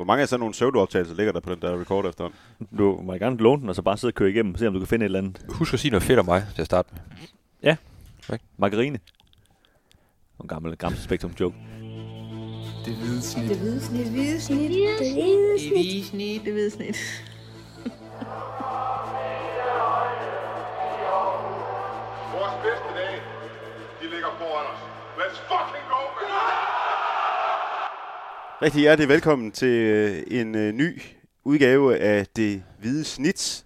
Hvor mange af sådan nogle pseudo-optagelser ligger der på den der record efterhånden? Du må gerne låne den, og så bare sidde og køre igennem, og se om du kan finde et eller andet. Husk at sige noget fedt om mig til at starte med. Margarine. Og en gammel, gammel spektrum joke. Det hvide snit. Det hvide snit. Det hvide snit. Det hvide snit. Det hvide snit. Vores bedste dage, de ligger foran os. Let's fucking! Rigtig hjertelig velkommen til øh, en øh, ny udgave af Det Hvide Snit.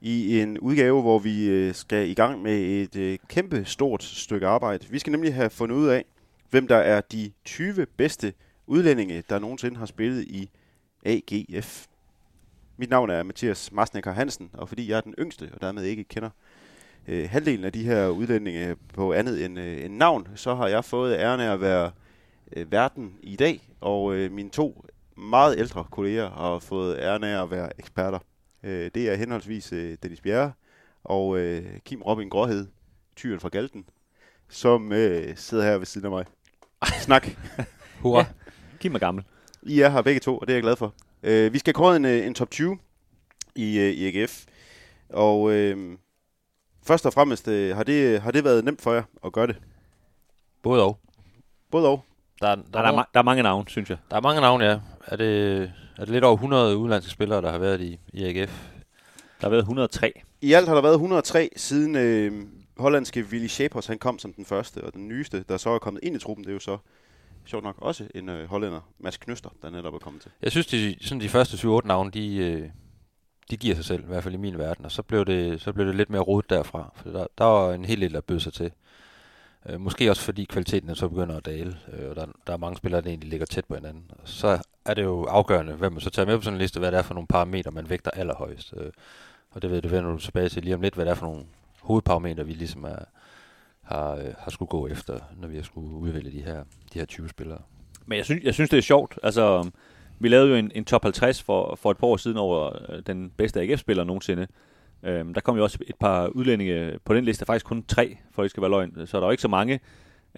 I en udgave, hvor vi øh, skal i gang med et kæmpe stort stykke arbejde. Vi skal nemlig have fundet ud af, hvem der er de 20 bedste udlændinge, der nogensinde har spillet i AGF. Mit navn er Mathias Marsnecker Hansen, og fordi jeg er den yngste, og dermed ikke kender øh, halvdelen af de her udlændinge på andet end, øh, end navn, så har jeg fået æren af at være øh, verden i dag, og øh, mine to meget ældre kolleger har fået æren af at være eksperter. Øh, det er henholdsvis øh, Dennis Bjerre og øh, Kim Robin Gråhed, tyren fra Galten, som øh, sidder her ved siden af mig. Snak. Hurra. Ja. Kim er gammel. I er her begge to, og det er jeg glad for. Øh, vi skal kåre en, øh, en top 20 i, øh, i AGF. Og øh, først og fremmest, øh, har, det, har det været nemt for jer at gøre det? Både og. Både og. Der, er- der, Der, er der, er, ma- der er mange navne, synes jeg. der er mange navne, ja. Er det, er det lidt over 100 udenlandske spillere, der har været i, i AGF? Der har været 103. I alt har der været 103 siden øh, hollandske Willy Schapers, han kom som den første, og den nyeste, der så er kommet ind i truppen, det er jo så sjovt nok også en øh, hollænder, Mads Knøster, der netop er kommet til. Jeg synes, de, sådan de første 7-8 navne, de, øh, de giver sig selv, i hvert fald i min verden. Og så blev det, så blev det lidt mere rodet derfra. For der, der var en hel del, der bød sig til. Øh, måske også fordi kvaliteten så begynder at dale, øh, og der, der er mange spillere, der egentlig ligger tæt på hinanden. Og så er det jo afgørende, hvem man så tager med på sådan en liste, hvad det er for nogle parametre, man vægter allerhøjst. Øh, og det ved du, vender du tilbage til lige om lidt, hvad det er for nogle hovedparametre, vi ligesom er, har, øh, har skulle gå efter, når vi har skulle udvælge de her, de her 20 spillere. Men jeg synes, jeg synes, det er sjovt. Altså, vi lavede jo en, en top 50 for, for et par år siden over øh, den bedste AGF-spiller nogensinde. Øhm, der kom jo også et par udlændinge på den liste, faktisk kun tre, for at skal være løgn, så der var ikke så mange.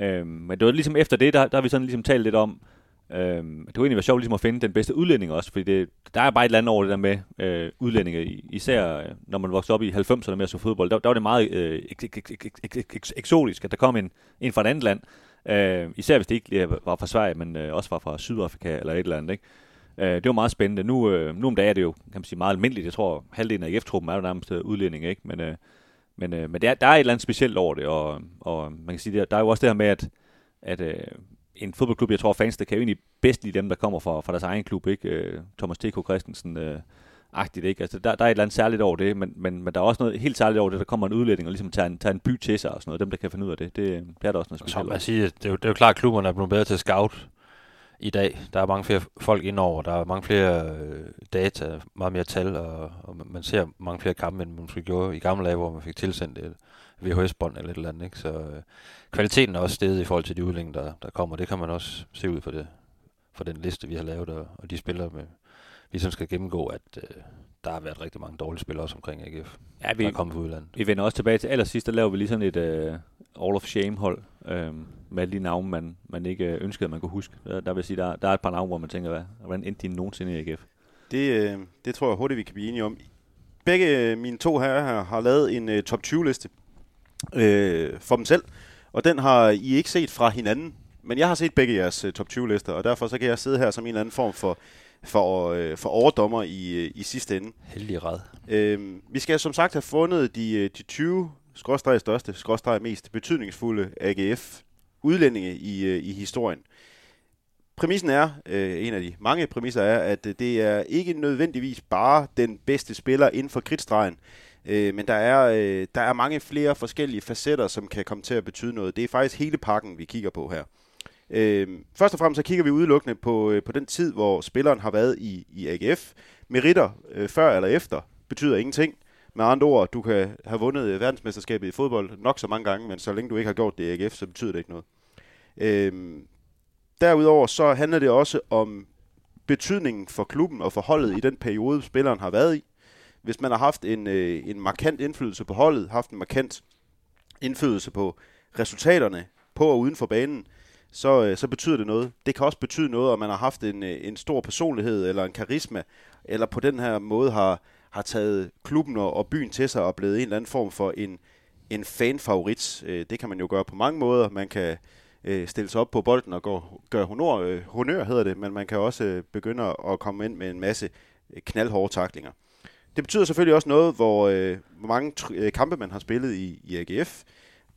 Øhm, men det var ligesom efter det, der, der har vi sådan ligesom talt lidt om, øhm, det kunne egentlig være sjovt ligesom at finde den bedste udlænding også, fordi det, der er bare et eller andet over det der med øh, udlændinge, især øh, når man voksede op i 90'erne med at så fodbold, der, der var det meget øh, eksotisk, at der kom en, en fra et andet land, øh, især hvis det ikke var fra Sverige, men øh, også var fra Sydafrika eller et eller andet, ikke? Øh, det var meget spændende. Nu, øh, nu om dagen er det jo kan man sige, meget almindeligt. Jeg tror, halvdelen af AGF-truppen er jo nærmest øh, udlænding, ikke? Men, øh, men, øh, men det er, der er et eller andet specielt over det, og, og man kan sige, der, der er jo også det her med, at, at øh, en fodboldklub, jeg tror, fans, der kan jo egentlig bedst lide dem, der kommer fra, fra deres egen klub, ikke? Øh, Thomas T.K. Christensen, øh, agtigt, ikke? Altså, der, der er et eller andet særligt over det, men, men, men der er også noget helt særligt over det, der kommer en udlænding og ligesom tager en, tager en by til sig og sådan noget. Dem, der kan finde ud af det, det, det er der også noget Så specielt man over. siger, det er, jo, det er jo klart, at klubberne er blevet bedre til at scout i dag. Der er mange flere folk indover, der er mange flere øh, data, meget mere tal, og, og man- ser mange flere kampe, end man måske gjorde i gamle dage, hvor man fik tilsendt et VHS-bånd eller et eller andet. Ikke? Så øh, kvaliteten er også steget i forhold til de udlændinge, der, der kommer. Det kan man også se ud for, det, for den liste, vi har lavet, og, og de spillere, med, vi sådan skal gennemgå, at øh, der har været rigtig mange dårlige spillere også omkring AGF, Ja, der vi, er kommet fra udlandet. Vi vender også tilbage til allersidst, der laver vi lige sådan et uh, All of Shame-hold uh, med alle de navne, man, man ikke øh, ønskede, at man kunne huske. Der, der vil sige, der, der er et par navne, hvor man tænker, hvad, hvordan endte de nogensinde i AGF? Det, øh, det tror jeg hurtigt, vi kan blive enige om. Begge øh, mine to herrer her har lavet en øh, top 20-liste øh, for dem selv, og den har I ikke set fra hinanden. Men jeg har set begge jeres øh, top 20-lister, og derfor så kan jeg sidde her som en eller anden form for, for, øh, for overdommer i, øh, i sidste ende. Heldig red. Øh, vi skal som sagt have fundet de, de 20 skråstreg største, skråstreg mest betydningsfulde AGF udlændinge i, øh, i historien. Præmissen er, øh, en af de mange præmisser er, at øh, det er ikke nødvendigvis bare den bedste spiller inden for kridtstregen, øh, men der er, øh, der er mange flere forskellige facetter, som kan komme til at betyde noget. Det er faktisk hele pakken, vi kigger på her. Øh, først og fremmest så kigger vi udelukkende på, øh, på den tid, hvor spilleren har været i, i AGF. Meritter øh, før eller efter betyder ingenting. Med andre ord, du kan have vundet øh, verdensmesterskabet i fodbold nok så mange gange, men så længe du ikke har gjort det i AGF, så betyder det ikke noget. Øhm, derudover så handler det også om betydningen for klubben og for holdet i den periode, spilleren har været i. Hvis man har haft en, øh, en markant indflydelse på holdet, haft en markant indflydelse på resultaterne på og uden for banen, så, øh, så betyder det noget. Det kan også betyde noget, om man har haft en, øh, en stor personlighed eller en karisma, eller på den her måde har, har taget klubben og, byen til sig og blevet en eller anden form for en, en fanfavorit. Øh, det kan man jo gøre på mange måder. Man kan øh, stille sig op på bolden og gå, gøre honor, øh, honør, hedder det, men man kan også begynde at komme ind med en masse knaldhårde taklinger. Det betyder selvfølgelig også noget, hvor, øh, hvor mange tr- kampe man har spillet i, i AGF.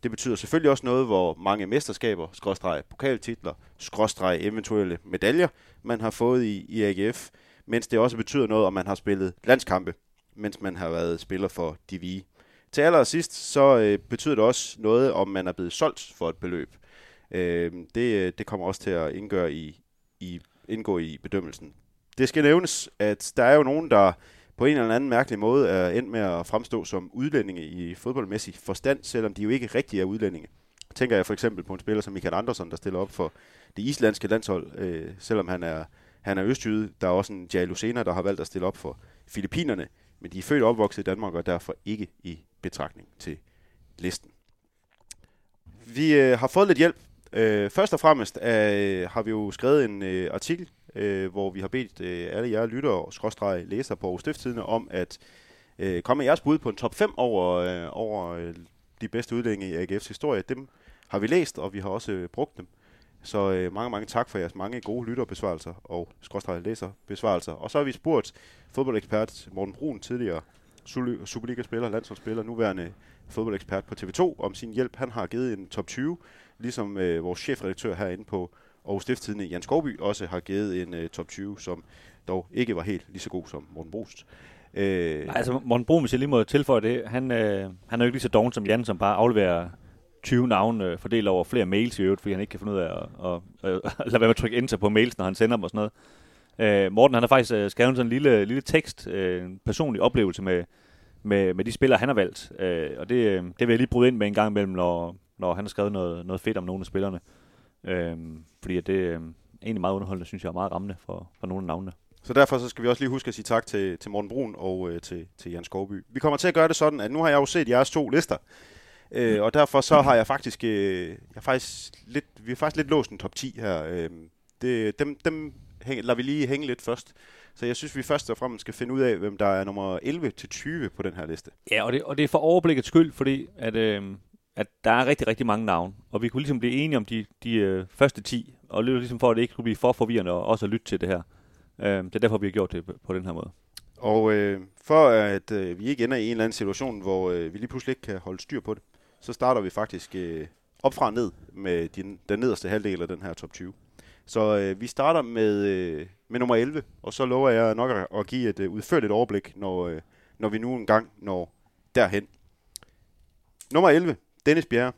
Det betyder selvfølgelig også noget, hvor mange mesterskaber, skråstreg pokaltitler, skråstreg eventuelle medaljer, man har fået i, i AGF. Mens det også betyder noget, om man har spillet landskampe, mens man har været spiller for Divi. Til allersidst, så øh, betyder det også noget, om man er blevet solgt for et beløb. Øh, det, øh, det kommer også til at indgøre i, i, indgå i bedømmelsen. Det skal nævnes, at der er jo nogen, der på en eller anden mærkelig måde er endt med at fremstå som udlændinge i fodboldmæssig forstand, selvom de jo ikke rigtig er udlændinge. Tænker jeg for eksempel på en spiller som Michael Andersson, der stiller op for det islandske landshold, øh, selvom han er, han er østjyde. Der er også en Jai Lucena, der har valgt at stille op for Filippinerne, men de er født og opvokset i Danmark og derfor ikke i betragtning til listen. Vi øh, har fået lidt hjælp. Øh, først og fremmest øh, har vi jo skrevet en øh, artikel øh, hvor vi har bedt øh, alle jer lyttere og skråstrege læser på Stifttidene om at øh, komme med jeres bud på en top 5 over, øh, over øh, de bedste udlændinge i AGF's historie. Dem har vi læst, og vi har også øh, brugt dem. Så øh, mange, mange tak for jeres mange gode lytterbesvarelser og skråstrege læserbesvarelser. Og så har vi spurgt fodboldekspert Morten Brun, tidligere Superliga-spiller, landsholdsspiller, nuværende fodboldekspert på TV2, om sin hjælp. Han har givet en top 20, ligesom øh, vores chefredaktør herinde på Aarhus Stiftstidende Jan Skovby også har givet en øh, top 20, som dog ikke var helt lige så god som Morten Brost. Øh, Nej, altså Morten Brun, hvis jeg lige må tilføje det, han, øh, han er jo ikke lige så doven som Jan, som bare afleverer 20 navne øh, fordelt over flere mails i øvrigt, fordi han ikke kan finde ud af at, at, at, at lade være med at trykke enter på mails, når han sender dem og sådan noget. Øh, Morten han har faktisk øh, skrevet sådan en lille, lille tekst, øh, en personlig oplevelse med, med, med de spillere, han har valgt. Øh, og det, øh, det vil jeg lige bryde ind med en gang imellem, når, når han har skrevet noget, noget fedt om nogle af spillerne. Øh, fordi det er egentlig meget underholdende, synes jeg, og meget rammende for, for nogle af navnene. Så derfor så skal vi også lige huske at sige tak til, til Morten Brun og øh, til, til Jan Skovby. Vi kommer til at gøre det sådan, at nu har jeg jo set jeres to lister, øh, og derfor så har jeg faktisk, øh, jeg er faktisk lidt, vi har faktisk lidt låst en top 10 her. Øh, det, dem dem hæng, lader vi lige hænge lidt først. Så jeg synes, vi først og fremmest skal finde ud af, hvem der er nummer 11 til 20 på den her liste. Ja, og det, og det er for overblikket skyld, fordi at, øh, at der er rigtig, rigtig mange navne, og vi kunne ligesom blive enige om de, de øh, første 10, og ligesom for, at det ikke skulle blive for forvirrende og også at lytte til det her. Øh, det er derfor, vi har gjort det på den her måde. Og øh, for at øh, vi ikke ender i en eller anden situation, hvor øh, vi lige pludselig ikke kan holde styr på det, så starter vi faktisk øh, op fra ned med din, den nederste halvdel af den her top 20. Så øh, vi starter med, øh, med nummer 11, og så lover jeg nok at, at give et øh, udførligt overblik, når, øh, når vi nu engang når derhen. Nummer 11, Dennis Bjerre,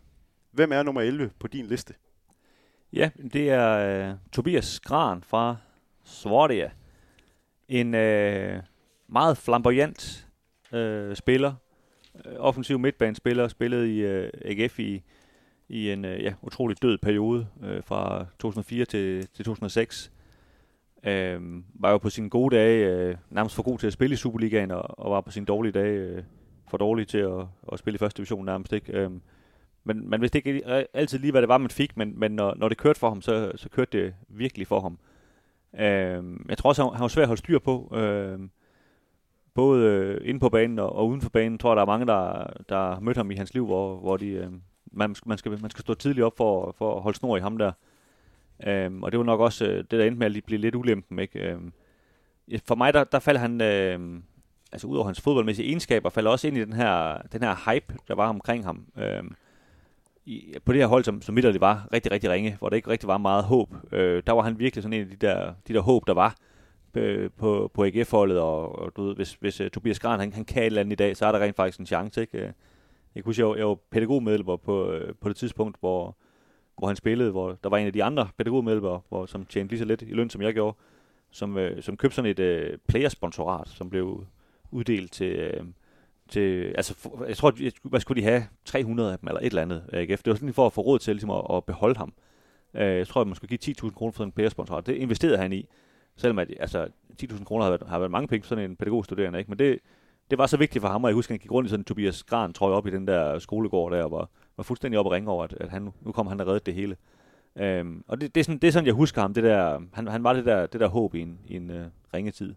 hvem er nummer 11 på din liste? Ja, det er øh, Tobias Gran fra Svordia. En øh, meget flamboyant øh, spiller, offensiv midtbanespiller, spillede i øh, AGF i, i en øh, ja, utrolig død periode øh, fra 2004 til, til 2006. Øh, var jo på sine gode dage øh, nærmest for god til at spille i Superligaen, og, og var på sine dårlige dage øh, for dårlig til at, at spille i første division nærmest ikke. Øh, men man vidste ikke altid lige, hvad det var, man fik, men, men når, når det kørte for ham, så, så kørte det virkelig for ham. Øh, jeg tror også, han, han var svær at holde styr på. Øh, både øh, inde på banen og, og uden for banen, tror jeg, der er mange, der, der har mødt ham i hans liv, hvor, hvor de, øh, man, man, skal, man skal stå tidligt op for, for at holde snor i ham der. Øhm, og det var nok også øh, det, der endte med at blive lidt ulempen. Ikke? Øhm, for mig, der, der faldt han... Øh, altså ud over hans fodboldmæssige egenskaber, faldt også ind i den her, den her hype, der var omkring ham. Øhm, i, på det her hold, som, som det var rigtig, rigtig ringe, hvor der ikke rigtig var meget håb, øh, der var han virkelig sådan en af de der, de der håb, der var øh, på, på AGF-holdet, og, og du ved, hvis, hvis uh, Tobias Gran, han, han kan et eller andet i dag, så er der rent faktisk en chance, ikke? Øh, jeg kan huske, jeg var, jeg var pædagogmedlemmer på, øh, på det tidspunkt, hvor, hvor han spillede, hvor der var en af de andre pædagogmedlemmer, hvor, som tjente lige så lidt i løn, som jeg gjorde, som, øh, som købte sådan et øh, playersponsorat, som blev uddelt til, øh, til, altså, for, jeg tror, at, hvad skulle de have? 300 af dem, eller et eller andet AGF. Det var sådan for at få råd til ligesom, at, at beholde ham. Uh, jeg tror, at man skulle give 10.000 kroner for en pæresponsor. Det investerede han i. Selvom at, altså, 10.000 kroner har været, har været mange penge for sådan en pædagogstuderende, ikke? Men det, det var så vigtigt for ham, og jeg husker, at han gik rundt i sådan en Tobias Gran, tror jeg, op i den der skolegård der, og var, var fuldstændig op og ringe over, at, at han, nu kommer han og reddet det hele. Øhm, og det, det, er sådan, det er sådan, jeg husker ham. Det der, han, han var det der, det der håb i en, i en øh, ringetid.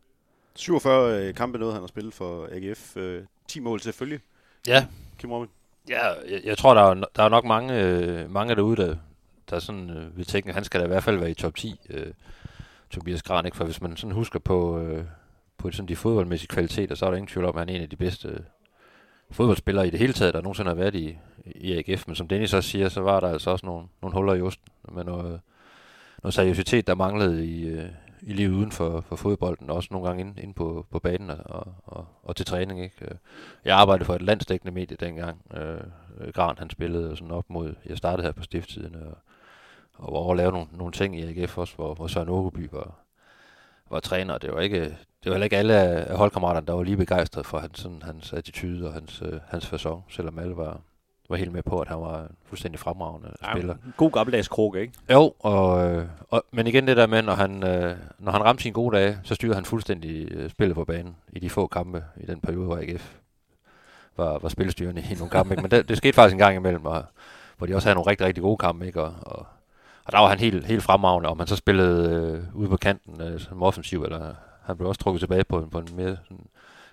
47 øh, kampe noget, han har spillet for AGF. Øh, 10 mål selvfølgelig. Ja, Kim Robin. Ja, jeg, jeg tror, der er, der er nok mange, øh, mange derude, der, der sådan, øh, vil tænke, at han skal da i hvert fald være i top 10, øh, Tobias Granik. For hvis man sådan husker på, øh, på sådan de fodboldmæssige kvaliteter, så er der ingen tvivl om, at han er en af de bedste øh, fodboldspillere i det hele taget, der nogensinde har været i, i AGF. Men som Dennis også siger, så var der altså også nogle, nogle huller i osten med noget, noget seriøsitet, der manglede i, øh, i livet uden for, for fodbolden, og også nogle gange inde, inde på, på banen og, og, og til træning. Ikke? Øh, jeg arbejdede for et landsdækkende medie dengang. Øh, Gran han spillede sådan op mod, jeg startede her på stifttiden, og, og over at lave nogle, nogle ting i AGF også, hvor, hvor Søren Ågeby var, var træner. Det var ikke, det var heller ikke alle af holdkammeraterne, der var lige begejstrede for hans, sådan, hans attitude og hans, øh, hans fasong, selvom alle var, var helt med på, at han var en fuldstændig fremragende spiller. En god gammeldags krukke, ikke? Jo, og, øh, og, men igen det der med, når han, øh, når han ramte sine gode dage, så styrede han fuldstændig øh, spillet på banen i de få kampe i den periode, hvor AGF var, var spillestyrende i nogle kampe. Ikke? Men det, det skete faktisk en gang imellem, og, hvor de også havde nogle rigtig, rigtig gode kampe. Ikke? Og, og, og der var han helt, helt fremragende, og man så spillede øh, ude på kanten øh, som offensiv, eller han blev også trukket tilbage på, en- på en mere sådan,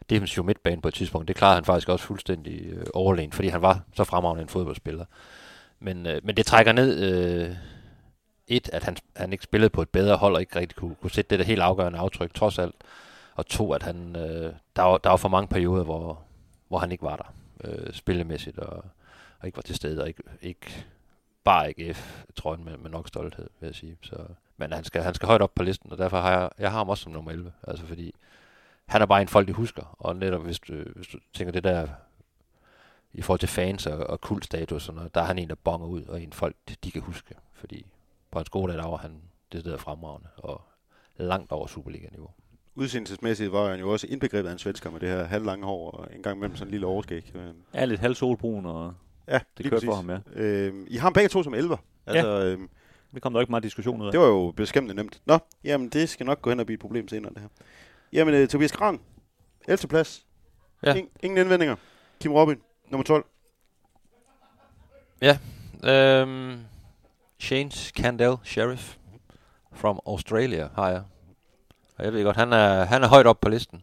defensiv midtbane på et tidspunkt. Det klarede han faktisk også fuldstændig øh, overlegen, fordi han var så fremragende en fodboldspiller. Men, øh, men det trækker ned... Øh, et, at han, han ikke spillede på et bedre hold, og ikke rigtig kunne, kunne sætte det der helt afgørende aftryk, trods alt. Og to, at han, øh, der, var, der var for mange perioder, hvor, hvor han ikke var der, øh, spillemæssigt, og, og ikke var til stede, og ikke, ikke bare AGF, trøjen med, med nok stolthed, vil jeg sige. Så, men han skal, han skal højt op på listen, og derfor har jeg, jeg har ham også som nummer 11, altså fordi han er bare en folk, de husker, og netop hvis du, hvis du tænker det der i forhold til fans og, og kultstatus, og noget, der er han en, der bonger ud, og en folk, de kan huske, fordi på gode dag, der var han det der fremragende, og langt over Superliga-niveau. Udseendelsesmæssigt var han jo også indbegrebet af en svensker med det her halvlange hår og en gang imellem sådan en lille overskæg. Er lidt halv solbrun, og Ja, det lige kørte for ham, ja. Øh, I har ham begge to som 11. Altså, øh, Det kom der ikke meget diskussion ud af. det var jo beskæmmende nemt. Nå, jamen det skal nok gå hen og blive et problem senere, det her. Jamen, øh, Tobias Gran, 11. plads. Ja. In- ingen indvendinger. Kim Robin, nummer 12. Ja, øhm, Shanes Candell Sheriff from Australia har jeg. Og jeg ved godt, han er, han er højt op på listen.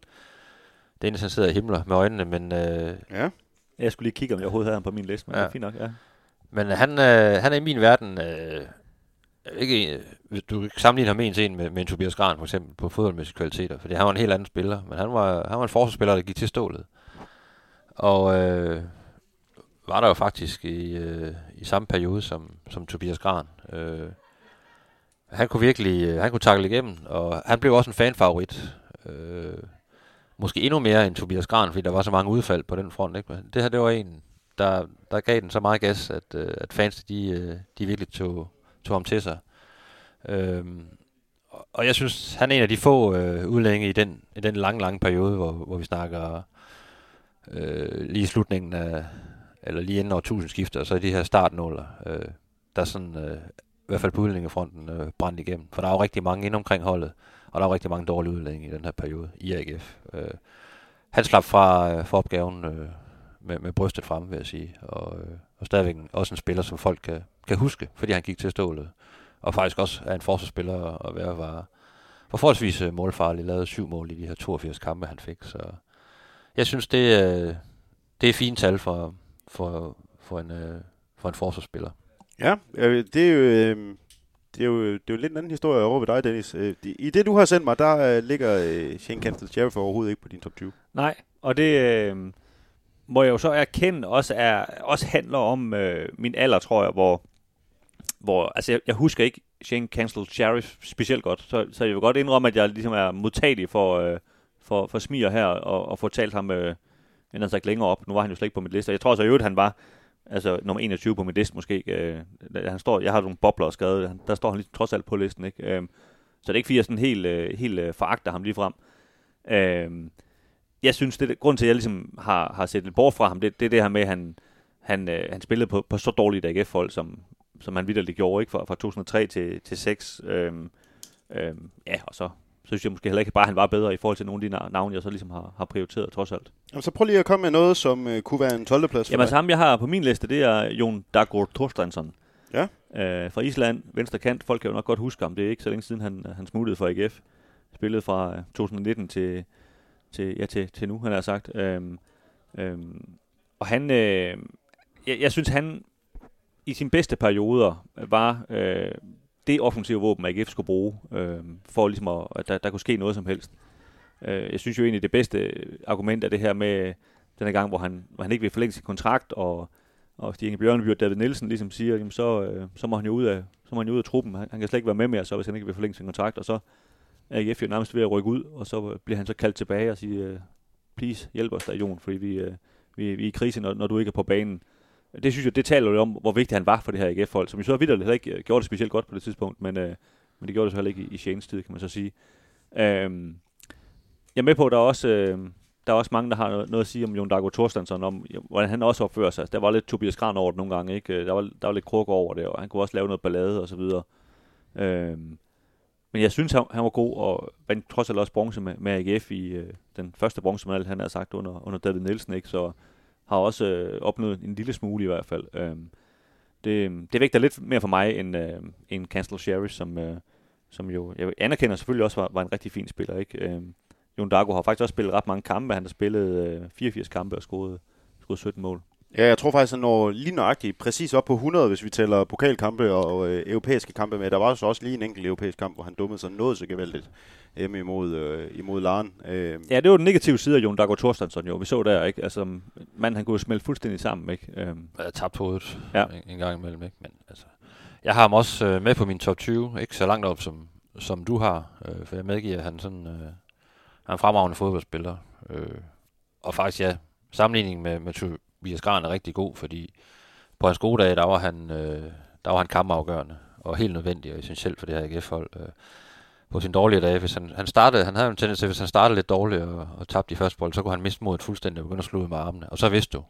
Det er en, han sidder og himler med øjnene, men, øh, Ja. Jeg skulle lige kigge, om jeg overhovedet havde ham på min liste, men Ja. det er fint nok, ja. men han, øh, han er i min verden... Øh, ikke, hvis du kan sammenligne ham en til en med, med en Tobias Gran for eksempel på fodboldmæssige kvaliteter, fordi han var en helt anden spiller, men han var, han var en forsvarsspiller, der gik til stålet. Og øh, var der jo faktisk i, øh, i samme periode som, som Tobias Gran. Øh, han kunne virkelig, øh, han kunne takle igennem, og han blev også en fanfavorit. Øh, måske endnu mere end Tobias Gran, fordi der var så mange udfald på den front. Ikke? Men det her, det var en, der, der gav den så meget gas, at, øh, at fans, de, øh, de virkelig tog, tog ham til sig. Øhm, og- jeg synes, han er en af de få øh, udlændinge i den, i den lange, lange periode, hvor, hvor vi snakker øh, lige i slutningen af, eller lige inden årtusindskiftet, og så i de her startnåler, øh, der sådan, øh, i hvert fald på udlændingefronten, øh, brændt igennem. For der er jo rigtig mange inde omkring holdet, og der var rigtig mange dårlige udlændinge i den her periode i AGF. Øh, han slap fra, øh, fra opgaven øh, med, med brystet frem, vil jeg sige, og, øh, og stadigvæk også en spiller, som folk kan, kan huske, fordi han gik til stålet. Og faktisk også er en forsvarsspiller, og være var, var forholdsvis øh, målfarlig, lavede syv mål i de her 82 kampe, han fik. Så jeg synes, det, øh, det er fint tal for, for, for, en, øh, for en forsvarsspiller. Ja, øh, det er jo... Øh, det er, jo, det er jo lidt en anden historie over ved dig, Dennis. Øh, I det, du har sendt mig, der øh, ligger øh, Shane Campbell Sheriff overhovedet ikke på din top 20. Nej, og det øh, må jeg jo så erkende også, er, også handler om øh, min alder, tror jeg, hvor, hvor altså jeg, jeg husker ikke Shane Cancel Sheriff specielt godt, så, så jeg vil godt indrømme, at jeg ligesom er modtagelig for, øh, for, for smiger her, og, og få talt ham øh, end sagt længere op. Nu var han jo slet ikke på mit liste, og jeg tror så i øvrigt, han var altså nummer 21 på min liste måske. Øh, han står, jeg har nogle bobler skrevet, han, der står han lige trods alt på listen, ikke? Øh, så det er ikke fordi, jeg sådan helt, øh, helt øh, foragter ham lige frem. Øh, jeg synes, det grund til, at jeg ligesom har, har set lidt bort fra ham, det, det er det her med, at han, han, øh, han spillede på, på så dårligt AGF-hold, som, som han vidderligt gjorde, ikke? Fra, fra 2003 til, til 6. Øh, øh, ja, og så, så synes jeg måske heller ikke bare, at han var bedre i forhold til nogle af de na- navne, jeg så ligesom har, har prioriteret, trods alt. Jamen, så prøv lige at komme med noget, som øh, kunne være en 12. plads for Jamen, dig. altså ham, jeg har på min liste, det er Jon Dagur Thorstensson. Ja. Øh, fra Island, venstre kant. Folk kan jo nok godt huske ham. Det er ikke så længe siden, han, han smuttede fra AGF. Spillede fra øh, 2019 til, til, ja, til, til nu, han har sagt. Øhm, øhm, og han, øh, jeg, jeg synes, han i sin bedste perioder var øh, det offensive våben, AGF skulle bruge, øh, for ligesom at, at der, der kunne ske noget som helst. Øh, jeg synes jo egentlig, det bedste argument er det her med den her gang, hvor han, hvor han ikke vil forlænge sin kontrakt, og, og Stig Inge Bjørneby og David Nielsen ligesom siger, jamen så, øh, så må han jo ud af, så må han jo ud af truppen. Han, han kan slet ikke være med mere, så hvis han ikke vil forlænge sin kontrakt, og så er AGF jo nærmest ved at rykke ud, og så bliver han så kaldt tilbage og siger, øh, please hjælp os der, Jon, fordi vi, øh, vi, vi er i krise, når, når du ikke er på banen. Det synes jeg, det taler jo om, hvor vigtig han var for det her AGF-hold, som jo så videre heller ikke øh, gjorde det specielt godt på det tidspunkt, men, øh, men det gjorde det så heller ikke i, i Shanes tid, kan man så sige. Øhm, jeg er med på, at der er også, øh, der er også mange, der har noget, noget at sige om Jon Dago Thorstensson, om hvordan han også opfører sig. Altså, der var lidt Tobias Gran over det nogle gange, ikke? Øh, der var, der var lidt kruk over det, og han kunne også lave noget ballade og så videre. Øhm, men jeg synes, han, han var god, og vandt trods alt også bronze med, med AGF i øh, den første bronzemedalje, han har sagt under, under David Nielsen, ikke? Så har også øh, opnået en lille smule i hvert fald. Øh, det, det vægter lidt mere for mig end, øh, end Cancel Sherry, som, øh, som jo, jeg anerkender selvfølgelig også var, var en rigtig fin spiller. Ikke? Øh, Jon Dago har faktisk også spillet ret mange kampe. Han har spillet øh, 84 kampe og scoret, scoret 17 mål. Ja, jeg tror faktisk, han når lige nøjagtigt præcis op på 100, hvis vi tæller pokalkampe og øh, europæiske kampe med. Der var så også lige en enkelt europæisk kamp, hvor han dummede sig noget så gevaldigt hjemme imod, øh, imod Laren. Øh. Ja, det var den negative side af Jon Dago Thorstensson jo. Vi så der, ikke? Altså, manden han kunne smelte fuldstændig sammen, ikke? Øhm. Jeg har tabt hovedet Ja. en, en gang imellem, ikke? Men altså, jeg har ham også øh, med på min top 20, ikke så langt op som, som du har, øh, for jeg medgiver, at han sådan, øh, han er en fremragende fodboldspiller. Øh, og faktisk ja, sammenligningen med, med Tobias Gran er rigtig god, fordi på hans gode dage, der var han, øh, der var han kampafgørende og helt nødvendig og essentiel for det her AGF-hold. Øh, på sin dårlige dage, hvis han, han startede, han havde en tendens til, hvis han startede lidt dårligt og, og tabte de første bold, så kunne han miste modet fuldstændig og begynde at slå ud med armene. Og så vidste du,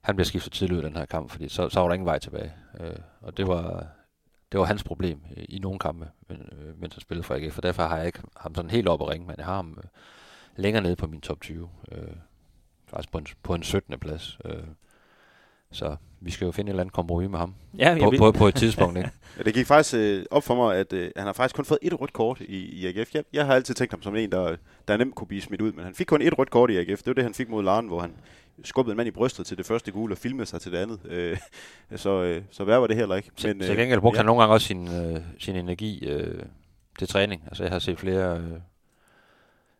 han bliver skiftet tidligt ud i den her kamp, fordi så, så var der ingen vej tilbage. Øh, og det var, det var hans problem i, i nogle kampe, men, øh, mens han spillede for AGF, for derfor har jeg ikke ham sådan helt op at ringe, men jeg har ham øh, længere nede på min top 20. Øh, faktisk på en, på en 17. plads. Øh, så vi skal jo finde et eller andet kompromis med ham Ja, på, på, på et tidspunkt. Ikke? Ja, det gik faktisk øh, op for mig, at øh, han har faktisk kun fået et rødt kort i, i AGF. Jeg, jeg har altid tænkt ham som en, der, der nemt kunne blive smidt ud, men han fik kun et rødt kort i AGF. Det var det, han fik mod Laren, hvor han skubbede en mand i brystet til det første gule og filmede sig til det andet. Øh, så, øh, så værre var det heller ikke. Men, til gengæld brugte ja. han nogle gange også sin, øh, sin energi øh, til træning. Altså jeg har set flere øh,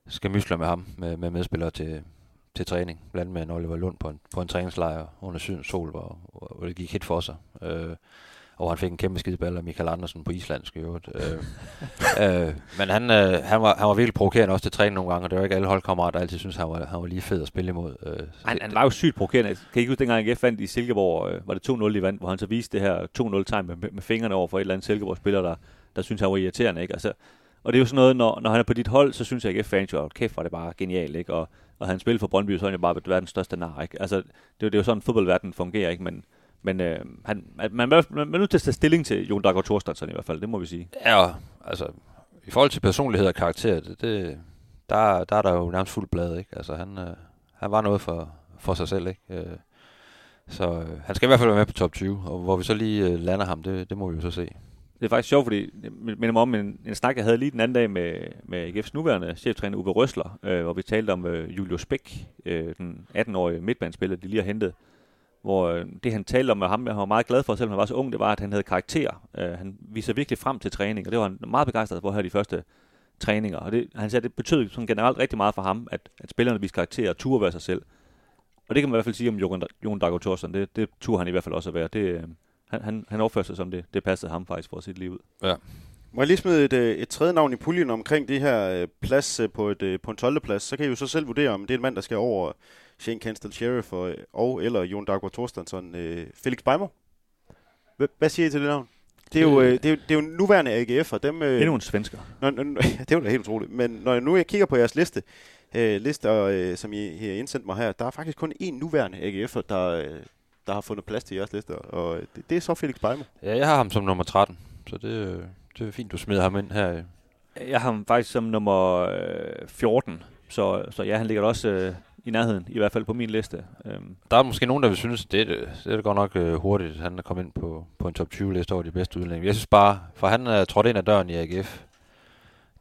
skamysler med ham, med, med medspillere til, til træning. Blandt andet med Oliver Lund på en, på en træningslejr under sydens sol, hvor, hvor det gik hit for sig. Øh, og han fik en kæmpe skideball af Michael Andersen på islandsk i øvrigt. øh, øh, men han, øh, han, var, han var virkelig provokerende også til træning nogle gange, og det var ikke alle holdkammerater, der altid synes han var, han var lige fed at spille imod. Øh, han, han var jo sygt provokerende. Kan I ikke huske, dengang AGF vandt i Silkeborg, øh, var det 2-0 i vand, hvor han så viste det her 2-0-tegn med, med, med fingrene over for et eller andet Silkeborg-spiller, der, der synes han var irriterende. Ikke? Altså, og det er jo sådan noget, når, når han er på dit hold, så synes jeg, at fans jo, kæft, var det bare genialt, ikke? Og, og han spiller for Brøndby, så er han jo bare verdens største nar, ikke? Altså, det, det er jo sådan, fodboldverdenen fungerer, ikke? Men, men øh, han, man, man, man, man er nødt til at tage stilling til Jon Dago Thorstadsen i hvert fald, det må vi sige. Ja, altså, i forhold til personlighed og karakter, det, det, der, der er der jo nærmest fuldt blad, ikke? Altså, han, øh, han var noget for, for sig selv, ikke? Øh, så øh, han skal i hvert fald være med på top 20, og hvor vi så lige øh, lander ham, det, det må vi jo så se. Det er faktisk sjovt, fordi jeg minder mig om en, en snak, jeg havde lige den anden dag med, med AGF's nuværende cheftræner Uwe Røsler, øh, hvor vi talte om øh, Julius Bæk, øh, den 18-årige midtbanespiller, de lige har hentet. Hvor øh, det han talte om med ham, jeg var meget glad for, selvom han var så ung, det var, at han havde karakter. Øh, han viser virkelig frem til træning, og det var han meget begejstret for her de første træninger. Og det, han sagde, at det betød sådan generelt rigtig meget for ham, at, at spillerne viser karakter og turde være sig selv. Og det kan man i hvert fald sige om Jon Dago Thorsen. Det, det turde han i hvert fald også at være. Det, øh, han, han, han opførte sig som det. Det passede ham faktisk for sit liv ud. Ja. Må jeg lige smide et, øh, et tredje navn i puljen omkring det her øh, plads øh, på, et, på en 12. plads, så kan I jo så selv vurdere, om det er en mand, der skal over Shane Canstel Sheriff og, og eller Jon Daggaard Thorstensson. Øh, Felix Beimer? Hvad, hvad siger I til det navn? Det er jo, øh, det er, jo- det er jo nuværende AGF'er. Dem, øh, Endnu en svensker. Når, når, det er jo da helt utroligt. Men når jeg nu jeg kigger på jeres liste, øh, lister, øh, som I, I har indsendt mig her, der er faktisk kun én nuværende AGF'er, der, øh, der har fundet plads til jeres lister. Og øh, det, det er så Felix Beimer. Ja, jeg har ham som nummer 13, så det, øh, det er fint, du smider ham ind her. Jeg har ham faktisk som nummer øh, 14, så, så ja, han ligger også øh, i nærheden, i hvert fald på min liste. Øhm, Der er måske nogen, der vil synes, det, er- det er godt nok øh, hurtigt, at han er kommet ind på, på en top 20-liste over de bedste udlændinge. Jeg synes bare, for han er trådt ind ad døren i AGF,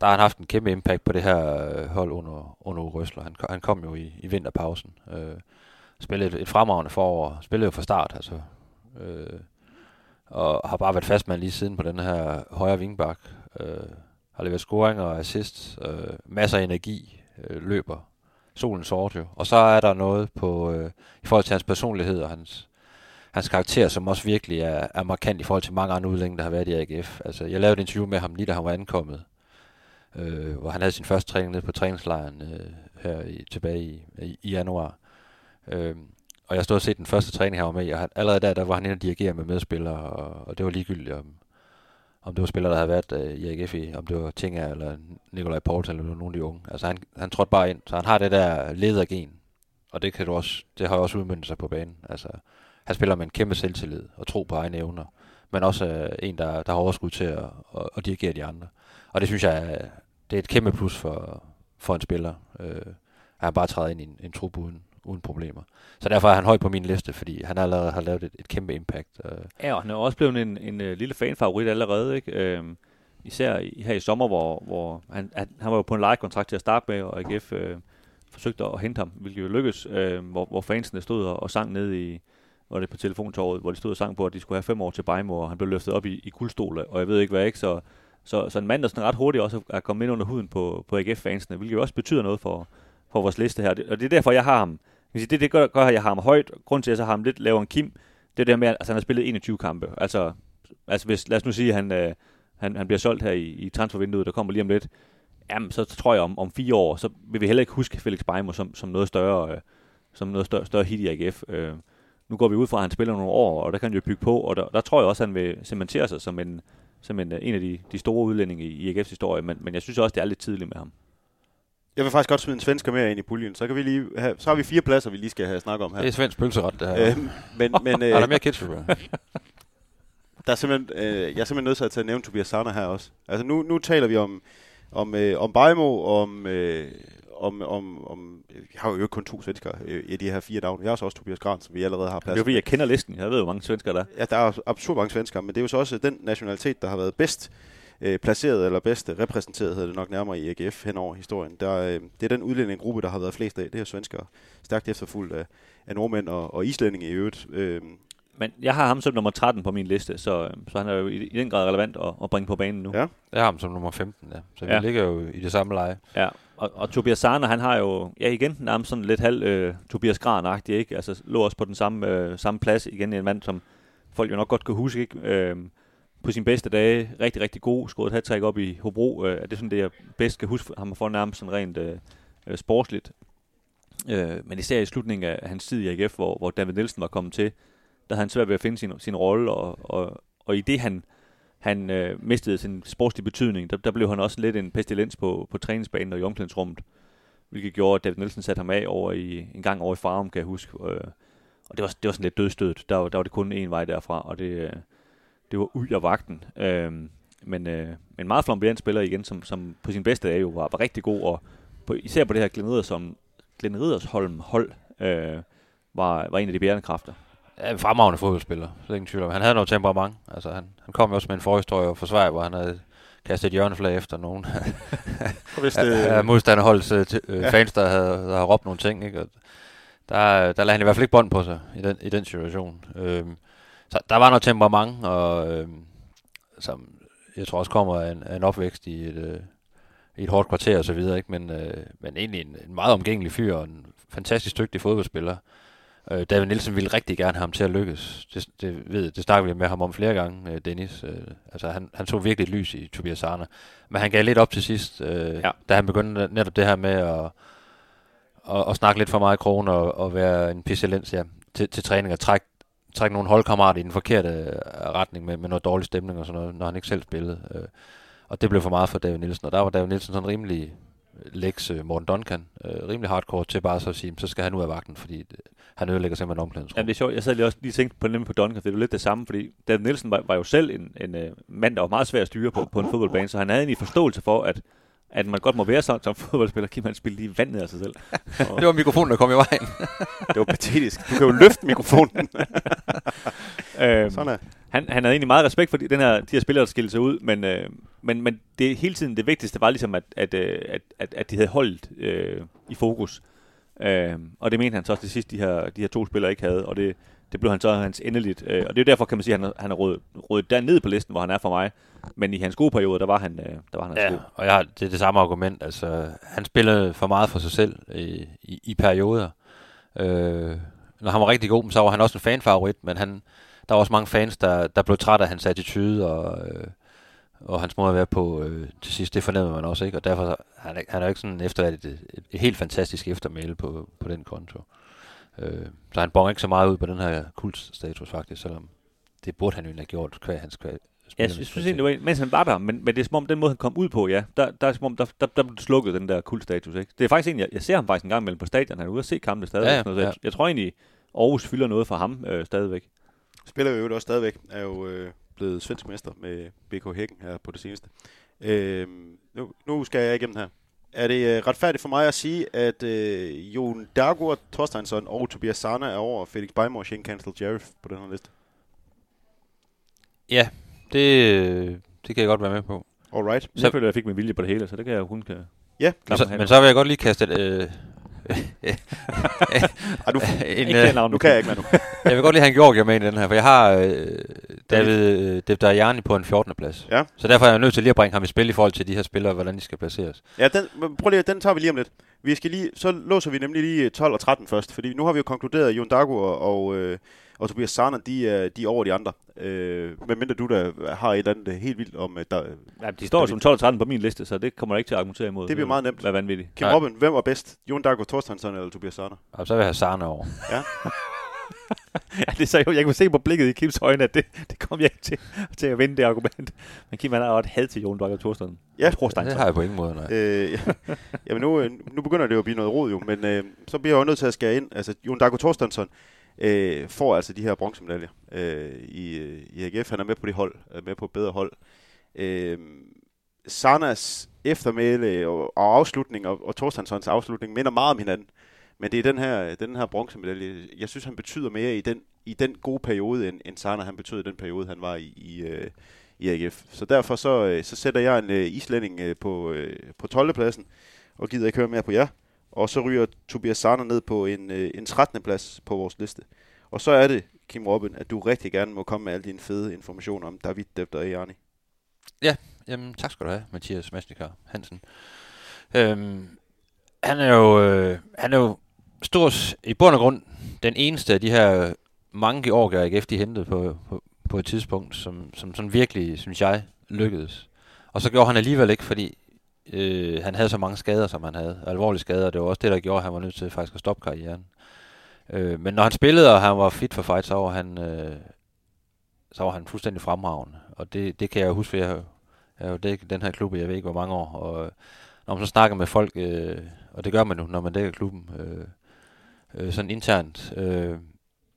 der har han haft en kæmpe impact på det her øh, hold under, under Røsler. Han, han kom jo i, i vinterpausen. Øh, spillede et, et fremragende forår. Spillede jo fra start, altså. Øh, og har bare været fastmand lige siden på den her højre vingbak. Øh, har leveret scoringer og assist. Øh, masser af energi. Øh, løber solen sort jo. Og så er der noget på, øh, i forhold til hans personlighed og hans, hans karakter, som også virkelig er, er markant i forhold til mange andre udlændinge, der har været i AGF. Altså, jeg lavede et interview med ham lige da han var ankommet, øh, hvor han havde sin første træning nede på træningslejren øh, her i, tilbage i, i, i januar. Øh, og jeg stod og set den første træning, han var med i, og han, allerede der, der var han inde og dirigere med medspillere, og, og det var ligegyldigt, om, om det var spillere, der havde været øh, i AGF, i, om det var Tinga eller Nikolaj Poulsen eller nogle af de unge. Altså han, han trådte bare ind, så han har det der ledergen, og det, kan du også, det har jo også udmyndet sig på banen. Altså, han spiller med en kæmpe selvtillid og tro på egne evner, men også øh, en, der, der har overskud til at, at, at dirigere de andre. Og det synes jeg, er- det er et kæmpe plus for, for en spiller. Øh, at han bare træder ind i en, en trup uden, uden problemer. Så derfor er han højt på min liste, fordi han allerede har lavet et, et kæmpe impact. Øh, Ja, og han er også blevet en, en, en lille fanfavorit allerede, ikke? Øhm, især i, her i sommer, hvor, hvor han, han, han var jo på en lejekontrakt til at starte med, og AGF øh, forsøgte at hente ham, hvilket jo lykkedes, øh, hvor, hvor fansene stod og, og sang ned i, var det på telefontorvet, hvor de stod og sang på, at de skulle have fem år til Bejmo, og han blev løftet op i, i guldstole, og jeg ved ikke hvad, ikke? Så, så, så en mand, der sådan ret hurtigt også er kommet ind under huden på, på AGF-fansene, hvilket jo også betyder noget for, for vores liste her. Og det er derfor, jeg har ham. Kan sige, Det, det gør, gør, at jeg har ham højt. Grunden til, at jeg så har ham lidt lavere end Kim, det er det her med, at altså, han har spillet 21 kampe. Altså, altså hvis, lad os nu sige, at han, øh, han, han bliver solgt her i, i transfervinduet, der kommer lige om lidt. Jamen, så tror jeg, om, om fire år, så vil vi heller ikke huske Felix Beimo som, som noget større, øh, som noget større, større hit i AGF. Øh, nu går vi ud fra, at han spiller nogle år, og der kan han jo bygge på, og der, der tror jeg også, at han vil cementere sig som en, som en, øh, en af de, de store udlændinge i, i AGF's historie, men, men jeg synes også, det er lidt tidligt med ham. Jeg vil faktisk godt smide en svensker mere ind i puljen, så kan vi lige have, så har vi fire pladser, vi lige skal have snakket om her. det er svensk pølseret, det her. Øhm, men men er der øh, mere ketchup? der er simpelthen, øh, jeg er simpelthen nødt til at nævne Tobias Sarner her også. Altså nu, nu taler vi om, om, øh, om Bajmo, om, øh, om, om, om, jeg har jo ikke kun to svenskere øh, i de her fire navne. Jeg har så også Tobias Gran, som vi allerede har Det plads er jo fordi, jeg kender listen. Jeg ved, hvor mange svensker der er. Ja, der er absurd mange svenskere, men det er jo så også den nationalitet, der har været bedst øh, placeret, eller bedst repræsenteret, hedder det nok nærmere i AGF hen over historien. Der, øh, det er den udlændinggruppe, der har været flest af. Det er svenskere. Stærkt efterfulgt af, af nordmænd og, og islændinge i øvrigt. Øh, Men jeg har ham som nummer 13 på min liste, så, så han er jo i, i den grad relevant at, at bringe på banen nu. Ja. Jeg har ham som nummer 15, ja. Så vi Ja. ligger jo i det samme leje. Ja, og, og Tobias Sarner, han har jo, ja igen, nærmest sådan lidt halv øh, Tobias gran ikke? Altså lå også på den samme, øh, samme plads. Igen en mand, som folk jo nok godt kan huske, ikke? Øh, på sine bedste dage, rigtig, rigtig god, skåret et hat op i Hobro. Øh, er det sådan det, jeg bedst kan huske ham for nærmest sådan rent øh, øh, sportsligt. Øh, men især i slutningen af hans tid i AGF, hvor, hvor David Nielsen var kommet til, der havde han svært ved at finde sin, sin rolle, og, og, og i det han, han øh, mistede sin sportslige betydning, der, der blev han også lidt en pestilens på, på træningsbanen og i omklædningsrummet, hvilket gjorde, at David Nielsen satte ham af over i, en gang over i Farum, kan jeg huske. Øh, og det var, det var sådan lidt dødstødt. Der, var- der var det kun én vej derfra, og det, øh, det var ud af vagten. Øh, men, øh, men meget flamboyant spiller igen, som, som på sin bedste dage jo var, var rigtig god, og på, især på det her Glenn Riddersholm, Glenn Riddersholm hold, øh, var, var en af de bærende kræfter. Ja, en fremragende fodboldspiller, så er ingen tvivl om. Han havde noget temperament. Altså, han, han kom jo også med en forhistorie for Sverige, hvor han havde kastet et hjørneflag efter nogen og hvis af, det, af modstanderholdets øh, øh, Ja. fans, der havde, der havde råbt nogle ting. Ikke? Og der, der lagde han i hvert fald ikke bånd på sig i den, i den situation. Øhm, så der var noget temperament, og øhm, som jeg tror også kommer af en, af en opvækst i et, øh, i et hårdt kvarter og så videre, ikke? Men, øh, men egentlig en, en meget omgængelig fyr og en fantastisk dygtig fodboldspiller. Øh, David Nielsen ville rigtig gerne have ham til at lykkes. Det, det, ved, det snakker vi med ham om flere gange, øh, Dennis. Øh, altså han, han så virkelig et lys i Tobias Arne. Men han gav lidt op til sidst, øh, Ja. da han begyndte netop det her med at, at, at snakke lidt for meget i krogen og, og være en pestilens ja, til, til træning og trække trække nogle holdkammerater i den forkerte øh, retning med, med noget dårlig stemning og sådan noget, når han ikke selv spillede. Øh, og det blev for meget for David Nielsen, og der var David Nielsen sådan rimelig leks øh, Morten Duncan, øh, rimelig hardcore til bare så at sige, så skal han ud af vagten, fordi det, han ødelægger simpelthen omklædningsrum. Ja, det er sjovt. Jeg sad lige også lige tænkt på nemlig på Duncan, det er jo lidt det samme, fordi David Nielsen var, var jo selv en, en mand, der var meget svær at styre på, på en fodboldbane, så han havde egentlig forståelse for, at at man godt må være sådan som fodboldspiller, Kim han spille lige i vandet af sig selv. Det var mikrofonen, der kom i vejen. Det var patetisk. Du kan jo løfte mikrofonen. øhm, Sådan er. han, han havde egentlig meget respekt for de, den her, de her spillere, der skilte sig ud, men, øh, men, men det hele tiden det vigtigste var ligesom, at, at, øh, at, at, at de havde holdt øh, i fokus. Øh, og det mente han så også til sidst, de her, de her to spillere ikke havde, og det, det blev han så hans endeligt. Øh, og det er jo derfor, kan man sige, at han, han er rådet, rådet dernede på listen, hvor han er for mig. Men i hans gode periode, der var han, øh, der var han altså Ja, god. og jeg har, det er det samme argument. Altså, han spillede for meget for sig selv i, i, i perioder. Øh, når han var rigtig god, så var han også en fanfavorit, men han, der var også mange fans, der, der blev træt af hans attitude og, øh, og hans måde at være på øh, til sidst. Det fornemmer man også, ikke? Og derfor han er han er jo ikke sådan efter et, et, et helt fantastisk eftermæle på, på den konto. Øh, så han bonger ikke så meget ud på den her kultstatus faktisk, selvom det burde han jo have gjort, kvæg hans kvæg. Ja, jeg synes, egentlig, det var, mens han var der, men, men det er som om, den måde, han kom ud på, ja, der, der er som om, der, der, der blev slukket den der kultstatus, ikke? Det er faktisk egentlig, jeg, jeg ser ham faktisk en gang imellem på stadion, han er ude at se kampene stadig. Ja, Ja, ja, så jeg, ja. jeg, tror egentlig, Aarhus fylder noget for ham øh, stadigvæk. Spiller jo også stadigvæk. Er jo øh, blevet svensk mester med BK Hækken her på det seneste. Øh, nu, nu skal jeg igennem her. Er det øh, retfærdigt for mig at sige, at øh, Jon Dagur Thorsteinsson og Tobias Sana er over Felix Beimor og Shane Cancel Jaref på den her liste? Ja, det, øh, det kan jeg godt være med på. Alright. Så jeg føler, at jeg fik min vilje på det hele, så det kan jeg jo kun kan... Ja, Men så, men så vil jeg godt lige kaste et, øh, Ej, du, en, Ikke øh, navn, nu du kan jeg ikke mere nu. jeg vil godt lige have en Georgia med i den her, for jeg har øh, David øh, Devdariani på en 14. plads. Ja. Så derfor er jeg nødt til lige at bringe ham i spil i forhold til de her spillere, hvordan de skal placeres. Ja, den, prøv lige, den tager vi lige om lidt. Vi skal lige, så låser vi nemlig lige 12 og 13 først, fordi nu har vi jo konkluderet, at Jon Dagur og, øh, og Tobias Sarner, de er, de er over de andre. Øh, medmindre du der har et eller andet helt vildt om, der, Ja, de står jo som 12 og 13 på min liste, så det kommer jeg ikke til at argumentere imod. Det bliver meget nemt. Hvad vanvittigt. Kim Nej. Robin, hvem var bedst? Jon Dagur Thorstensson eller Tobias Sarner? Og så vil jeg have Sarne over. Ja, Ja, det så jo, jeg kunne se på blikket i Kims øjne, at det, det kom jeg ikke til, til at vinde det argument. Men Kim, han har jo et had til Jon Bakker Thorsten. Ja. Thorstein. Det har jeg på ingen måde, nej. øh, ja. Jamen nu, øh, nu begynder det jo at blive noget rod jo, men øh, så bliver jeg jo nødt til at skære ind. Altså, Jon Dagur Thorstensson øh, får altså de her bronzemedaljer øh, i, øh, i AGF. Han er med på det hold, er med på et bedre hold. Øh, Sarnas eftermæle og, og afslutning og, og Thorstenssons afslutning minder meget om hinanden. Men det er den her, den her bronzemedalje. Jeg synes, han betyder mere i den, i den gode periode, end, end Sarna han betød i den periode, han var i, i, øh, i AGF. Så derfor så, øh, så sætter jeg en øh, islænding øh, på, øh, på 12. pladsen, og gider ikke høre mere på jer. Og så ryger Tobias Sarner ned på en, øh, en 13. plads på vores liste. Og så er det, Kim Robin, at du rigtig gerne må komme med alle dine fede informationer om David Debter Ja, Jamen, tak skal du have, Mathias Masnikar Hansen. Øhm, han er jo, øh, han er jo stort i bund og grund den eneste af de her mange georgier, AGF de hentede på, på, på et tidspunkt, som, som sådan virkelig, synes jeg, lykkedes. Og så gjorde han alligevel ikke, fordi øh, han havde så mange skader, som han havde. Alvorlige skader, det var også det, der gjorde, at han var nødt til faktisk at stoppe karrieren. Øh, men når han spillede, og han var fit for fight, så var han, øh, så var han fuldstændig fremragende. Og det, det kan jeg huske, for jeg har jo- jeg jo dækket den her klub i jeg ved ikke hvor mange år, og når man så snakker med folk, øh, og det gør man jo, når man dækker klubben, øh, øh, sådan internt, øh,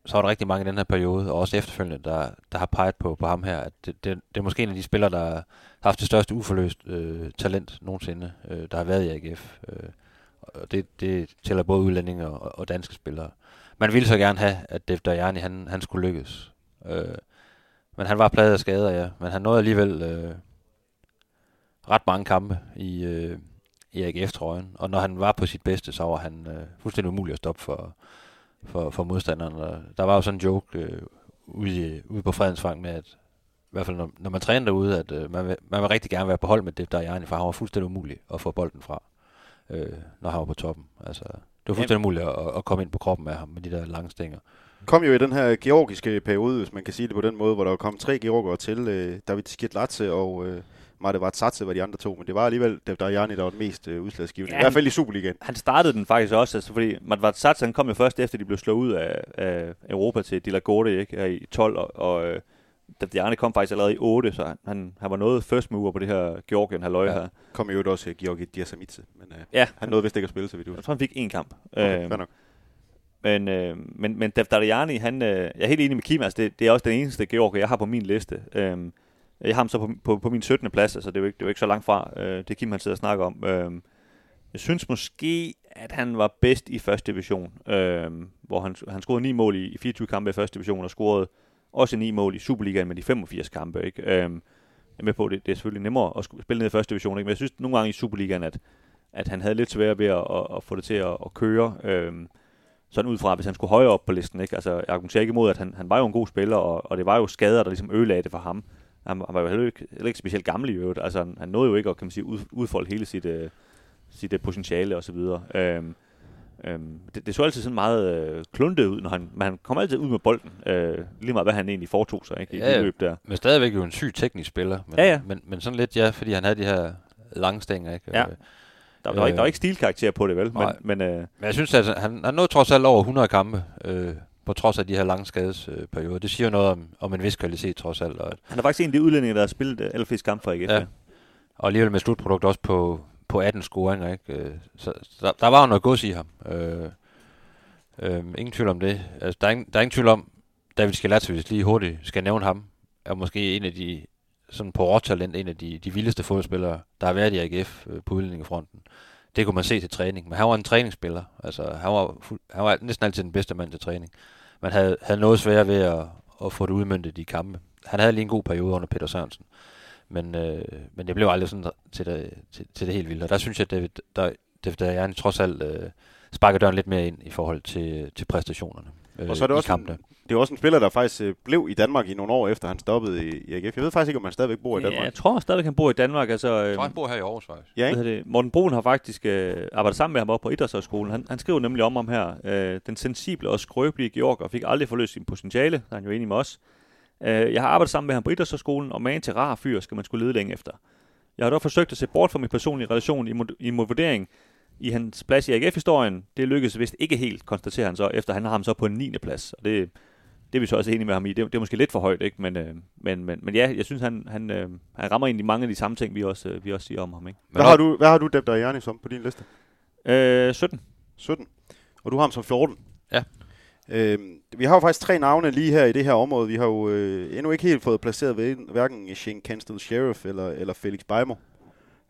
så var der rigtig mange i den her periode, og også efterfølgende, der, der har peget på, på ham her, at det, det, det er måske en af de spillere, der har haft det største uforløst øh, talent nogensinde, øh, der har været i AGF. Øh, og det, det tæller både udlændinge og, og danske spillere. Man ville så gerne have, at Devdariani, han, han skulle lykkes. Øh, men han var pladet af skader, ja. Men han nåede alligevel øh, ret mange kampe i, øh, i AGF-trøjen. Og når han var på sit bedste, så var han øh, fuldstændig umulig at stoppe for, for, for modstanderen. Og der var jo sådan en joke øh, ude, ude på Fredensvang med, at i hvert fald når, når man træner derude, at øh, man, vil, man vil rigtig gerne være på hold med det, der er Jarni, for han var fuldstændig umulig at få bolden fra, øh, når han var på toppen. Altså, det var fuldstændig umuligt at, at komme ind på kroppen af ham med de der lange stænger. Kom jo i den her georgiske periode, hvis man kan sige det på den måde, hvor der kom tre georgere til. Øh, David Skidlatse og øh, Marte Vatsatse var de andre to, men det var alligevel Devdariani, der var den mest øh, udslagsgivende. Ja, I hvert fald i Superligaen. Han startede den faktisk også, altså, fordi Matvart Sats, han kom jo først efter, de blev slået ud af, af Europa til Dilagorte, ikke, her i 12, og, og øh, Devdiane kom faktisk allerede i 8, så han, han, var noget first mover på det her Georgien halløj Ja. her. Kom jo også øh, Georgi Diasamitse, men øh, Ja, han nåede vist ikke at spille, så vidt du jeg tror, han fik én kamp. Okay, fair nok. Men, øh, men, men Devdariani, han, øh, jeg er helt enig med Kim, altså det, det er også den eneste Georg, jeg har på min liste. Øhm, jeg har ham så på, på, på min 17. plads, altså det er jo ikke, det er jo ikke så langt fra, øh, det Kim han sidder og snakker om. Øh, jeg synes måske, at han var bedst i første division, øh, hvor han, han scorede 9 mål i, i 24 kampe i første division, og scorede også 9 mål i Superligaen med de 85 kampe. Ikke? Øh, jeg er med på, det, det er selvfølgelig nemmere at spille ned i første division, ikke? men jeg synes nogle gange i Superligaen, at, at han havde lidt svært ved at, at, at få det til at, at køre. Øh, sådan ud fra, hvis han skulle højere op på listen. Ikke? Altså, jeg argumenterer ikke imod, at han, han var jo en god spiller, og, og det var jo skader, der ligesom ødelagde det for ham. Han, han var jo heller ikke, heller ikke specielt gammel i øvrigt. Altså, han, han nåede jo ikke at kan man sige, ud, udfolde hele sit, uh, sit uh, potentiale osv. Øhm, øhm, det, det så altid sådan meget øh, kluntet ud, når han, men han kom altid ud med bolden, øh, lige meget hvad han egentlig foretog sig ikke, i Ja, det løb der. Men stadigvæk jo en syg teknisk spiller. Men, Ja, ja. Men, men sådan lidt, ja, fordi han havde de her lange stænger, ikke? Ja. Øh, Der, der, var ikke, Øh, der var ikke stilkarakter på det, vel? Men, nej. men øh, Men jeg synes, at han, han nåede trods alt over 100 kampe, øh, på trods af de her lange skadesperioder. Det siger jo noget om, om en vis kvalitet, trods alt. Og, han er faktisk en af de udlændinge, der har spillet øh, allerflest kampe for AGF. Ja. og alligevel med slutprodukt også på, på 18 scoringer. Ikke? Øh, Så, der, der var jo noget gods i ham. Øh, øh, ingen tvivl om det. Altså, der, er ingen, der er ingen tvivl om, David Skelatse, hvis lige hurtigt skal nævne ham, er måske en af de, sådan på råtalent, en af de, de vildeste fodboldspillere, der har været i AGF øh, på udlændingefronten. Det kunne man se til træning. Men han var en træningsspiller. Altså, han, var han var næsten altid den bedste mand til træning. Man havde, havde noget svært ved at, at få det udmyndtet i kampe. Han havde lige en god periode under Peter Sørensen. Men, øh, men det blev aldrig sådan til det, til, til det helt vilde. Og der synes jeg, at David, der, David Dajani trods alt øh, sparker døren lidt mere ind i forhold til, til præstationerne øh, Og så er det i også kampene. en, det er også en spiller, der faktisk øh, blev i Danmark i nogle år efter han stoppede i, i AGF. Jeg ved faktisk ikke, om han stadigvæk bor i Ja, Danmark. jeg tror stadigvæk, han bor i Danmark. Altså, øh, Jeg bor her i Aarhus faktisk. Ja, Hvad ikke? det? Morten Brun har faktisk øh, arbejdet sammen med ham oppe på Idrætshøjskolen. Han, han skriver nemlig om ham her. Øh, den sensible og skrøbelige Georg fik aldrig forløst sin potentiale. Der er han jo enig med os. Øh, jeg har arbejdet sammen med ham på Idrætshøjskolen, og man til rar fyr skal man skulle lede længe efter. Jeg har dog forsøgt at se bort fra min personlige relation i, mod- i mod vurdering i hans plads i AGF-historien. Det lykkedes vist ikke helt, konstaterer han så, efter han har ham så på en 9. plads. Og det, det er vi så også enige med ham i. Det, det er måske lidt for højt, ikke? Men, øh, men, men, men ja, jeg synes, han, han, øh, han rammer egentlig mange af de samme ting, vi også, øh, vi også siger om ham. Ikke? Hvad har du, hvad har du Deb Dajani som på din liste? Øh, 17. 17. Og du har ham som 14. Ja. Øhm, vi har jo faktisk tre navne lige her i det her område. Vi har jo øh, endnu ikke helt fået placeret ved, hverken Shane Cansted Sheriff eller, eller Felix Beimer.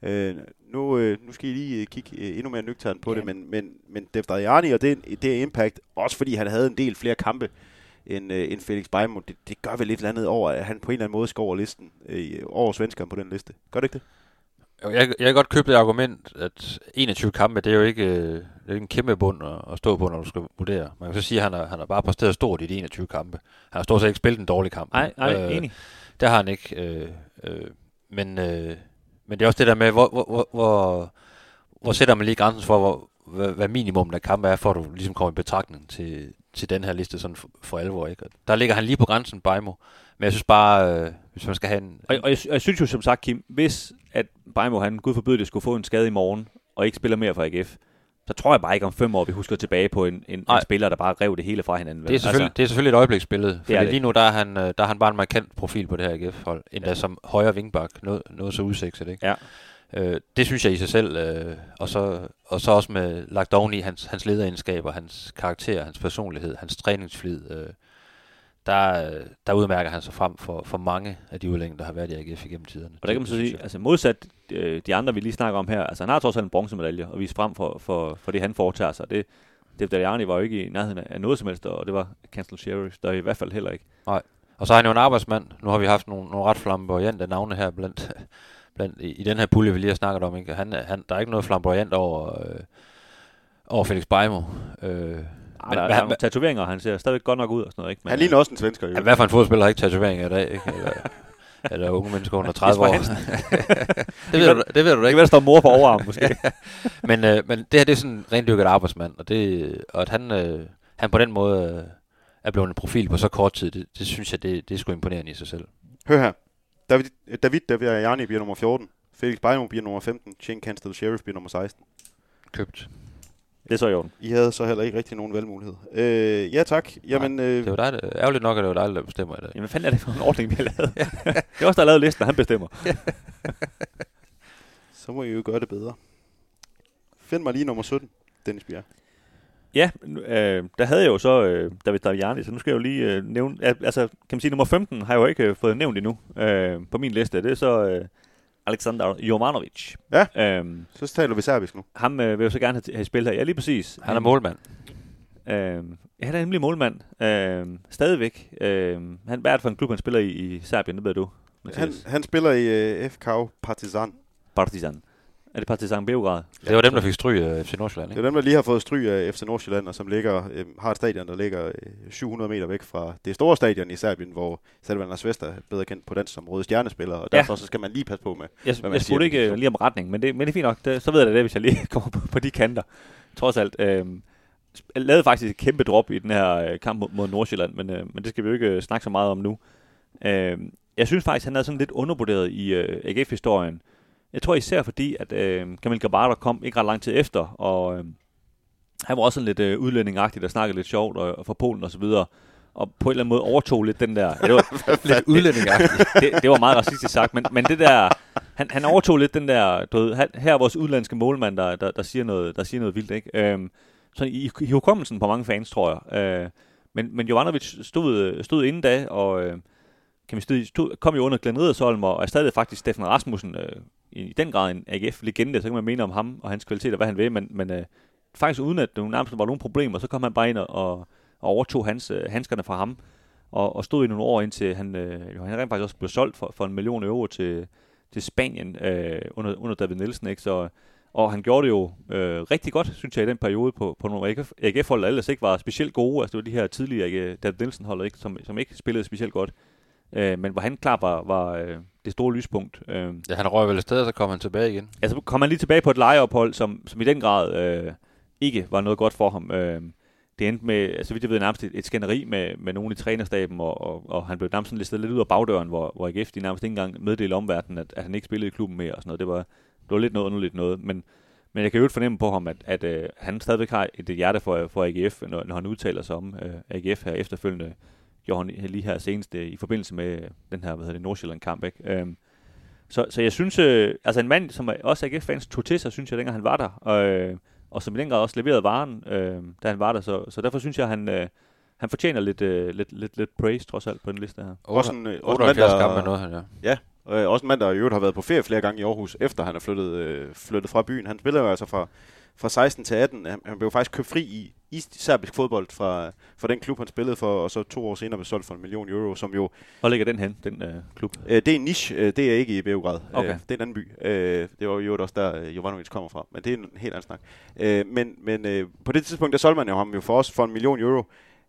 Øh, nu, øh, nu skal I lige øh, kigge øh, endnu mere nøgternt på Ja. det, men, men, men Def Dajani og det, det er impact, også fordi han havde en del flere kampe end, øh, end Felix Beimer, det, det gør vel lidt eller andet over, at han på en eller anden måde skal over listen, øh, over svenskeren på den liste. Gør det ikke det? Jo, Jeg, jeg kan godt købe det argument, at 21 kampe, det er jo ikke, øh, det er ikke en kæmpe bund at, at stå på, når du skal vurdere. Man kan så sige, at han har, han har bare præsteret stort i de 21 kampe. Han har stort set ikke spillet en dårlig kamp. Nej, nej, øh, enig. Det har han ikke. Øh, øh, men, øh, men det er også det der med, hvor, hvor, hvor, hvor, hvor sætter man lige grænsen for, hvor, hvad, hvad minimum af kampe er, for at du ligesom kommer i betragtning til, til den her liste sådan for, for alvor. Ikke? Og der ligger han lige på grænsen, Bejmo. Men jeg synes bare, øh, hvis man skal have en... Og, og, jeg, og jeg synes jo som sagt, Kim, hvis at Bejmo, han gud forbyde det, skulle få en skade i morgen, og ikke spiller mere for AGF, så tror jeg bare ikke om fem år, vi husker tilbage på en, en, en spiller, der bare rev det hele fra hinanden. Det er selvfølgelig, altså, det er selvfølgelig et øjebliksbillede, for det. lige nu der er, han, øh, der er han bare en markant profil på det her AGF-hold, endda ja. som højre vingbak, noget, noget så udsigtet, ikke? Ja. Øh, det synes jeg i sig selv, øh, og, så, og så også med lagt oven i hans, hans lederegenskaber, hans karakter, hans personlighed, hans træningsflid, øh, der, der udmærker han sig frem for, for mange af de udlændinge, der har været i AGF igennem tiderne. Og der kan man så sige, altså modsat øh, de andre, vi lige snakker om her, altså han har trods alt en bronzemedalje og vise frem for, for, for det, han foretager sig. Det, det Dajani var jo ikke i nærheden af noget som helst, og det var Cancel Sheriff, der i hvert fald heller ikke. Og så er han jo en arbejdsmand. Nu har vi haft nogle, nogle ret flamboyante navne her blandt, blandt, i, i den her pulje, vi lige har snakket om. Ikke? Han, er- han, der er ikke noget flamboyant over, øh, over Felix Beimo. Øh, Men, men, der, der er han, nogle tatoveringer, han ser stadigvæk godt nok ud og sådan noget. Ikke? Men, Han ligner også en svensker, jo. Ja, hvad for en fodspiller har ikke tatoveringer i dag? Ikke? Eller, eller unge mennesker under 30 år. Det, ved du, det ved du da det ikke. være, der står mor på overarmen måske. Men, øh, men det her det er sådan en rendyrket arbejdsmand, og, det, og at han, øh, han på den måde øh, er blevet en profil på så kort tid, det, det synes jeg, det, det er sgu imponerende i sig selv. Hør her. David, David Dajani bliver nummer 14. Felix Beimer bliver nummer 15. Shane Cansted Sheriff bliver nummer 16. Købt. det er så i orden. I havde så heller ikke rigtig nogen valgmulighed. Øh, ja tak. Jamen, øh, Det var dig, der, ærgerligt nok, at det var dig, der bestemmer i dag. Jamen, hvad fanden er det for en ordning, vi har lavet? det er også der har lavet listen, og han bestemmer. så må I jo gøre det bedre. Find mig lige nummer 17, Dennis Bjerg. Ja, øh, der havde jeg jo så øh, David Daviani, så nu skal jeg jo lige øh, nævne, altså kan man sige, nummer 15 har jeg jo ikke øh, fået nævnt endnu øh, på min liste. Det er så øh, Alexander Jovanovic. Ja. Øhm, Så taler vi serbisk nu. ham øh, vil jeg så gerne have, have spillet her. Ja, lige præcis. Han er målmand. Øh, ja, han er nemlig målmand. Øh, stadigvæk. Øh, han, hvad er det for en klub, han spiller i, i Serbien, det ved du? Han, Mathias? han spiller i uh, FK Partizan. Partizan. Er det Partizan Beograd? Det var dem, der fik stryg af FC Nordsjælland, Det ikke? er dem, der lige har fået stry af FC Nordsjælland, og som ligger, øh, har et stadion, der ligger øh, 700 meter væk fra det store stadion i Serbien, hvor Selvan Svester er bedre kendt på dansk som røde stjernespiller, og Ja. derfor så skal man lige passe på med. Jeg, hvad man jeg spurgte ikke det. øh, lige om retning, men det, men det er fint nok. Det, så ved jeg det, hvis jeg lige kommer på, på de kanter. Trods alt. Øh, jeg lavede faktisk et kæmpe drop i den her øh, kamp mod, mod Nordsjælland, men, øh, men det skal vi jo ikke øh, snakke så meget om nu. Øh, jeg synes faktisk, han er sådan lidt undervurderet i øh, AGF-historien. Jeg tror især fordi, at øh, Kamil Gabata kom ikke ret lang tid efter, og øh, han var også sådan lidt øh, udlændingagtig, der snakkede lidt sjovt og, og fra Polen og så videre. Og på en eller anden måde overtog lidt den der... Ja, det var, Lidt udlændingagtigt. det, det var meget racistisk sagt, men, men det der, han, han overtog lidt den der, du ved, han- her er vores udlandske målmand, der, der, der, siger, noget, der siger noget vildt, ikke? Øhm, sådan i, i hukommelsen på mange fans, tror jeg. Øh, men, men Jovanovic stod, stod inden da, og øh, kan vi støde, kom jo under Glenn Riddersholm, og erstattede faktisk Steffen Rasmussen, øh, i, i den grad en AGF-legende, så kan man mene om ham og hans kvalitet og hvad han vil, men, men øh, faktisk uden at der nærmest var nogen problemer, så kom han bare ind og, og, og overtog hans, øh, handskerne fra ham, og, og stod i nogle år indtil han, øh, han rent faktisk også blev solgt for, for en million euro til, til Spanien øh, under, under David Nielsen. Ikke? Så, og han gjorde det jo øh, rigtig godt, synes jeg, i den periode på, på nogle AGF, AGF-hold, der ellers ikke var specielt gode. Altså det var de her tidligere AG, David Nielsen-hold, ikke? Som, som ikke spillede specielt godt. Øh, men hvor han klar var, var øh, det store lyspunkt. Øh, Ja, han røg vel afsted, og så kom han tilbage igen. altså kom han lige tilbage på et lejeophold, som, som i den grad øh, ikke var noget godt for ham. Øh, det endte med, altså vidt jeg ved, nærmest et, et skænderi med, med nogen i trænerstaben, og, og, og han blev nærmest sådan listet lidt ud af bagdøren, hvor, hvor AGF de nærmest ikke engang meddelte omverdenen, at, at han ikke spillede i klubben mere og sådan noget. Det var, det var lidt noget underligt noget, men, men jeg kan jo ikke fornemme på ham, at, at øh, han stadigvæk har et hjerte for, for AGF, når, når han udtaler sig om øh, AGF her efterfølgende, gjorde han lige her senest øh, i forbindelse med den her, hvad hedder det, Nordsjælland-kamp, ikke? Øhm, så, så jeg synes, øh, altså en mand, som er- også AGF-fans tog til sig, synes jeg, dengang han var der, og, øh, og som i den grad også leverede varen, øh, da han var der, så, så derfor synes jeg, han, øh, han fortjener lidt, øh, lidt, lidt, lidt praise, trods alt, på den liste her. Også en, øh, også en mand, 78 kampe der, noget, han ja. øh, også en mand, der i øvrigt har været på ferie flere gange i Aarhus, efter han er flyttet, øh, flyttet fra byen. Han spiller jo altså fra, fra 16 til 18. Han, han blev faktisk købt fri i, i serbisk fodbold fra, fra den klub, han spillede for, og så to år senere blev solgt for en million euro, som jo Hvor ligger den hen, den øh, klub? Øh, det er en niche, øh, det er ikke i Beograd. Okay. Øh, det er en anden by. Øh, det var jo også der, øh, Jovanovic kommer fra. Men det er en helt anden snak. Øh, men men øh, på det tidspunkt, der solgte man jo ham jo for os for en million euro.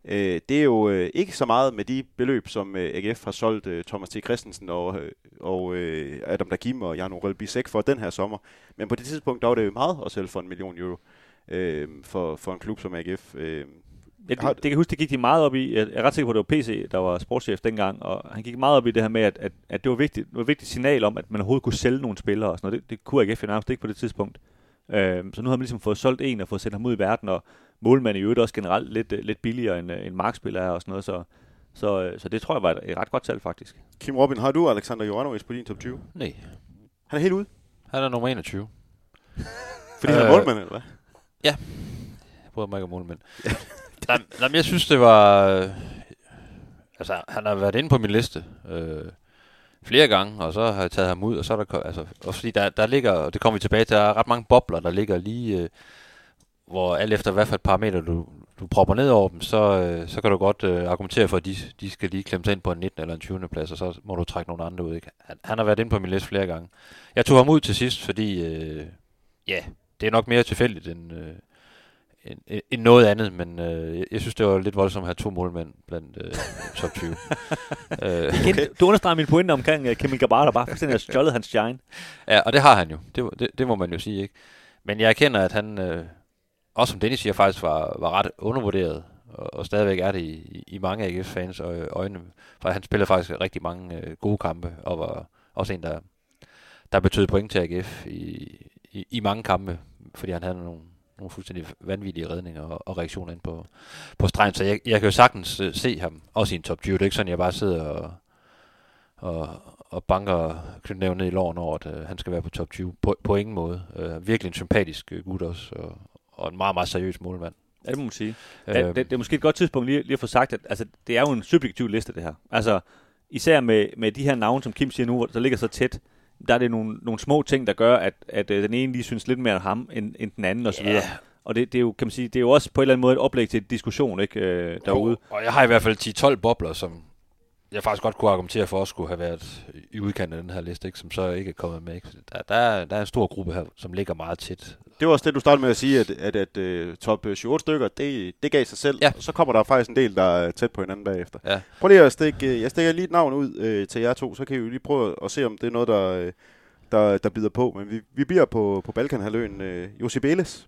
Øh, det er jo øh, ikke så meget med de beløb, som øh, AGF har solgt øh, Thomas T. Christensen og, øh, og øh, Adam Dagim og Jan Orel Bisek for den her sommer. Men på det tidspunkt, der var det jo meget at sælge for en million euro øh, for, for en klub som AGF. Øh, Ja, det, det kan jeg huske, det gik de meget op i. Jeg er ret sikker på, at det var PC, der var sportschef dengang, og han gik meget op i det her med, at, at, at det var vigtigt, det var et vigtigt signal om, at man overhovedet kunne sælge nogle spillere og sådan noget. Det, det kunne AGF nærmest ikke på det tidspunkt. Øhm, så nu har man ligesom fået solgt en og fået sendt ham ud i verden, og målmanden i øvrigt også generelt lidt, øh, lidt billigere end øh, en markspiller er og sådan noget, så, så, øh, så det tror jeg var et, et ret godt salg faktisk. Kim Robin, har du Alexander Jovanovic på din top 20? Nej, Han er helt ude, han er nummer 21. fordi øh, han er målmand, eller hvad? Jeg bryder mig ikke om målmænd. Jamen, jamen, jeg synes, det var... øh, Altså, han har været inde på min liste øh, flere gange, og så har jeg taget ham ud, og så er der... Altså, også fordi der, der ligger, og det kommer vi tilbage til, der er ret mange bobler, der ligger lige... Øh, hvor alt efter hvad for et parameter du, du propper ned over dem, så, øh, så kan du godt øh, argumentere for, at de, de skal lige klemme sig ind på en 19. eller en 20. plads, og så må du trække nogle andre ud. Ikke? Han, han har været inde på min liste flere gange. Jeg tog ham ud til sidst, fordi øh, ja, det er nok mere tilfældigt end, øh, end, end noget andet, men øh, jeg- jeg synes, det var lidt voldsomt at have to målmænd blandt øh, top 20. øh, Okay. Du understreger min pointe omkring uh, Kevin Gabata, bare fuldstændig har stjålet hans shine. Ja, og det har han jo. Det, det, det må man jo sige, ikke? Men jeg erkender, at han, øh, også som Dennis siger, faktisk var, var ret undervurderet, og, og stadigvæk er det i, i, mange AGF-fans øh, øjne. For han spillede faktisk rigtig mange øh, gode kampe, og var også en, der, der betød point til AGF i, i, i mange kampe, fordi han havde nogle, nogle fuldstændig vanvittige redninger og, og reaktioner ind på, på stregen. Så jeg, jeg kan jo sagtens øh, se ham, også i en top 20. Det er ikke sådan, jeg bare sidder og, og, og banker knytnæven ned i loven over, at øh, han skal være på top 20. På, på ingen måde. Øh, virkelig en sympatisk øh, gut også, og, og en meget, meget seriøs målmand. Ja, det må man sige. Ja, det, det, er måske et godt tidspunkt lige, lige at få sagt, at altså, det er jo en subjektiv liste, det her. Altså, især med, med de her navne, som Kim siger nu, der ligger så tæt, der er det nogle, nogle små ting, der gør, at, at øh, den ene lige synes lidt mere om ham, end, end den anden, osv. Ja. Og det, det, er jo, kan man sige, det er jo også på en eller anden måde et oplæg til diskussion ikke, øh, derude. Og, og jeg har i hvert fald 10-12 bobler, som jeg faktisk godt kunne argumentere for, at skulle have været i udkanten af den her liste, ikke? som så ikke er kommet med. Ikke? Der, der, er, der er en stor gruppe her, som ligger meget tæt. Det var også det, du startede med at sige, at, at, at, at top 7-8 stykker, det, det gav sig selv. Ja. Og så kommer der faktisk en del, der er tæt på hinanden bagefter. Ja. Prøv lige at stikke, øh, jeg stikker lige et navn ud øh, til jer to, så kan I jo lige prøve at se, om det er noget, der, øh, der, der bider på. Men vi, vi bliver på, på Balkanhaløen. Øh, Josip Eles.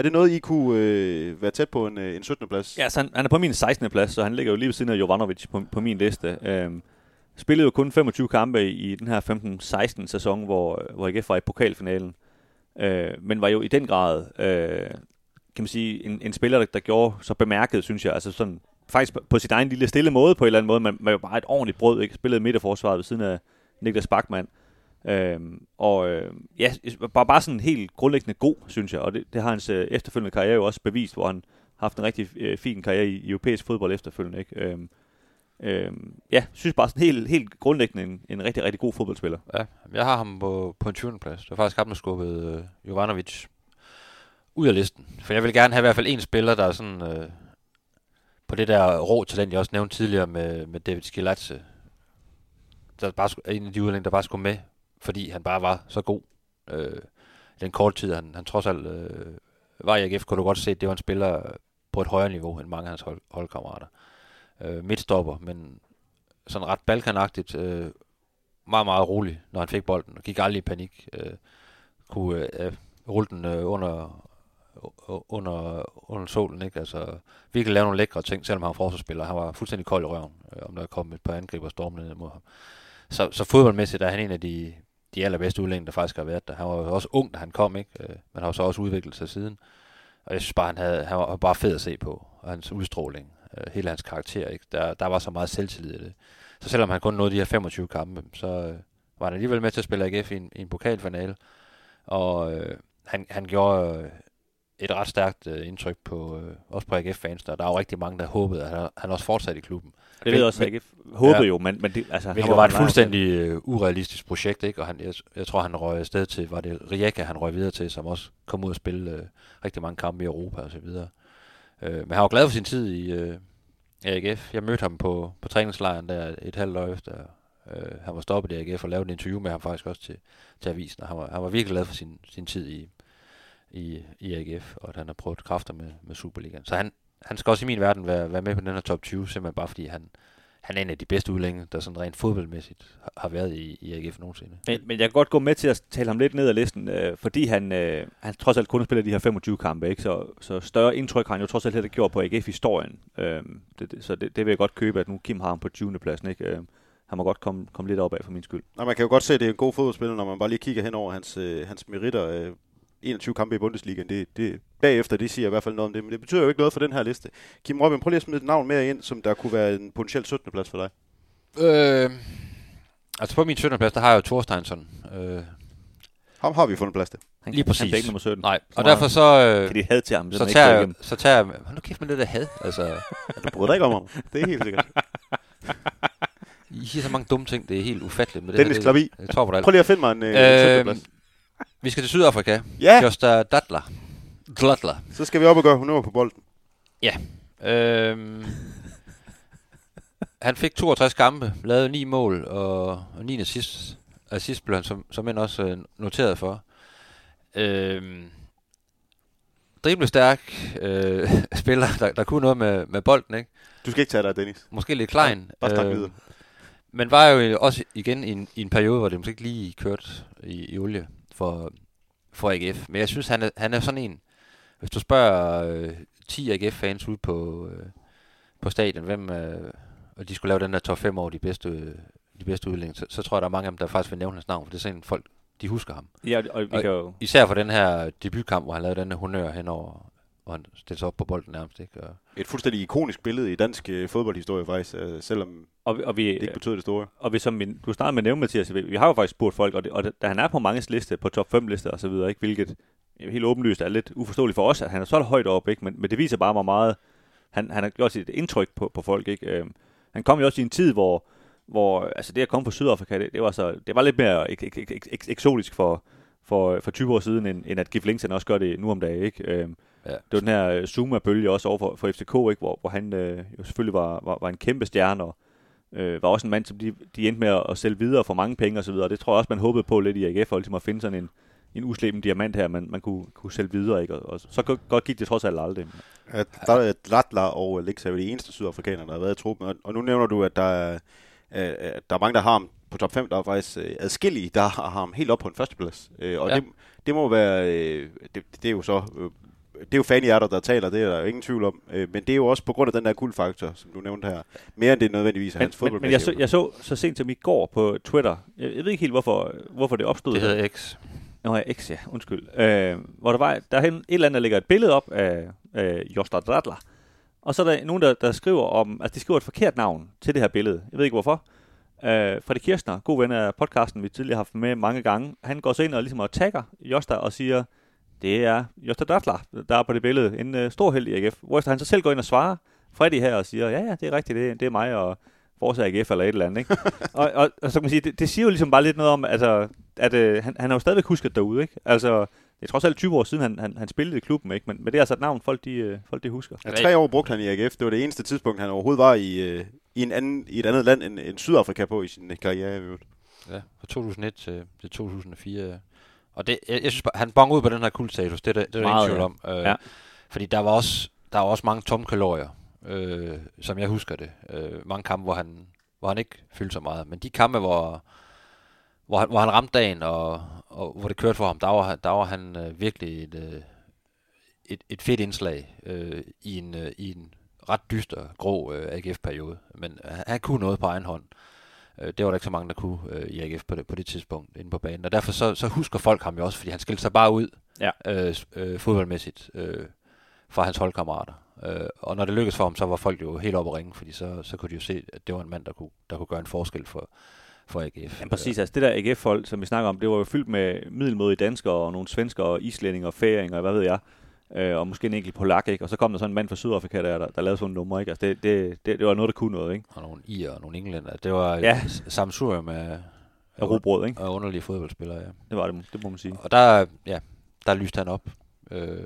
Er det noget, I kunne øh, være tæt på en, øh, en 17. plads? Ja, så han, han er på min 16. plads, så han ligger jo lige ved siden af Jovanovic på, på min liste. Øhm, spillede jo kun 25 kampe i, i den her 15-16 sæson, hvor, hvor AGF var i pokalfinalen. Øh, men var jo i den grad, øh, kan man sige, en, en spiller, der, der gjorde så bemærket, synes jeg. Altså sådan, faktisk på, på sit egen lille stille måde på en eller anden måde, men var jo bare et ordentligt brød, ikke? Spillede midterforsvaret ved siden af Niklas Bachmann. Øhm, og øh, ja, bare, bare sådan helt grundlæggende god, synes jeg. Og det, det har hans øh, efterfølgende karriere jo også bevist, hvor han har haft en rigtig øh, fin karriere i, i europæisk fodbold efterfølgende. Ikke? Øhm, øhm, ja, synes bare sådan helt, helt grundlæggende en, en rigtig, rigtig god fodboldspiller. Ja, jeg har ham på, på en 20. plads. Det var faktisk ham, der skubbede øh, Jovanovic ud af listen. For jeg vil gerne have i hvert fald en spiller, der er sådan... Øh, på det der rå talent, jeg også nævnte tidligere med, med David Skilatse. Der bare, en af de udlændinge, der bare skulle med, fordi han bare var så god. Øh, den korte tid, han, han trods alt øh, var i AGF, kunne du godt se, at det var en spiller på et højere niveau end mange af hans hold, holdkammerater. Øh, midtstopper, men sådan ret balkanagtigt, øh, meget, meget rolig, når han fik bolden, og gik aldrig i panik. Øh, kunne øh, rulle den øh, under, under, under solen, ikke? Altså, virkelig lave nogle lækre ting, selvom han var forsvarsspiller. Han var fuldstændig kold i røven, øh, om der kom et par angriber stormende ned mod ham. Så, så fodboldmæssigt er han en af de, de allerbedste udlændinge, der faktisk har været der. Han var jo også ung, da han kom, ikke? Øh, men har jo så også udviklet sig siden. Og jeg synes bare, han, havde, han var bare fed at se på. Og hans udstråling, øh, hele hans karakter, ikke? Der, der var så meget selvtillid i det. Så selvom han kun nåede de her 25 kampe, så øh, var han alligevel med til at spille AGF i en, i en pokalfinale. Og øh, han, han gjorde øh, et ret stærkt øh, indtryk på øh, også på AGF-fans. Der, der er jo rigtig mange, der håbede, at han, han også fortsatte i klubben. Det ved jeg også, at jeg håbede Ja. jo, men, men det, altså, Hvilket han var et fuldstændig øh, urealistisk projekt, ikke? Og han, jeg, jeg tror, han røg afsted til, var det Rijeka, han røg videre til, som også kom ud og spille øh, rigtig mange kampe i Europa og så videre. Øh, men han var glad for sin tid i øh, AGF. Jeg mødte ham på, på træningslejren der et halvt år efter. Øh, han var stoppet i AGF og lavede en interview med ham faktisk også til, til avisen. Og han var, han var virkelig glad for sin, sin tid i, i, i AGF, og at han har prøvet kræfter med, med Superligaen. Så han, han skal også i min verden være, være med på den her top 20, simpelthen bare fordi han, han er en af de bedste udlændinge, der sådan rent fodboldmæssigt har- været i, i AGF nogensinde. Men, men jeg kan godt gå med til at tale ham lidt ned ad listen, øh, fordi han, øh, han trods alt kun spiller de her 25 kampe, ikke? Så, så større indtryk har han jo trods alt heller ikke gjort på AGF-historien. Øh, det, det, så det, det vil jeg godt købe, at nu Kim har ham på 20. pladsen. Ikke? Øh, han må godt komme, komme lidt op af for min skyld. Nå, man kan jo godt se, at det er en god fodboldspiller, når man bare lige kigger hen over hans, øh, hans meritter. Øh, 21 kampe i Bundesligaen, det, det, bagefter, det siger i hvert fald noget om det, men det betyder jo ikke noget for den her liste. Kim Robin, prøv lige at smide et navn mere ind, som der kunne være en potentiel 17. plads for dig. Øh, altså på min 17. plads, der har jeg jo Thorsteinsson. Øh, Ham har vi fundet plads til. Han, Lige Han præcis. bliver ikke nummer 17. nej, og derfor så, øh, kan de have til ham, så så, tager, jeg, så tager jeg... Hold nu kæft med det der had. Altså, Du bryder dig ikke om ham. Det er helt sikkert. I siger så mange dumme ting, det er helt ufatteligt. Med det Dennis her, Klavi. Jeg tror på det. Prøv lige at finde mig en, øh, en 17. Øh, plads. Vi skal til Sydafrika. Ja, Josta Datler. Dlatler. så skal vi op og gøre honor på bolden. Øhm, han fik 62 kampe, lavede 9 mål og, og 9 assist. Assist blev han som, som end også øh, noteret for. Øhm, drible stærk øh, spiller, der, der kunne noget med, med bolden, ikke? Du skal ikke tage dig, Dennis. Måske lidt klein. Bare snak videre. Men var jo også igen i en, i en periode, hvor det måske ikke lige kørte i, i olie for, for AGF. Men jeg synes, han er, han er sådan en, hvis du spørger øh, 10 AGF-fans ude på, øh, på stadion, hvem øh, og de skulle lave den der top 5 over de bedste, de bedste udlændinge, så, så tror jeg, der er mange af dem, der faktisk vil nævne hans navn, for det er sådan en folk, de husker ham. Ja, og Og- jo... Især for den her debutkamp, hvor han lavede den her honør henover, hvor han stillede sig op på bolden nærmest. Ikke? Og, Et fuldstændig ikonisk billede i dansk øh, fodboldhistorie faktisk, øh, selvom Og, vi- og vi, det ikke betød det store. og vi, som vi, du startede med at nævne, Mathias, vi, vi har jo faktisk spurgt folk, og, det, og der, han er på mange liste, på top 5 lister og så videre, ikke? hvilket helt åbenlyst er lidt uforståeligt for os, at han er så højt op, ikke? Men, men det viser bare, hvor meget han, han har gjort sit indtryk på, på folk. Ikke? Øh, han kom jo også i en tid, hvor, hvor altså det at komme fra Sydafrika, det, det, var, så, det var lidt mere ek, ek, ek, ek, ek, eksotisk for, for, for 20 år siden, end, end at Gif Linksson også gør det nu om dagen. Ikke? Øh, Ja. Det var den her Zuma-bølge også over for, for FCK, ikke? Hvor, hvor han øh, jo selvfølgelig var, var, var en kæmpe stjerne, og øh, var også en mand, som de, de endte med at, at sælge videre for mange penge osv., det tror jeg også, man håbede på lidt i AGF, og ligesom at finde sådan en, en uslæben diamant her, man, man kunne, kunne sælge videre, ikke? Og, og så godt, godt gik det trods alt aldrig. At der er Latla og Lex er jo de eneste sydafrikanere, der har været i truppen, og, og nu nævner du, at der er, øh, der er mange, der har ham på top 5, der er faktisk øh, adskillige, der har ham helt op på en førsteplads. Øh, og Ja. ja. det, det må være, øh, det, det er jo så, øh, det er jo fanhjerter, der taler, det er der ingen tvivl om. Øh, men det er jo også på grund af den der guldfaktor, som du nævnte her. Mere end det nødvendigvis er Men, hans men, men jeg, så, jeg så så sent som i går på Twitter, jeg, jeg ved ikke helt, hvorfor, hvorfor det opstod. Det hedder X. Nå ja, X, ja, undskyld. Øh, hvor der var, der er et eller andet, der lægger et billede op af, af Jostad Radler. Og så er der nogen, der, der skriver om, altså de skriver et forkert navn til det her billede. Jeg ved ikke hvorfor. Øh, Fredrik Kirchner, god ven af podcasten, vi tidligere har haft med mange gange, han går så ind og ligesom og tagger Jostad og siger, det er Jostad Radler, der er på det billede. En uh, stor held i AGF. Hvorefter han så selv går ind og svarer Freddy her og siger, ja, ja, det er rigtigt, det, det er mig og Forza AGF eller et eller andet. Ikke? og, og, og, så kan man sige, det, det siger jo ligesom bare lidt noget om, altså, at øh, han, han har jo stadigvæk husket derude. Ikke? Altså, det er trods alt 20 år siden, han, han, han spillede i klubben, ikke? Men, men det er altså et navn, folk de, øh, folk de husker. Ja, tre år brugte han i AGF. Det var det eneste tidspunkt, han overhovedet var i, øh, i, en anden, i et andet land end, end Sydafrika på i sin karriere. Ja, fra 2001 til, til 2004. Og det, jeg, jeg synes bare, han bonger ud på den her kultstatus, det er der, det er der ingen tvivl om. Øh, Ja. Fordi der var også, der var også mange tomme kalorier, øh, som jeg husker det. Øh, mange kampe, hvor han, hvor han ikke fyldte så meget. Men de kampe, hvor, hvor, han, hvor han ramte dagen, og, og hvor det kørte for ham, der var, der var han øh, virkelig et, øh, et, et fedt indslag øh, i, en, øh, i en ret dyster, grå øh, AGF-periode. Men han, han kunne noget på egen hånd. Øh, det var der ikke så mange, der kunne øh, i AGF på det, på det tidspunkt inde på banen. Og derfor så, så husker folk ham jo også, fordi han skilte sig bare ud Ja. øh, øh, fodboldmæssigt øh, fra hans holdkammerater. Øh, og når det lykkedes for ham, så var folk jo helt oppe at ringe, fordi så, så kunne de jo se, at det var en mand, der kunne, der kunne gøre en forskel for, for AGF. Ja, præcis. Altså det der AGF-hold, som vi snakker om, det var jo fyldt med middelmådige danskere og nogle svensker og islændinge og færinger og hvad ved jeg. Øh, og måske en enkelt polak, ikke? Og så kom der sådan en mand fra Sydafrika, der, der, der lavede sådan en nummer, ikke? Altså det, det, det, det var noget, der kunne noget, ikke? Og nogle irer og nogle englænder. Det var Ja. samsurium af, Af robrød, ikke? af underlige fodboldspillere, ja. Det var det, det må man sige. Og der, ja, der lyste han op, øh,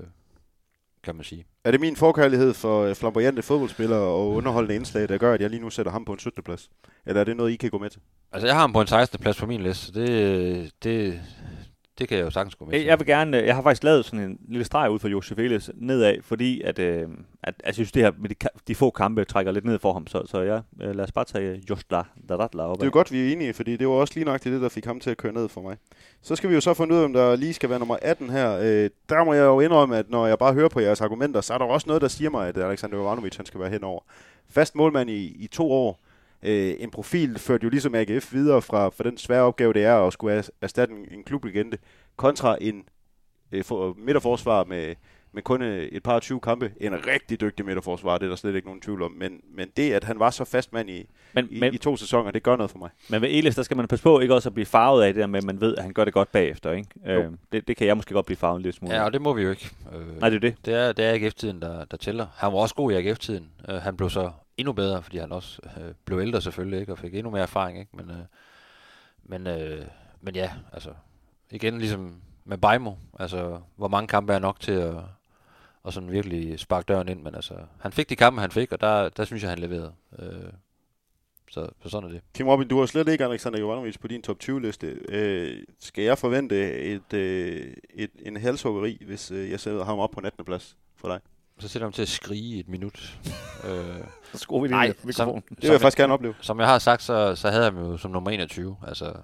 kan man sige. Er det min forkærlighed for øh, flamboyante fodboldspillere og underholdende indslag, der gør, at jeg lige nu sætter ham på en 17. plads? Eller er det noget, I kan gå med til? Altså, jeg har ham på en 16. plads på min liste, så det, det, det kan jeg jo sagtens gå med Jeg, vil gerne, øh, jeg har faktisk lavet sådan en lille streg ud for Josef Elis nedad, fordi at, øh, at, at jeg synes, det her med de, de få kampe trækker lidt ned for ham, så, så ja, øh, lad os bare tage Jostla Daratla op. Det er jo godt, vi er enige, fordi det var også lige nok det, der fik ham til at køre ned for mig. Så skal vi jo så finde ud af, om der lige skal være nummer 18 her. Øh, der må jeg jo indrømme, at når jeg bare hører på jeres argumenter, så er der også noget, der siger mig, at Alexander Jovanovic han skal være henover. Fast målmand i, i to år. Øh, en profil førte jo ligesom AGF videre fra, fra den svære opgave, det er at skulle erstatte en, en klublegende, kontra en øh, for, midterforsvar med, med kun øh, et par 20 kampe. En rigtig dygtig midterforsvar, det er der slet ikke nogen tvivl om. Men, men det, at han var så fast mand i, men, i, men, i to sæsoner, det gør noget for mig. men ved Elis, der skal man passe på ikke også at blive farvet af det der med, at man ved, at han gør det godt bagefter. Ikke? Øh, det, det kan jeg måske godt blive farvet en lille smule. Ja, og det må vi jo ikke. Øh, Nej, det er det. Det er, det er AGF-tiden, der, der tæller. Han var også god i AGF-tiden. Uh, han blev så endnu bedre, fordi han også øh, blev ældre selvfølgelig, ikke? og fik endnu mere erfaring. Ikke? Men, øh, men, øh, men ja, altså igen ligesom med Bajmo. Altså, hvor mange kampe er nok til at og sådan virkelig sparke døren ind. Men altså, han fik de kampe, han fik, og der, der synes jeg, han leverede. Øh, så, så sådan er det. Kim Robin, du har slet ikke Alexander Jovanovic på din top 20-liste. Øh, skal jeg forvente et, øh, et, en halshuggeri, hvis øh, jeg sætter ham op på 18. plads for dig? Så sætter han til at skrige i et minut. uh, Så skruer vi lige Nej, mikrofonen. Det vil jeg faktisk gerne opleve. som jeg har sagt, så, så havde han jo som nummer 21, altså,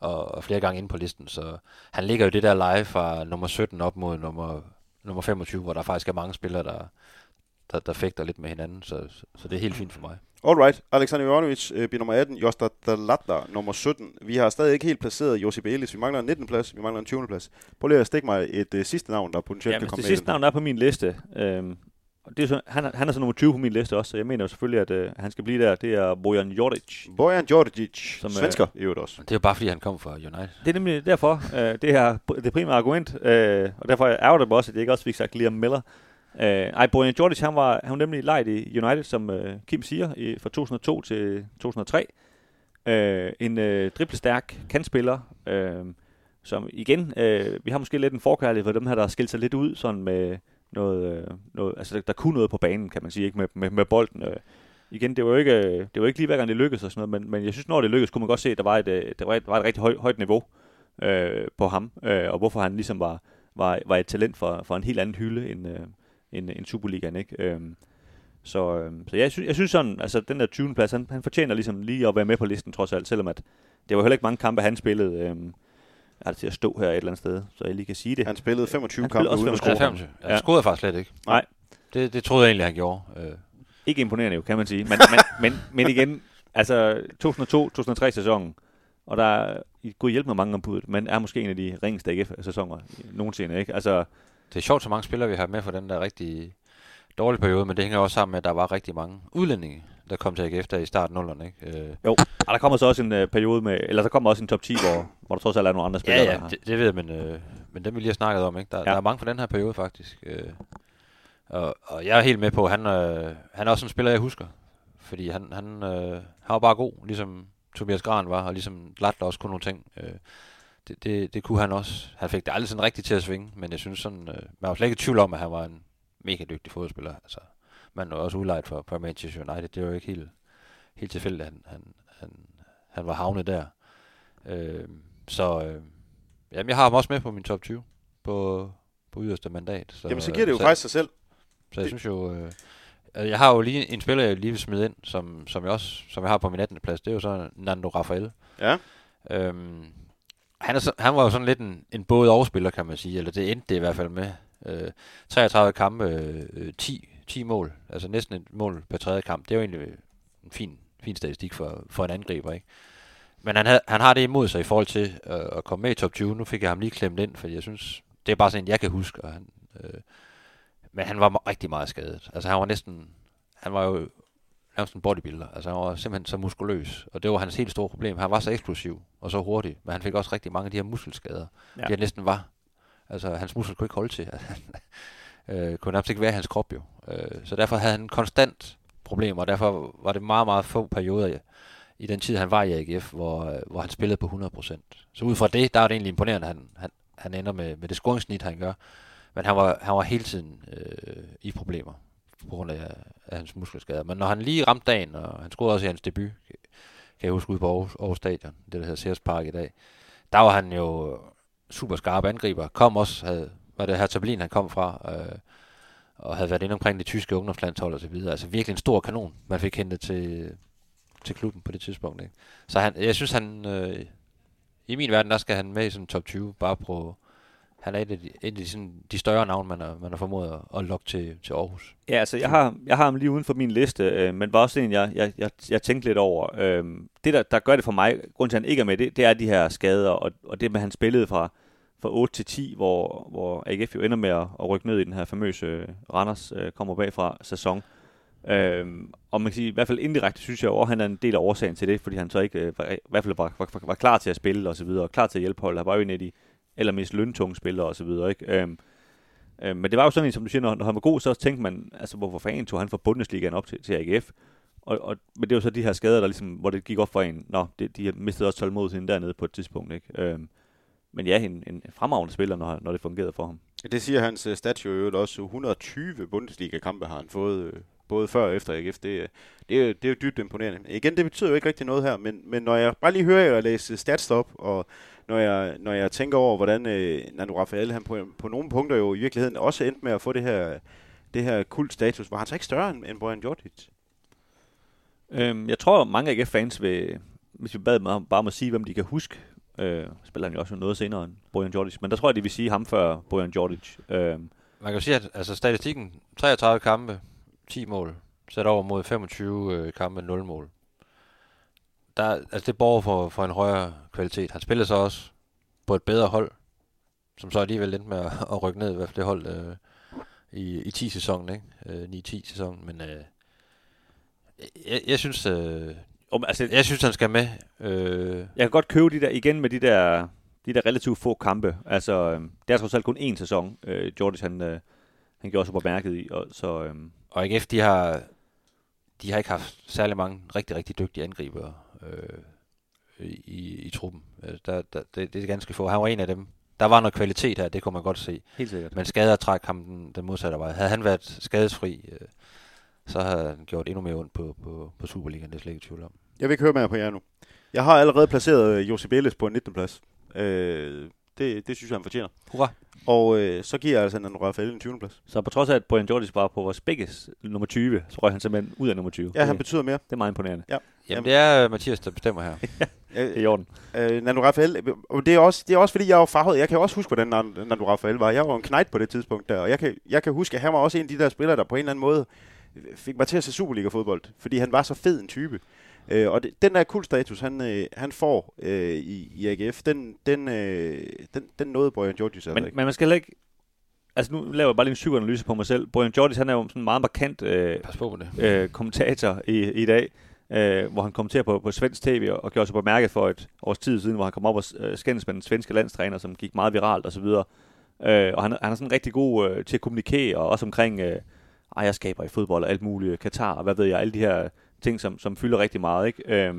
og, og flere gange inde på listen, så han ligger jo det der leje fra nummer 17 op mod nummer, nummer 25, hvor der faktisk er mange spillere, der, der, der fægter lidt med hinanden, så, så det er helt fint for mig. Alright, Alexander Jovanovic øh, bliver nummer 18, Josta Dalatla nummer 17. Vi har stadig ikke helt placeret Josip Elis. Vi mangler en 19. plads, vi mangler en 20. plads. Prøv lige at stikke mig et øh, sidste navn, der potentielt Ja, kan komme det med i sidste navn er på min liste. Øhm, det er så, han, er, han er så nummer 20 på min liste også, så jeg mener jo selvfølgelig, at øh, han skal blive der. Det er Bojan Jordic. Bojan Djordjic, Som, øh, svensker i øvrigt også. Det er jo bare, fordi han kom fra United. Det er nemlig derfor, øh, det her det primære argument, øh, og derfor ærger det mig også, at jeg ikke også fik sagt Liam Miller. Øh, ej, Bojan Jordic, han var, han var nemlig lejet i United, som øh, Kim siger, i, fra 2002 til 2003. Øh, en øh, driblestærk kantspiller, øh, som igen, øh, vi har måske lidt en forkærlighed for dem her, der har skilt sig lidt ud sådan med noget, øh, noget altså der, der kunne noget på banen, kan man sige, ikke med, med, med bolden. Øh. Igen, det var jo ikke, øh, det var ikke lige hver gang det lykkedes og sådan noget, men, men jeg synes, når det lykkedes, kunne man godt se, at der var et, øh, der var et, var et rigtig høj, højt niveau øh, på ham, øh, og hvorfor han ligesom var, var, var et talent for, for en helt anden hylde end, øh, end, end Superligaen, ikke? Øh, så, øh, så jeg, synes, jeg synes sådan, altså den der 20. plads, han, han fortjener ligesom lige at være med på listen trods alt, selvom at det var heller ikke mange kampe, han spillede. Øh, er det til at stå her et eller andet sted, så jeg lige kan sige det. Han spillede 25 Han kampe spillede uden at 25. score. Ja, 25. Ja, Ja. ja. scorede faktisk slet ikke. Nej. Det, det troede jeg egentlig, han gjorde. Øh, Ikke imponerende jo, kan man sige. Men, men, men, men igen, altså 2002-2003 sæsonen, og der er, I kunne hjælpe med mange om budet, men er måske en af de ringeste AGF-sæsoner nogensinde, ikke? Altså, det er sjovt, så mange spillere vi har med for den der rigtig dårlige periode, men det hænger også sammen med, at der var rigtig mange udlændinge, der kom til AGF der i starten af 0'erne. Ikke? Øh, jo. Og der kommer så også en uh, periode med, eller der kommer også en top 10, hvor, hvor der trods alt er nogle andre spillere, ja, ja, det, det ved jeg, men, øh, men dem vi lige har snakket om, ikke? Der, Ja. der er mange fra den her periode faktisk. Øh, og, og jeg er helt med på, han, øh, han er også en spiller, jeg husker. Fordi han, han, øh, han var bare god, ligesom Tobias Gran var, og ligesom Latler også kunne nogle ting. Øh, det, det, det kunne han også. Han fik det aldrig sådan rigtigt til at svinge, men jeg synes sådan, øh, man var slet ikke i tvivl om, at han var en mega dygtig fodspiller. Altså, man var også udlejet for, for Manchester United. Det var jo ikke helt, helt tilfældigt, at han, han, han, han var havnet der. Øh, så øh, jamen, jeg har ham også med på min top 20 på, på yderste mandat. Så, Jamen, så giver det jo så, faktisk sig selv. Så jeg synes jo... Øh, øh, jeg har jo lige en spiller, jeg lige vil smide ind, som, som, jeg også, som jeg har på min 18. plads. Det er jo så Nando Rafael. Ja. Øhm, han, er så, han var jo sådan lidt en, en både overspiller, kan man sige. Eller det endte det i hvert fald med. Øh, 33 kampe, øh, 10, 10 mål. Altså næsten et mål per tredje kamp. Det er jo egentlig en fin, fin statistik for, for en angriber, ikke? Men han, havde, han har det imod sig i forhold til øh, at komme med i top 20. Nu fik jeg ham lige klemt ind, for jeg synes, det er bare sådan en, jeg kan huske. Og han, øh, men han var rigtig meget skadet. Altså han var næsten, han var jo nærmest en bodybuilder. Altså han var simpelthen så muskuløs. Og det var hans helt store problem. Han var så eksplosiv og så hurtig. Men han fik også rigtig mange af de her muskelskader. Ja. Ja. Det næsten var. Altså hans muskel kunne ikke holde til. øh, kunne nærmest ikke være i hans krop jo. Øh, så derfor havde han konstant problemer. Og derfor var det meget, meget få perioder i, i den tid, han var i AGF, hvor, øh, hvor han spillede på 100%. Så ud fra det, der er det egentlig imponerende, at han, han, han ender med, med det scoringsnit, han gør. Men han var, han var hele tiden øh, i problemer på grund af, af hans muskelskader. Men når han lige ramte dagen, og han scorede også i hans debut, kan jeg huske ude på Aarhus, Aarhus Stadion, det der hedder Sears Park i dag, der var han jo super skarp angriber. Kom også, havde, var det her Tablin, han kom fra, øh, og havde været inde omkring det tyske ungdomslandshold og så videre. Altså virkelig en stor kanon, man fik hentet til, til klubben på det tidspunkt. Ikke? Så han, jeg synes, han øh, i min verden, der skal han med i sådan top 20, bare på, han er et af de, et af de, sådan, de større navne, man har, man har formået at, at lokke til, til Aarhus. Ja, altså jeg har, jeg har ham lige uden for min liste, øh, men var også en, jeg, jeg, jeg, jeg tænkte lidt over. Øh, det, der, der gør det for mig, grund til, at han ikke er med, det, det er de her skader, og, og det med, at han spillede fra, fra 8 til 10, hvor, hvor AGF jo ender med at, at rykke ned i den her famøse øh, Randers øh, kommer bagfra sæson. Øh, og man kan sige, i hvert fald indirekte synes jeg jo, at han er en del af årsagen til det, fordi han så ikke øh, var, i hvert fald var, var, var klar til at spille og så videre, og klar til at hjælpe holdet. Han var jo en af de allermest løntunge spillere og så videre, ikke? Øhm, øhm, men det var jo sådan en, som du siger, når, når han var god, så tænkte man, altså hvorfor fanden tog han fra Bundesligaen op til, til AGF? Og, og, men det var så de her skader, der ligesom, hvor det gik op for en, nå, det, de har mistet også tålmodigheden dernede på et tidspunkt, ikke? Øhm, men ja, en, en fremragende spiller, når, når det fungerede for ham. Det siger hans øh, statue jo også. 120 Bundesliga-kampe har han fået, øh, både før og efter AGF. Det, øh, det, er, det er jo dybt imponerende. Igen, det betyder jo ikke rigtig noget her, men, men når jeg bare lige hører jer læse stats op, og når jeg, når jeg tænker over, hvordan øh, Nando Rafael han på, på nogle punkter jo i virkeligheden også endte med at få det her, det her kult status, var han så ikke større end, end Bojan Djordjic? Øhm, jeg tror, mange AGF-fans vil, hvis vi bad dem bare om at sige, hvem de kan huske, øh, spiller han jo også noget senere end Bojan Djordjic, men der tror jeg, de vil sige ham før Bojan Djordjic. Øhm, Man kan jo sige, at altså, statistikken, 33 kampe, 10 mål, sat over mod 25 øh, kampe, 0 mål. Der, altså det borger for, for en højere kvalitet. Han spillede så også på et bedre hold, som så alligevel endte med at, at rykke ned, i hvert fald det hold, øh, i, i 10 sæsonen, ikke? Øh, 9-10 sæsonen, men øh, jeg, jeg synes, øh, Um, altså, jeg synes, han skal med. Øh, Jeg kan godt købe de der, igen med de der, de der relativt få kampe. Altså, øhm, det er trods alt kun én sæson, øh, Jordis han, øh, han gjorde sig på mærket i. Og, så, øhm, og AGF, de har, de har ikke haft særlig mange rigtig, rigtig dygtige angribere øh, i, i truppen. Øh, Der, der, det, det er ganske få. Han var en af dem. Der var noget kvalitet her, det kunne man godt se. helt sikkert. Men skader træk ham den, den modsatte vej. Havde han været skadesfri, øh, så havde han gjort endnu mere ondt på, på, på Superligaen, det er slet ikke tvivl om. Jeg vil ikke høre mere på jer nu. Jeg har allerede placeret øh, Josip Ellis på en 19. plads. Øh, det, det synes jeg, han fortjener. Hurra. Og øh, så giver jeg altså Nando Rafael en 20. plads. Så på trods af, at Brian Jordis var på vores begges nummer 20, så røg han simpelthen ud af nummer 20. Ja, han det, betyder mere. det er meget imponerende. Ja. Jamen, det er øh, Mathias, der bestemmer her. Det er i orden. Øh, Nando Rafael, og det er, også, det er også fordi, jeg er jo farvet. Jeg kan også huske, hvordan Nando Rafael var. Jeg var en knejt på det tidspunkt der, og jeg kan, jeg kan huske, at han var også en af de der spillere, der på en eller anden måde fik mig til at se Superliga-fodbold, fordi han var så fed en type. Øh, og det, den der kul-status, han, øh, han får øh, i, i AGF, den, den, øh, den, den nåede Brian Georgius altså Men, ikke. men man skal ikke... Altså nu laver jeg bare lige en psykoanalyse på mig selv. Brian Jordis, han er jo sådan en meget markant øh, Pas på det. øh, kommentator i, i dag, øh, hvor han kommenterer på, på svensk tv og, og gjorde sig på mærket for et års tid siden, hvor han kom op og øh, skændes med den svenske landstræner, som gik meget viralt osv. Øh, og han, han er sådan rigtig god øh, til at kommunikere, og også omkring øh, ejerskaber i fodbold og alt muligt, Katar og hvad ved jeg, alle de her ting, som, som fylder rigtig meget. Ikke? Øh,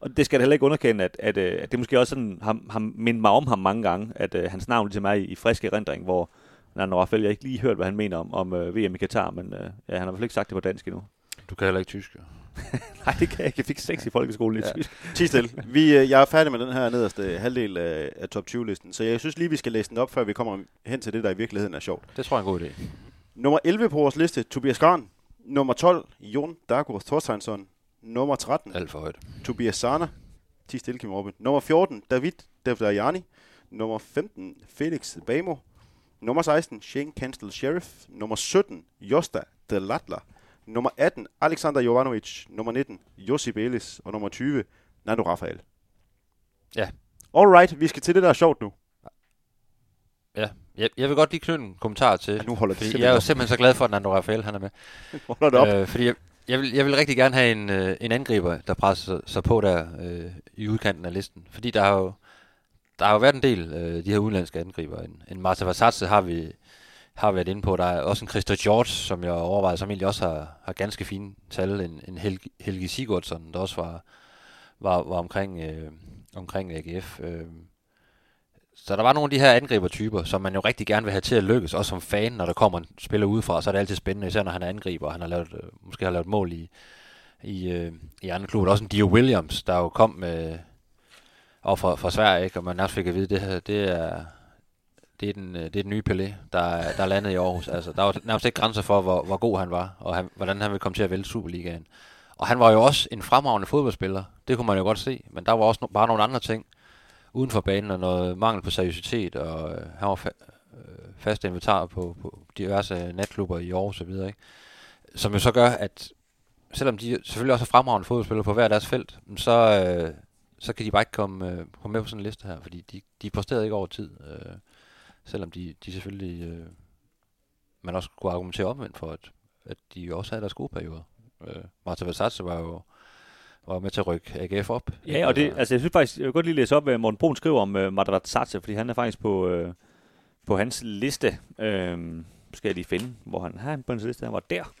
og det skal jeg heller ikke underkende, at, at, øh, at det måske også sådan, har, har mindet mig om ham mange gange, at øh, hans navn ligesom er i, i frisk erindring, hvor Nando Rafael, jeg har ikke lige hørt, hvad han mener om, om øh, VM i Katar, men øh, ja, han har i hvert fald ikke sagt det på dansk endnu. Du kan heller ikke tysk. jo. Nej, det kan jeg ikke. Jeg fik 6 i folkeskolen i Ja. tysk. Ti stille. Vi, øh, jeg er færdig med den her nederste halvdel af, af top 20-listen, så jeg synes lige, vi skal læse den op, før vi kommer hen til det, der i virkeligheden er sjovt. Det tror jeg er en god idé. Nummer 11 på vores liste, Tobias Garn. Nummer 12, Jon Dagur Thorsteinsson. Nummer 13, Alt for højt. Tobias Sana. 10 stille, Kim Robin. Nummer 14, David Devdajani. Nummer 15, Felix Bamo. Nummer 16, Shane Kanstel Sheriff. Nummer 17, Josta Delatla. Nummer 18, Alexander Jovanovic. Nummer 19, Josip Ellis. Og nummer 20, Nando Rafael. Ja. Alright, vi skal til det, der er sjovt nu. Ja. Jeg, jeg vil godt lige knytte en kommentar til. Ja, nu holder det jeg er jo simpelthen så glad for, at Nando Rafael han er med. Holder det op. Øh, fordi jeg, jeg, vil, jeg vil rigtig gerne have en, øh, en angriber, der presser sig, på der øh, i udkanten af listen. Fordi der har jo, der har jo været en del øh, de her udenlandske angriber. En, en Marta Vassatse har vi har været inde på. Der er også en Christa George, som jeg overvejer, som egentlig også har, har ganske fine tal. En, en Helge, Helge Sigurdsson, der også var, var, var omkring, øh, omkring AGF. Øh. Så der var nogle af de her angribertyper, som man jo rigtig gerne vil have til at lykkes, også som fan, når der kommer en spiller udefra, så er det altid spændende, især når han er angriber, og han har lavet, øh, måske har lavet mål i, i, øh, i andre klubber. Også en Dio Williams, der jo kom øh, med, og fra, fra Sverige, ikke? og man også fik at vide, det her, det er, det er, den, øh, det er den nye Pelé, der, der landede i Aarhus. Altså, der var nærmest ikke grænser for, hvor, hvor god han var, og han, hvordan han ville komme til at vælge Superligaen. Og han var jo også en fremragende fodboldspiller, det kunne man jo godt se, men der var også no, bare nogle andre ting uden for banen, og noget mangel på seriøsitet, og øh, han var fa- øh, fast inventar på, på diverse natklubber i Aarhus og videre, ikke? Som jo så gør, at selvom de selvfølgelig også er fremragende fodboldspillere på hver deres felt, så, øh, så kan de bare ikke komme, øh, komme med på sådan en liste her, fordi de, de præsterede ikke over tid. Øh, selvom de, de selvfølgelig, øh, man også kunne argumentere omvendt for, at, at de jo også havde deres gode perioder. Øh, Marta Versace var jo var med til at rykke AGF op. Ja, og det, altså jeg synes faktisk, jeg vil godt lige læse op, hvad Morten Brun skriver om øh, Madrat Satse, fordi han er faktisk på, øh, på hans liste. Øh, skal jeg lige finde, hvor han er på hans liste. Han var der.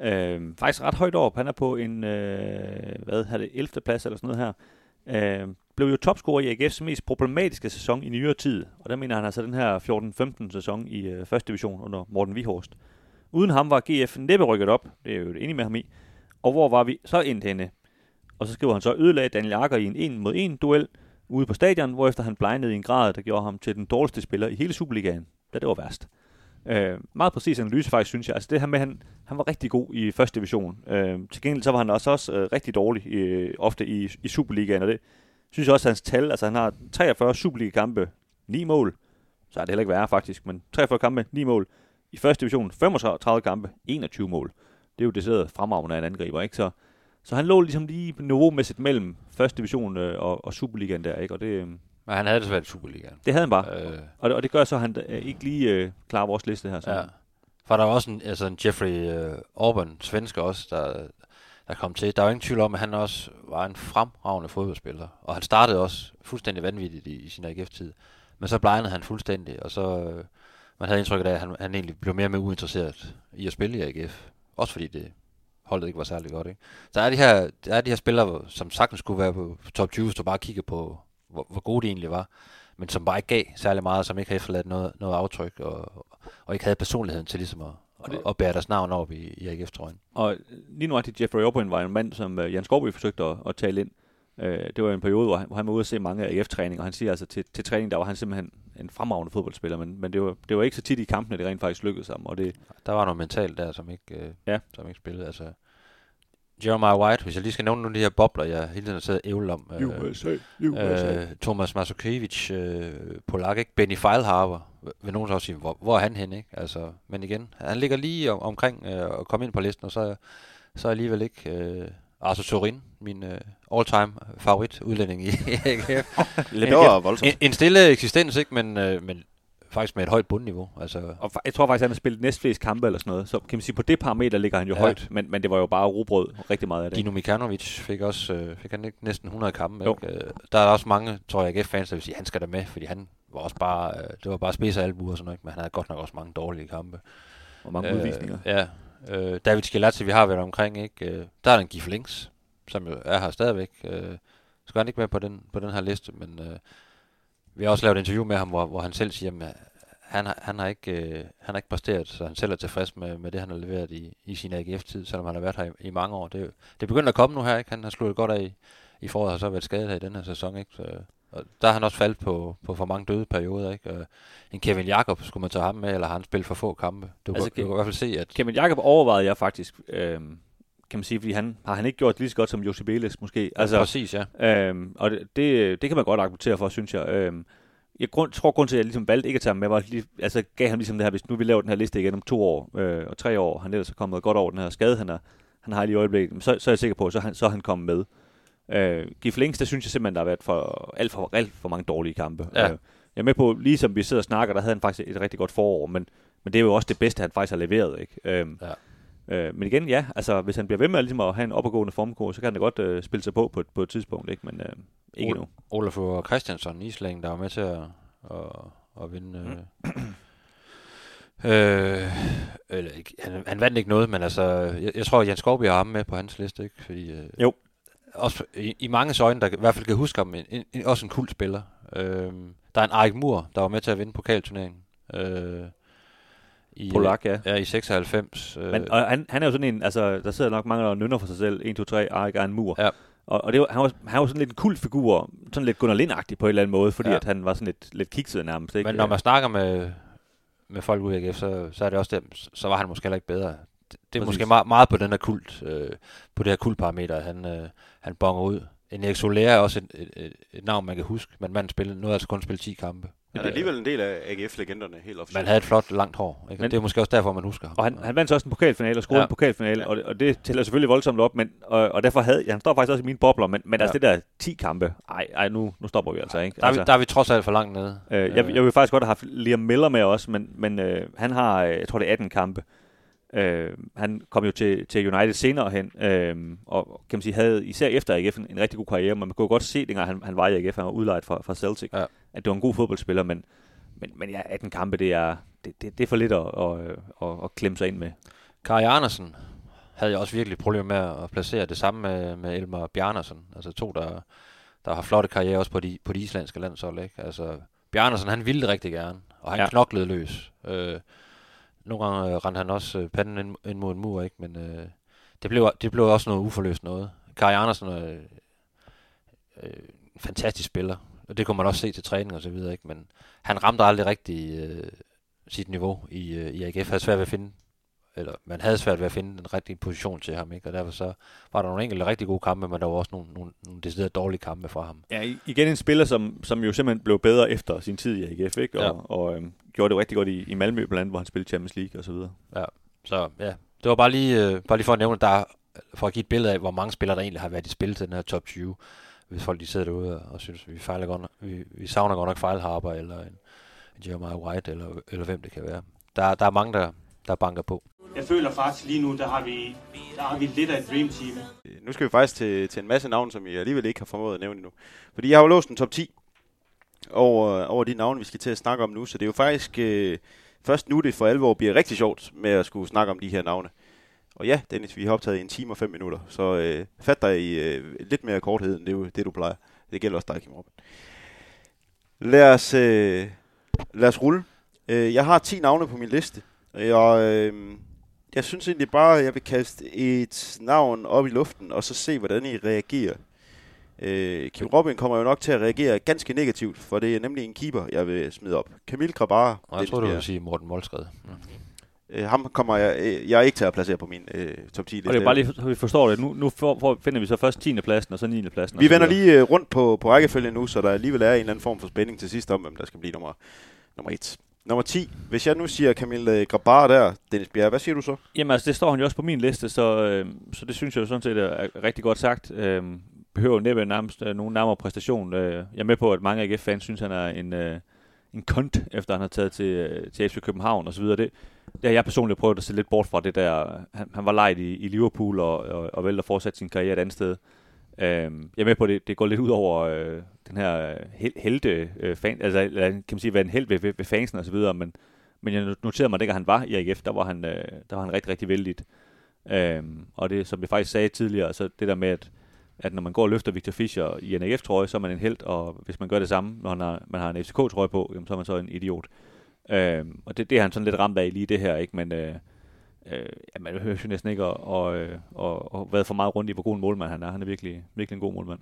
Øh, faktisk ret højt op. Han er på en, øh, hvad har det, 11. plads eller sådan noget her. Øh, blev jo topscorer i AGF's mest problematiske sæson i nyere tid. Og der mener han altså den her 14-15 sæson i øh, første division under Morten Vihorst. Uden ham var GF næppe rykket op. Det er jo det enig med ham i. Og hvor var vi så endt henne? Og så skriver han så, ødelagde Daniel Akker i en 1 mod 1 duel ude på stadion, hvorefter han blegnede i en grad, der gjorde ham til den dårligste spiller i hele Superligaen, da det var værst. Øh, meget præcis analyse faktisk, synes jeg. Altså det her med, han, han var rigtig god i første division. Øh, til gengæld så var han også, også øh, rigtig dårlig øh, ofte i, i Superligaen, og det synes jeg også, at hans tal, altså han har 43 Superliga-kampe, 9 mål, så er det heller ikke værre faktisk, men 43 kampe, 9 mål. I første division, 35 kampe, 21 mål. Det er jo decideret fremragende af en angriber, ikke? Så, så han lå ligesom lige niveaumæssigt mellem første division øh, og, og Superligaen der, ikke? Og det, øh, Men han havde det svært i Superligaen. det havde han bare. Øh, Og det, og det gør så, at han øh, ikke lige øh, klarer vores liste her. Så. ja. For der var også en, altså en Jeffrey uh, Orban, svensker også, der, der kom til. Der var ingen tvivl om, at han også var en fremragende fodboldspiller. Og han startede også fuldstændig vanvittigt i, i sin AGF-tid. Men så blegnede han fuldstændig, og så... Øh, man havde indtrykket af, at han, han egentlig blev mere og mere uinteresseret i at spille i AGF. Også fordi det holdet ikke var særlig godt. Ikke? Så der er de her, der er de her spillere, som sagtens skulle være på top 20, hvis du bare kigger på, hvor, hvor gode de egentlig var. Men som bare ikke gav særlig meget, som ikke havde efterladt noget, noget aftryk, og, og ikke havde personligheden til ligesom at, og det, at bære deres navn op i, i AGF-trøjen. Og lige nu er det Jeffrey Orbrin var en mand, som uh, Jan Skovby forsøgte at, at tale ind. Uh, det var en periode, hvor han, hvor han var ude at se mange AGF-træninger, og han siger altså til, til træning, der var han simpelthen en fremragende fodboldspiller, men, men det, var, det var ikke så tit i kampene, det rent faktisk lykkedes ham. Og det, der var noget mentalt der, som ikke, uh, ja. som ikke spillede. Altså, Jeremiah White, hvis jeg lige skal nævne nogle af de her bobler, jeg hele tiden har siddet ævlet om. USA, USA. Øh, Thomas Masukiewicz, øh, Polak, ikke? Benny Feilhaber, vil nogen så også sige, hvor, hvor er han hen, ikke? Altså, men igen, han ligger lige om, omkring øh, at komme ind på listen, og så, så alligevel ikke... Øh, altså Sorin, min øh, all-time favorit udlænding i AGF. det var voldsomt. En, en stille eksistens, ikke? Men, øh, men faktisk med et højt bundniveau. Altså. Og jeg tror faktisk, at han har spillet næstflest kampe eller sådan noget. Så kan man sige, på det parameter ligger han jo ja. højt, men, men det var jo bare robrød rigtig meget af det. Dino Mikanovic fik også øh, fik han ikke næsten 100 kampe. Ikke? Der er også mange, tror jeg, AGF-fans, der vil sige, at han skal der med, fordi han var også bare, øh, det var bare spids og albuer og sådan noget, men han havde godt nok også mange dårlige kampe. Og mange øh, udvisninger. Ja. Øh, David Skilazzi, vi har været omkring, ikke? Øh, der er en Gif Links, som jo er her stadigvæk. Øh, skal han ikke med på den, på den her liste, men øh, vi har også lavet et interview med ham, hvor, hvor han selv siger, at han, har, han, har ikke, øh, han har ikke præsteret, så han selv er tilfreds med, med det, han har leveret i, i sin AGF-tid, selvom han har været her i, i mange år. Det, det begynder at komme nu her, ikke? Han har sluttet godt af i, i foråret, og så har været skadet her i den her sæson, ikke? Så, og der har han også faldet på, på for mange døde perioder, ikke? Og en Kevin Jakob skulle man tage ham med, eller har han spillet for få kampe? Du, altså, kan, du kan i hvert fald se, at... Kevin Jakob overvejede jeg faktisk, øh, kan man sige, fordi han har han ikke gjort lige så godt som Josi Beles måske. Altså, ja, præcis, ja. Øh, og det, det, det kan man godt argumentere for, synes jeg. Øh, jeg grund, tror, grund til, at jeg ligesom valgte ikke at tage ham med, var lige, altså gav ham ligesom det her, hvis nu vi laver den her liste igen om to år øh, og tre år, han ellers er kommet godt over den her skade, han, er, han har lige i øjeblikket, så, så er jeg sikker på, at så, han, så er han kommet med. Øh, Gif Links, der synes jeg simpelthen, der har været for, alt, for, alt for mange dårlige kampe. Ja. Øh, jeg er med på, ligesom vi sidder og snakker, der havde han faktisk et rigtig godt forår, men, men det er jo også det bedste, han faktisk har leveret. Ikke? Øh, ja. Øh, men igen, ja, altså hvis han bliver ved med ligesom at have en opadgående formkurve, så kan han da godt øh, spille sig på på et, på et tidspunkt, ikke? men øh, ikke nu. Olaf Christiansen, Islæng, der var med til at, og, og vinde... Mm. Øh, eller, han, han vandt ikke noget, men altså, jeg, jeg tror, at Jens Skovby har ham med på hans liste, ikke? Fordi, øh, jo. Også i, i mange øjne, der i hvert fald kan huske ham, en, en, også en kult spiller. Øh, der er en Arik Mur, der var med til at vinde pokalturneringen. Øh, i, Polak, ja. Ja, i 96. Øh. Men, og han, han er jo sådan en, altså, der sidder nok mange, der nynner for sig selv. 1, 2, 3, Arik er en mur. Ja. Og, og det var, han, var, han var sådan lidt en kult figur, sådan lidt Gunnar lind på en eller anden måde, fordi ja. at han var sådan lidt, lidt kikset nærmest. Ikke? Men når man snakker med, med folk ude i AGF, så, så er det også det, så var han måske heller ikke bedre. Det, det er Præcis. måske meget, meget på den her kult, øh, på det her kultparameter, han, øh, han bonger ud. En Erik Soler er også et, et, et, navn, man kan huske, men man spiller, nu har altså kun spillet 10 kampe. Han er alligevel en del af AGF-legenderne, helt officielt. Man havde et flot, langt hår. Ikke? Men, det er måske også derfor, man husker ham. Og han, han vandt også en pokalfinale og scorede ja. en pokalfinale, ja. og, det, og det tæller selvfølgelig voldsomt op, men, og, og derfor havde, ja, han står faktisk også i mine bobler, men, men ja. altså det der 10 kampe, ej, ej nu, nu stopper vi altså, ikke? Der er, altså, vi, der er vi trods alt for langt nede. Øh, jeg, jeg vil faktisk godt have haft Liam Miller med også, men, men øh, han har, jeg tror det er 18 kampe. Øh, han kom jo til, til United senere hen, øh, og kan man sige, havde især efter AGF en, en rigtig god karriere, men man kunne godt se, dengang han, han var i AGF, han var udlejet fra, fra Celtic, ja. at det var en god fodboldspiller, men men, men ja, 18 kampe, det er, det, det, det er for lidt at, at, at, at klemme sig ind med. Kari Andersen havde jeg også virkelig problemer med at placere det samme med, med Elmar Bjarnason. Altså to, der, der har flotte karriere også på de, på de islandske landshold. Ikke? Altså, Bjarnason, han ville det rigtig gerne, og han ja. knoklede løs. Øh, nogle gange øh, rendte han også øh, panden ind, ind mod en mur, ikke? men øh, det, blev, det blev også noget uforløst noget. Kari Andersen er øh, øh, en fantastisk spiller, og det kunne man også se til træning og så videre, ikke? men han ramte aldrig rigtig øh, sit niveau i, øh, i AGF. Havde svært ved at finde, eller man havde svært ved at finde den rigtige position til ham, ikke? og derfor så var der nogle enkelte rigtig gode kampe, men der var også nogle, nogle, nogle deciderede dårlige kampe fra ham. Ja, igen en spiller, som, som jo simpelthen blev bedre efter sin tid i AGF, ikke? og, ja. og øhm, gjorde det rigtig godt i, i Malmø blandt andet, hvor han spillede Champions League og så videre. Ja, så ja, det var bare lige, øh, bare lige for at nævne, der for at give et billede af, hvor mange spillere der egentlig har været i spil til den her top 20 hvis folk de sidder derude og synes, vi, fejler godt nok, vi, vi savner godt nok fejlharper, eller en, en Jeremiah White, eller, eller hvem det kan være. Der, der er mange, der, der banker på. Jeg føler faktisk lige nu, der har vi, der har vi lidt af et dream team. Nu skal vi faktisk til, til en masse navne, som I alligevel ikke har formået at nævne endnu. Fordi jeg har jo låst en top 10 over, over de navne, vi skal til at snakke om nu. Så det er jo faktisk øh, først nu, det for alvor bliver rigtig sjovt med at skulle snakke om de her navne. Og ja, Dennis, vi har optaget i en time og fem minutter, så øh, fat dig i øh, lidt mere korthed end det, det, du plejer. Det gælder også dig, Kim Robin. Lad os, øh, lad os rulle. Øh, jeg har 10 navne på min liste, og øh, jeg synes egentlig bare, at jeg vil kaste et navn op i luften, og så se, hvordan I reagerer. Øh, Kim Robin kommer jo nok til at reagere ganske negativt, for det er nemlig en keeper, jeg vil smide op. Camille Grabara. Og jeg tror, du vil sige Morten Målskred. Ja. Øh, ham kommer jeg, øh, jeg er ikke til at placere på min øh, top 10 liste. Og det er bare lige, så vi forstår det. Nu, nu for, for, finder vi så først 10. pladsen, og så 9. pladsen. Vi vender lige øh, rundt på, på rækkefølgen nu, så der alligevel er en eller anden form for spænding til sidst om, hvem der skal blive nummer, nummer 1. Nummer 10. Hvis jeg nu siger Camille øh, Grabar der, Dennis Bjerre, hvad siger du så? Jamen altså, det står han jo også på min liste, så, øh, så det synes jeg jo sådan set er rigtig godt sagt. Øh, behøver næppe nærmest øh, nogen nærmere præstation. Øh, jeg er med på, at mange AGF-fans synes, han er en, øh, en kont, efter han har taget til, øh, til FC København osv. Det, det har jeg personligt prøvet at se lidt bort fra det der. Han, han var lejet i, i Liverpool og, og, og valgte at fortsætte sin karriere et andet sted. Øh, jeg er med på, at det, det går lidt ud over øh, den her øh, hel, helte øh, fan, altså eller, kan man sige, være en held ved, ved, ved fansen og så videre, men, men jeg noterede mig, at han var i AGF, der var han, øh, der var han rigtig, rigtig vældig. Øh, og det, som jeg faktisk sagde tidligere, så det der med, at, at når man går og løfter Victor Fischer i en AGF-trøje, så er man en held, og hvis man gør det samme, når han har, man har en FCK-trøje på, jamen, så er man så en idiot. Øhm, og det, det er han sådan lidt ramt af lige det her, ikke? Men øh, øh, ja, man hører jo næsten ikke at, og, og, og været for meget rundt i, hvor god en målmand han er. Han er virkelig, virkelig en god målmand.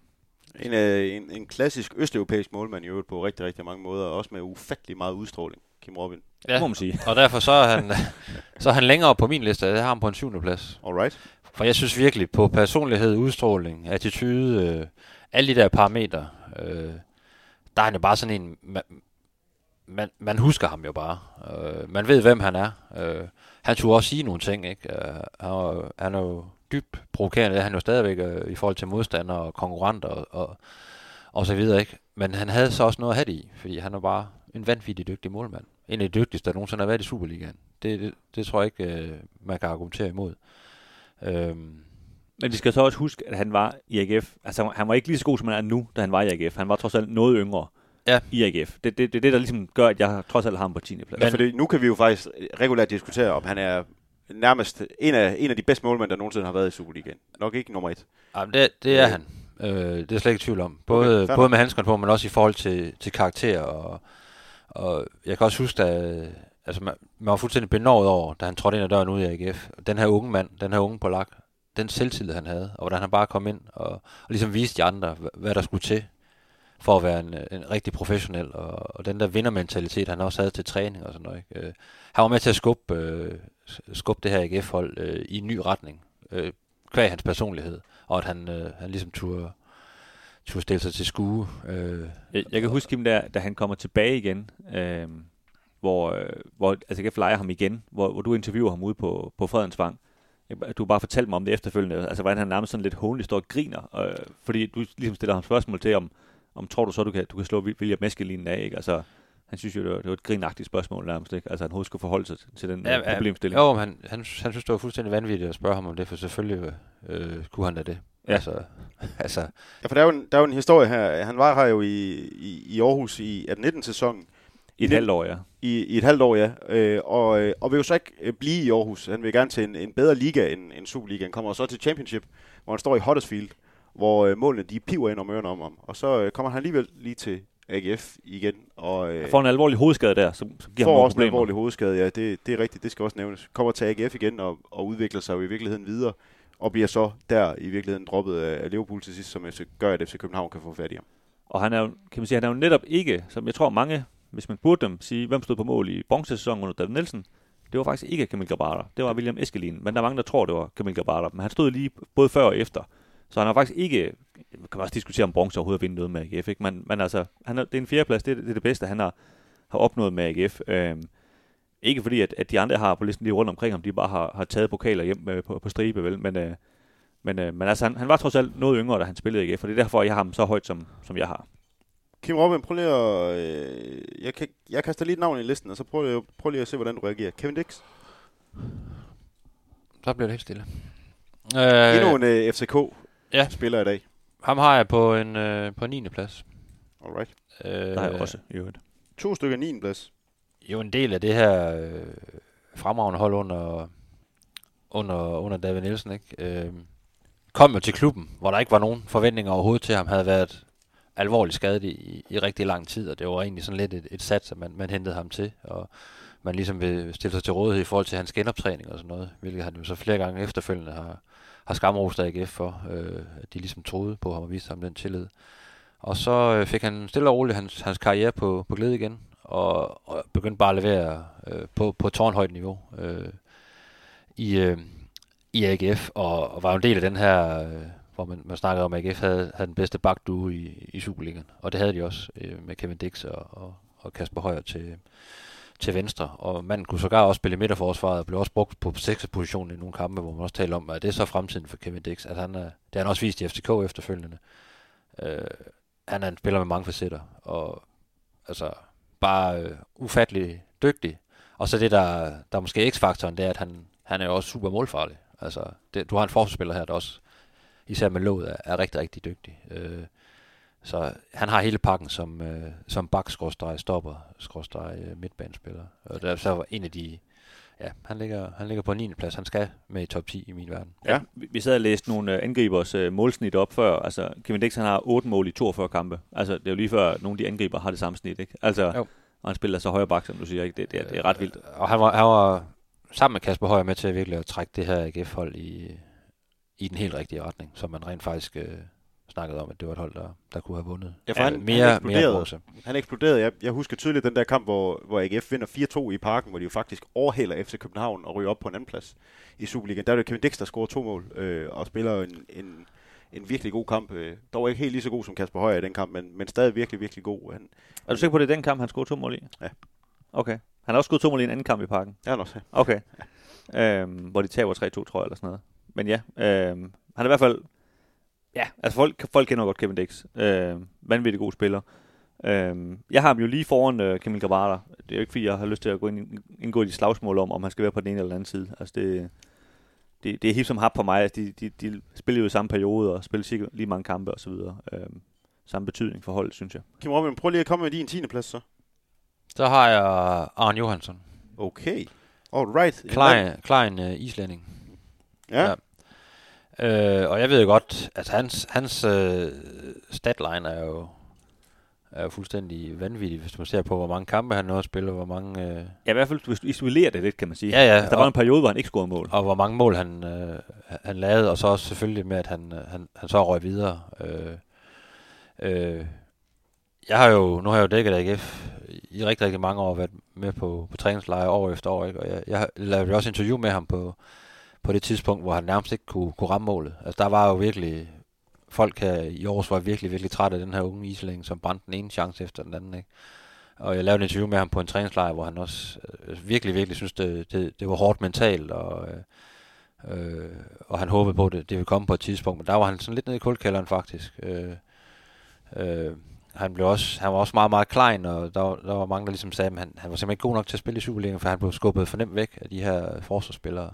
En, øh, en, en klassisk østeuropæisk målmand i øvrigt på rigtig, rigtig mange måder, og også med ufattelig meget udstråling, Kim Robin. Ja, må man sige. og derfor så er han, så er han længere på min liste. Jeg har ham på en syvende plads. Alright. For jeg synes virkelig, på personlighed, udstråling, attitude, øh, alle de der parametre, øh, der er han jo bare sådan en, man, man, man husker ham jo bare. Øh, man ved, hvem han er. Øh, han turde også sige nogle ting, ikke? Øh, han, han er jo dybt provokerende, det er han jo stadigvæk øh, i forhold til modstandere og konkurrenter og, og, og så videre, ikke? Men han havde så også noget at have det i, fordi han er bare en vanvittig dygtig målmand. En af de dygtigste, der nogensinde har været i Superligaen. Det, det, det tror jeg ikke, øh, man kan argumentere imod. Øhm. Men vi skal så også huske, at han var i AGF. Altså, han var ikke lige så god, som han er nu, da han var i AGF. Han var trods alt noget yngre ja. i AGF. Det er det, det, det, der ligesom gør, at jeg trods alt har ham på 10. plads. Ja, for det, nu kan vi jo faktisk regulært diskutere, om han er nærmest en af, en af de bedste målmænd, der nogensinde har været i Superligaen. Nok ikke nummer et. Jamen, det, det er han. Øh, det er slet ikke tvivl om. Både, okay, både med handskerne på, men også i forhold til, til karakter. Og, og jeg kan også huske, at altså, man, man var fuldstændig benådet over, da han trådte ind ad døren ud i AGF. Den her unge mand, den her unge polak, den selvtillid, han havde, og hvordan han bare kom ind og, og ligesom viste de andre, hvad der skulle til for at være en, en rigtig professionel, og, og den der vindermentalitet, han også havde til træning og sådan noget. Ikke? Øh, han var med til at skubbe, øh, skubbe det her AGF-hold øh, i en ny retning, øh, kvæg hans personlighed, og at han, øh, han ligesom turde, turde stille sig til skue. Øh, jeg, jeg kan huske ham, da, da han kommer tilbage igen, øh, hvor, øh, hvor altså AGF leger ham igen, hvor, hvor du interviewer ham ude på, på Fredensvang, du har bare fortalt mig om det efterfølgende, altså hvordan han nærmest sådan lidt håndelig står og griner, øh, fordi du ligesom stiller ham spørgsmål til, om, om tror du så, du kan, du kan slå William Meskelinen af, ikke? Altså, han synes jo, det var, det var et grinagtigt spørgsmål nærmest, ikke? Altså, han hovedet skulle forholde sig til den ja, uh, problemstilling. Jo, men han, han, han synes, det var fuldstændig vanvittigt at spørge ham om det, for selvfølgelig øh, kunne han da det. Ja. Altså, altså. ja, for der er, jo en, der er jo en historie her. Han var her jo i, i, i Aarhus i 18-19-sæsonen. I et halvt år, ja. I, I et halvt år, ja. Øh, og, øh, og vil jo så ikke øh, blive i Aarhus. Han vil gerne til en, en bedre liga end, end Superligaen. Han kommer så til Championship, hvor han står i Huddersfield hvor øh, målene de piver ind om ørerne om ham. Og så øh, kommer han alligevel lige til AGF igen. Og, øh, får en alvorlig hovedskade der, som, som giver får ham også problemer. en alvorlig hovedskade, ja, det, det er rigtigt, det skal også nævnes. Kommer til AGF igen og, og udvikler sig jo i virkeligheden videre, og bliver så der i virkeligheden droppet af, Liverpool til sidst, som gør, at FC København kan få fat i ham. Og han er jo, kan man sige, han er jo netop ikke, som jeg tror mange, hvis man burde dem, sige, hvem stod på mål i bronzesæsonen under David Nielsen, det var faktisk ikke Kamil Grabara. Det var William Eskelin. Men der er mange, der tror, det var Kamil Grabara. Men han stod lige både før og efter. Så han har faktisk ikke, man kan også diskutere om bronze overhovedet vinde noget med AGF, ikke? Men, men altså, han er, det er en fjerdeplads, det, det er det bedste, han har, har opnået med AGF. Øhm, ikke fordi, at, at de andre har på listen lige rundt omkring ham, de bare har, har taget pokaler hjem øh, på, på stribe, vel? Men, øh, men, øh, men altså, han, han var trods alt noget yngre, da han spillede AGF, og det er derfor, jeg har ham så højt, som, som jeg har. Kim Robin, prøv lige at... Øh, jeg, kan, jeg kaster lige et navn i listen, og så prøv lige, prøv lige at se, hvordan du reagerer. Kevin Dix? så bliver det helt stille. Øh, Endnu en uh, FCK-spiller ja. i dag. Ham har jeg på en, uh, på en 9. plads. Alright. Øh, der har jeg også, i øvrigt. To stykker 9. plads. Jo, en del af det her øh, fremragende hold under, under, under David Nielsen, ikke? Øh, kom jo til klubben, hvor der ikke var nogen forventninger overhovedet til ham, havde været alvorligt skadet i, i rigtig lang tid, og det var egentlig sådan lidt et, et sats, at man, man hentede ham til, og man ligesom vil stille sig til rådighed i forhold til hans genoptræning og sådan noget, hvilket han jo så flere gange efterfølgende har, har skamrost AGF for, øh, at de ligesom troede på ham og viste ham den tillid. Og så øh, fik han stille og roligt hans, hans karriere på, på glæde igen, og, og begyndte bare at levere øh, på, på tårnhøjt niveau øh, i, øh, i AGF, og, og var en del af den her, øh, hvor man, man snakkede om, at AGF havde, havde den bedste bagduo i, i Superligaen, og det havde de også øh, med Kevin Dix og, og, og Kasper Højer til, til venstre, og man kunne sågar også spille midterforsvaret, og blev også brugt på 6. position i nogle kampe, hvor man også taler om, at det er så fremtiden for Kevin Dix, at han er, det har han også vist i FCK efterfølgende. Øh, han er en spiller med mange facetter, og altså bare øh, ufattelig dygtig. Og så det, der, der er måske x-faktoren, det er, at han, han er jo også super målfarlig. Altså, det, du har en forsvarsspiller her, der også, især med låget, er, er rigtig, rigtig dygtig. Øh, så han har hele pakken som, øh, som bak stopper skråstreg øh, midtbanespiller. Og det er så en af de ja, han ligger, han ligger på 9. plads. Han skal med i top 10 i min verden. Ja, vi, sad og læste nogle uh, angribers uh, målsnit op før. Altså, Kevin Dix, han har 8 mål i 42 kampe. Altså, det er jo lige før, nogle af de angriber har det samme snit, ikke? Altså, jo. og han spiller så højre bak, som du siger, ikke? Det, det, det er ret vildt. Og han var, han var sammen med Kasper Højer med til at virkelig at trække det her AGF-hold i, i den helt rigtige retning, som man rent faktisk øh, snakkede om, at det var et hold, der, der kunne have vundet. Ja, for han, mere, han eksploderede. Mere han eksploderede. Jeg, jeg husker tydeligt den der kamp, hvor, hvor AGF vinder 4-2 i parken, hvor de jo faktisk overhælder FC København og ryger op på en anden plads i Superligaen. Der er det Kevin Dix, der scorer to mål øh, og spiller en, en, en virkelig god kamp. Øh, dog ikke helt lige så god som Kasper Højer i den kamp, men, men stadig virkelig, virkelig god. Han, er du sikker på, at det er den kamp, han scorede to mål i? Ja. Okay. Han har også scoret to mål i en anden kamp i parken? Ja, også. Okay. Ja. Øhm, hvor de taber 3-2, tror jeg, eller sådan noget. Men ja, øhm, han er i hvert fald Ja, altså folk, folk kender godt Kevin Dix. Øh, vanvittig god spiller. Øh, jeg har ham jo lige foran øh, Kemil Grabara. Det er jo ikke, fordi jeg har lyst til at gå ind, indgå i de slagsmål om, om han skal være på den ene eller den anden side. Altså det, det, det er helt som hap for mig. Altså de, de, de spiller jo i samme periode og spiller sikkert lige mange kampe osv. Øh, samme betydning for holdet, synes jeg. Kim Robin, prøv lige at komme med din 10. plads så. Så har jeg Arne Johansson. Okay. Alright. Klein, Klein uh, islænding. Ja. ja. Øh, og jeg ved jo godt, at hans, hans øh, statline er jo, er jo fuldstændig vanvittig, hvis man ser på, hvor mange kampe han har spillet, hvor mange... Øh... Ja, i hvert fald, hvis du isolerer det lidt, kan man sige. Ja, ja. Altså, der var en periode, hvor han ikke scorede mål. Og hvor mange mål han, øh, han lavede, og så også selvfølgelig med, at han, øh, han, han så røg videre. Øh, øh, jeg har jo, nu har jeg jo dækket AGF i rigtig, rigtig mange år, været med på, på træningslejre år efter år, ikke? og jeg, jeg lavede også interview med ham på, på det tidspunkt, hvor han nærmest ikke kunne, kunne ramme målet. Altså der var jo virkelig, folk her i Aarhus var virkelig, virkelig træt af den her unge islæng, som brændte den ene chance efter den anden. Ikke? Og jeg lavede en interview med ham på en træningslejr, hvor han også øh, virkelig, virkelig synes, det, det, det var hårdt mentalt, og, øh, øh, og han håbede på, at det, det ville komme på et tidspunkt. Men der var han sådan lidt nede i kuldkælderen faktisk. Øh, øh, han, blev også, han var også meget, meget klein, og der, var, der var mange, der ligesom sagde, at han, han var simpelthen ikke god nok til at spille i Superligaen, for han blev skubbet for nemt væk af de her forsvarsspillere.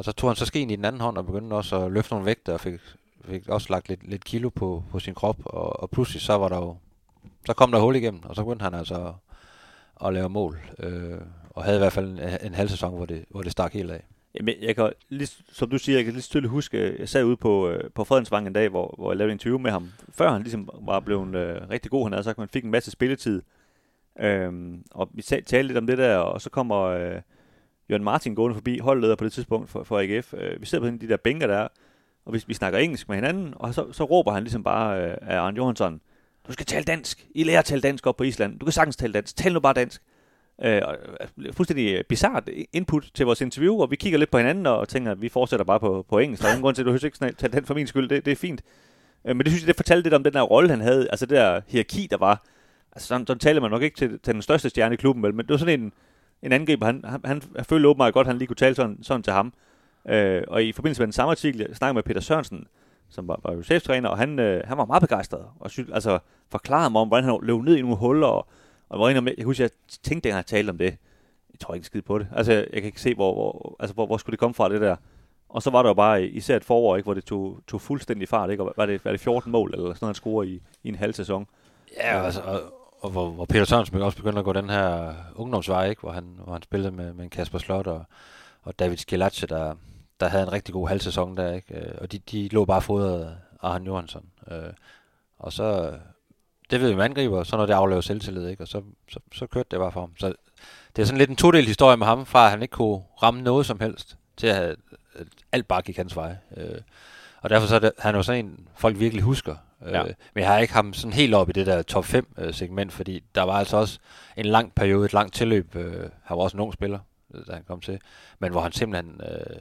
Og så tog han så skeen i den anden hånd og begyndte også at løfte nogle vægte og fik, fik også lagt lidt, lidt kilo på, på sin krop. Og, og pludselig så var der jo, så kom der hul igennem, og så begyndte han altså at, at lave mål. Øh, og havde i hvert fald en, en halv sæson, hvor det, hvor det stak helt af. Jamen, jeg kan, lige, som du siger, jeg kan lige tydeligt huske, øh, jeg sad ude på, øh, på Fredensvang en dag, hvor, hvor jeg lavede en interview med ham, før han ligesom var blevet øh, rigtig god. Han havde sagt, at man fik en masse spilletid. Øhm, og vi talte lidt om det der, og så kommer øh, Jørgen Martin gående forbi, holdleder på det tidspunkt for, for AGF. Øh, vi sidder på de der bænker der, og vi, vi snakker engelsk med hinanden, og så, så råber han ligesom bare øh, af Arne Johansson, du skal tale dansk. I lærer at tale dansk op på Island. Du kan sagtens tale dansk. Tal nu bare dansk. Øh, og, øh, fuldstændig øh, bizart input til vores interview, og vi kigger lidt på hinanden og tænker, at vi fortsætter bare på, på engelsk. Der er ingen grund til, at du hører ikke tale den for min skyld. Det, det er fint. Øh, men det synes jeg, det fortalte lidt om den der rolle, han havde. Altså det der hierarki, der var. Altså sådan, sådan taler man nok ikke til, til den største stjerne i klubben, vel? men det var sådan en, en angriber, han, han, han, følte åbenbart godt, at han lige kunne tale sådan, sådan til ham. Øh, og i forbindelse med den samme artikel, jeg snakkede med Peter Sørensen, som var, var jo cheftræner, og han, øh, han var meget begejstret, og sy- altså, forklarede mig om, hvordan han løb ned i nogle huller, og, og hvor jeg, jeg husker, jeg tænkte, at han talte om det, jeg tror ikke skide på det. Altså, jeg kan ikke se, hvor, hvor, altså, hvor, hvor skulle det komme fra, det der. Og så var der jo bare især et forår, ikke, hvor det tog, tog fuldstændig fart. Ikke? Og var, det, var det 14 mål, eller sådan noget, han scorer i, i en halv sæson. Ja, altså, og, og hvor, hvor Peter Sørensen også begynder at gå den her ungdomsvej, ikke? Hvor, han, hvor han spillede med, med Kasper Slot og, og David Skilacce, der, der havde en rigtig god halvsæson der. Ikke? Øh, og de, de lå bare fodret af Arhan Johansson. Øh, Og så, det ved vi med angriber, så når det aflever selvtillid, ikke? og så, så, så kørte det bare for ham. Så det er sådan lidt en todelt historie med ham, fra at han ikke kunne ramme noget som helst, til at, have, at alt bare gik hans vej. Øh, og derfor så er det, han er jo sådan en, folk virkelig husker. Øh, Ja. Men jeg har ikke ham sådan helt op i det der top 5 øh, segment, fordi der var altså også en lang periode, et langt tilløb. Øh, han var også en ung spiller, øh, da han kom til, men hvor han simpelthen øh,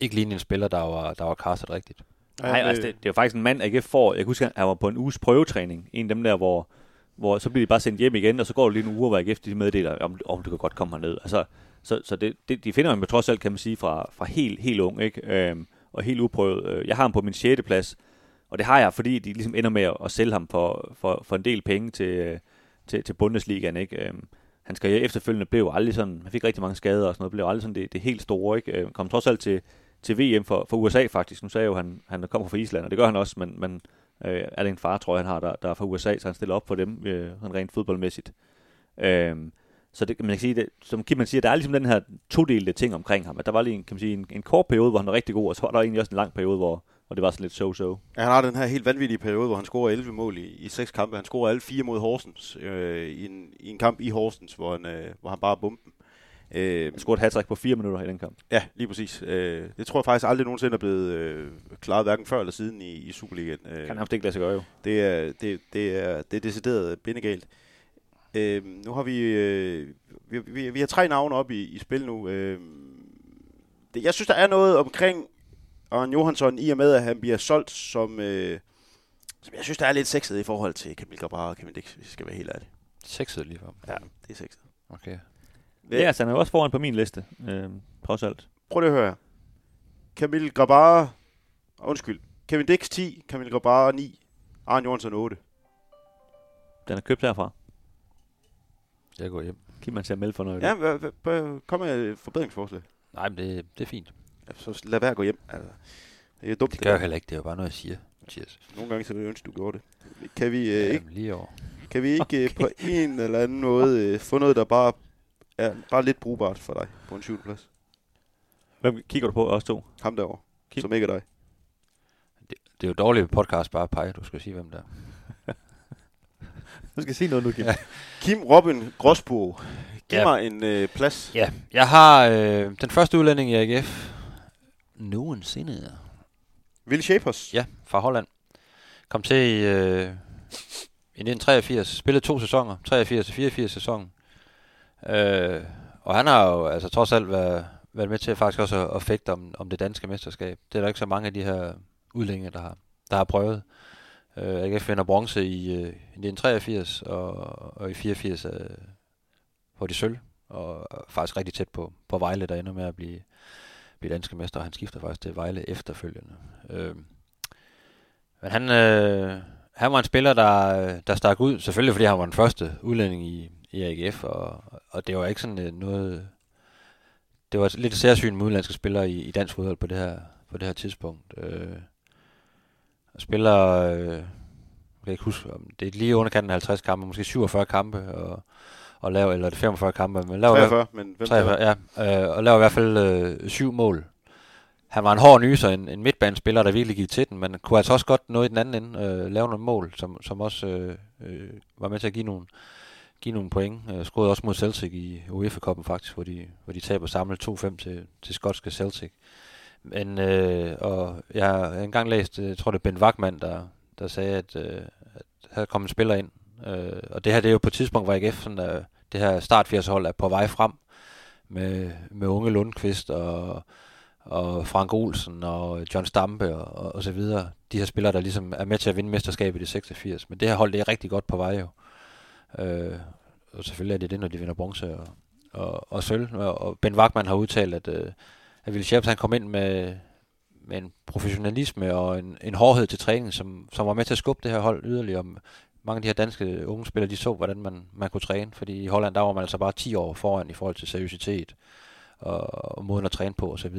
ikke lignede en spiller, der var, der var castet rigtigt. Nej, altså det, det er jo faktisk en mand, AGF får. Jeg kan huske, at han var på en uges prøvetræning. En af dem der, hvor, hvor så bliver de bare sendt hjem igen, og så går det lige en uge, hvor AGF de meddeler, om, om du kan godt komme herned. Altså, så så det, det, de finder ham jo trods alt, kan man sige, fra, fra helt, helt ung, ikke? Øhm, og helt uprøvet. Øh, Jeg har ham på min 6. plads, og det har jeg, fordi de ligesom ender med at, sælge ham for, for, for en del penge til, øh, til, til Bundesligaen, ikke? Øhm, hans karriere efterfølgende blev jo aldrig sådan, han fik rigtig mange skader og sådan noget, blev aldrig sådan det, det helt store, ikke? Øh, Kom trods alt til, til VM for, for USA faktisk. Nu sagde jeg jo, at han, han kommer fra Island, og det gør han også, men, men øh, er det en far, tror jeg, han har, der, der er fra USA, så han stiller op for dem, øh, sådan rent fodboldmæssigt. Øhm, så det, kan man kan sige, det, som Kim man siger, der er ligesom den her todelte ting omkring ham, at der var lige en, kan man sige, en, en kort periode, hvor han var rigtig god, og så var der egentlig også en lang periode, hvor, hvor det var sådan lidt so-so. Ja, han har den her helt vanvittige periode, hvor han scorer 11 mål i, i seks kampe. Han scorer alle fire mod Horsens øh, i, en, i en kamp i Horsens, hvor han, øh, hvor han bare bomben. Øh, Han scorede et hat på fire minutter i den kamp. ja, lige præcis. Øh, det tror jeg faktisk aldrig nogensinde er blevet øh, klaret, hverken før eller siden i, i Superligaen. Øh, Kan nærmest ikke lade sig gøre jo. det, er, det, det, er, det er decideret bindegalt. Øh, nu har vi, øh, vi, vi, vi har tre navne op i, i spil nu. Øh, det, jeg synes, der er noget omkring Arne Johansson, i og med, at han bliver solgt som, øh, som jeg synes, der er lidt sexet i forhold til Kamil Grabara og Kevin Dix, hvis jeg skal være helt ærlig. Sexet lige for. Ja, det er sexet. Okay. Ja, altså, han er jo også foran på min liste, øh, trods alt. Prøv lige at høre. her. Kamil Grabara, undskyld, Kevin Dix 10, Kamil Grabara 9, Arne Johansson 8. Den er købt herfra. Jeg går hjem. Kim man ser melde for noget. Ja, kom med et forbedringsforslag. Nej, men det, det er fint. Ja, så lad være at gå hjem. Altså, det er dumt. Det gør jeg heller ikke. Det er jo bare noget, jeg siger. Cheers. Nogle gange så vil jeg ønske, du gjorde det. Kan vi, øh, ikke, Jamen, lige over. kan vi ikke okay. på en eller anden måde øh, få noget, der bare er bare lidt brugbart for dig på en 7. plads? Hvem kigger du på, os to? Ham derovre, Kim. som ikke er dig. Det er jo dårligt ved podcast bare at pege. Du skal sige, hvem der er. Du skal sige noget nu, Kim. Kim Robin Gråsbo. Giv Ja. mig en øh, plads. Ja, jeg har øh, den første udlænding i AGF nogensinde. Will Shapers. Ja, fra Holland. Kom til i, øh, i 1983. Spillede to sæsoner. 83 og 84 sæsonen. Øh, og han har jo altså trods alt været, været med til faktisk også at, at fægte om, om det danske mesterskab. Det er der ikke så mange af de her udlændinge, der har, der har prøvet. Øh, AGF vinder bronze i, øh, i 1983 og, og i 84 øh, får de sølv. Og faktisk rigtig tæt på, på Vejle, der ender med at blive, blive danske mester. og Han skifter faktisk til Vejle efterfølgende. Øh, men han, øh, han var en spiller, der, der stak ud, selvfølgelig fordi han var den første udlænding i, i AGF, og, og det var ikke sådan øh, noget... Det var lidt særsyn med udenlandske spillere i, i dansk fodbold på det her, på det her tidspunkt. Øh, spiller, øh, jeg kan ikke huske, om det er lige underkanten af 50 kampe, måske 47 kampe, og, og laver, eller er det 45 kampe, men laver, 43, men hvem 43, ja, øh, og laver i hvert fald øh, syv mål. Han var en hård nyser, en, en midtbanespiller, der virkelig gik til den, men kunne altså også godt nå i den anden ende, øh, lave nogle mål, som, som også øh, øh, var med til at give nogle, give nogle point. Øh, scorede også mod Celtic i UEFA-koppen faktisk, hvor de, hvor de taber samlet 2-5 til, til skotske Celtic. Men, øh, og jeg har engang læst, øh, jeg tror det er Ben Wagman, der, der sagde, at, øh, at her kom en spiller ind. Øh, og det her det er jo på et tidspunkt, hvor AGF, sådan, øh, det her start 80 hold er på vej frem med, med unge Lundqvist og, og Frank Olsen og John Stampe og, og, og så videre. De her spillere, der ligesom er med til at vinde mesterskabet i 86. Men det her hold, det er rigtig godt på vej jo. Øh, og selvfølgelig er det det, når de vinder bronze og, og, og sølv. Og, og Ben Wagman har udtalt, at, øh, at Ville Scherps, han kom ind med, med en professionalisme og en, en hårdhed til træning, som, som var med til at skubbe det her hold yderligere mange af de her danske unge spillere, de så, hvordan man, man kunne træne, fordi i Holland, der var man altså bare 10 år foran i forhold til seriøsitet og, og måden at træne på osv.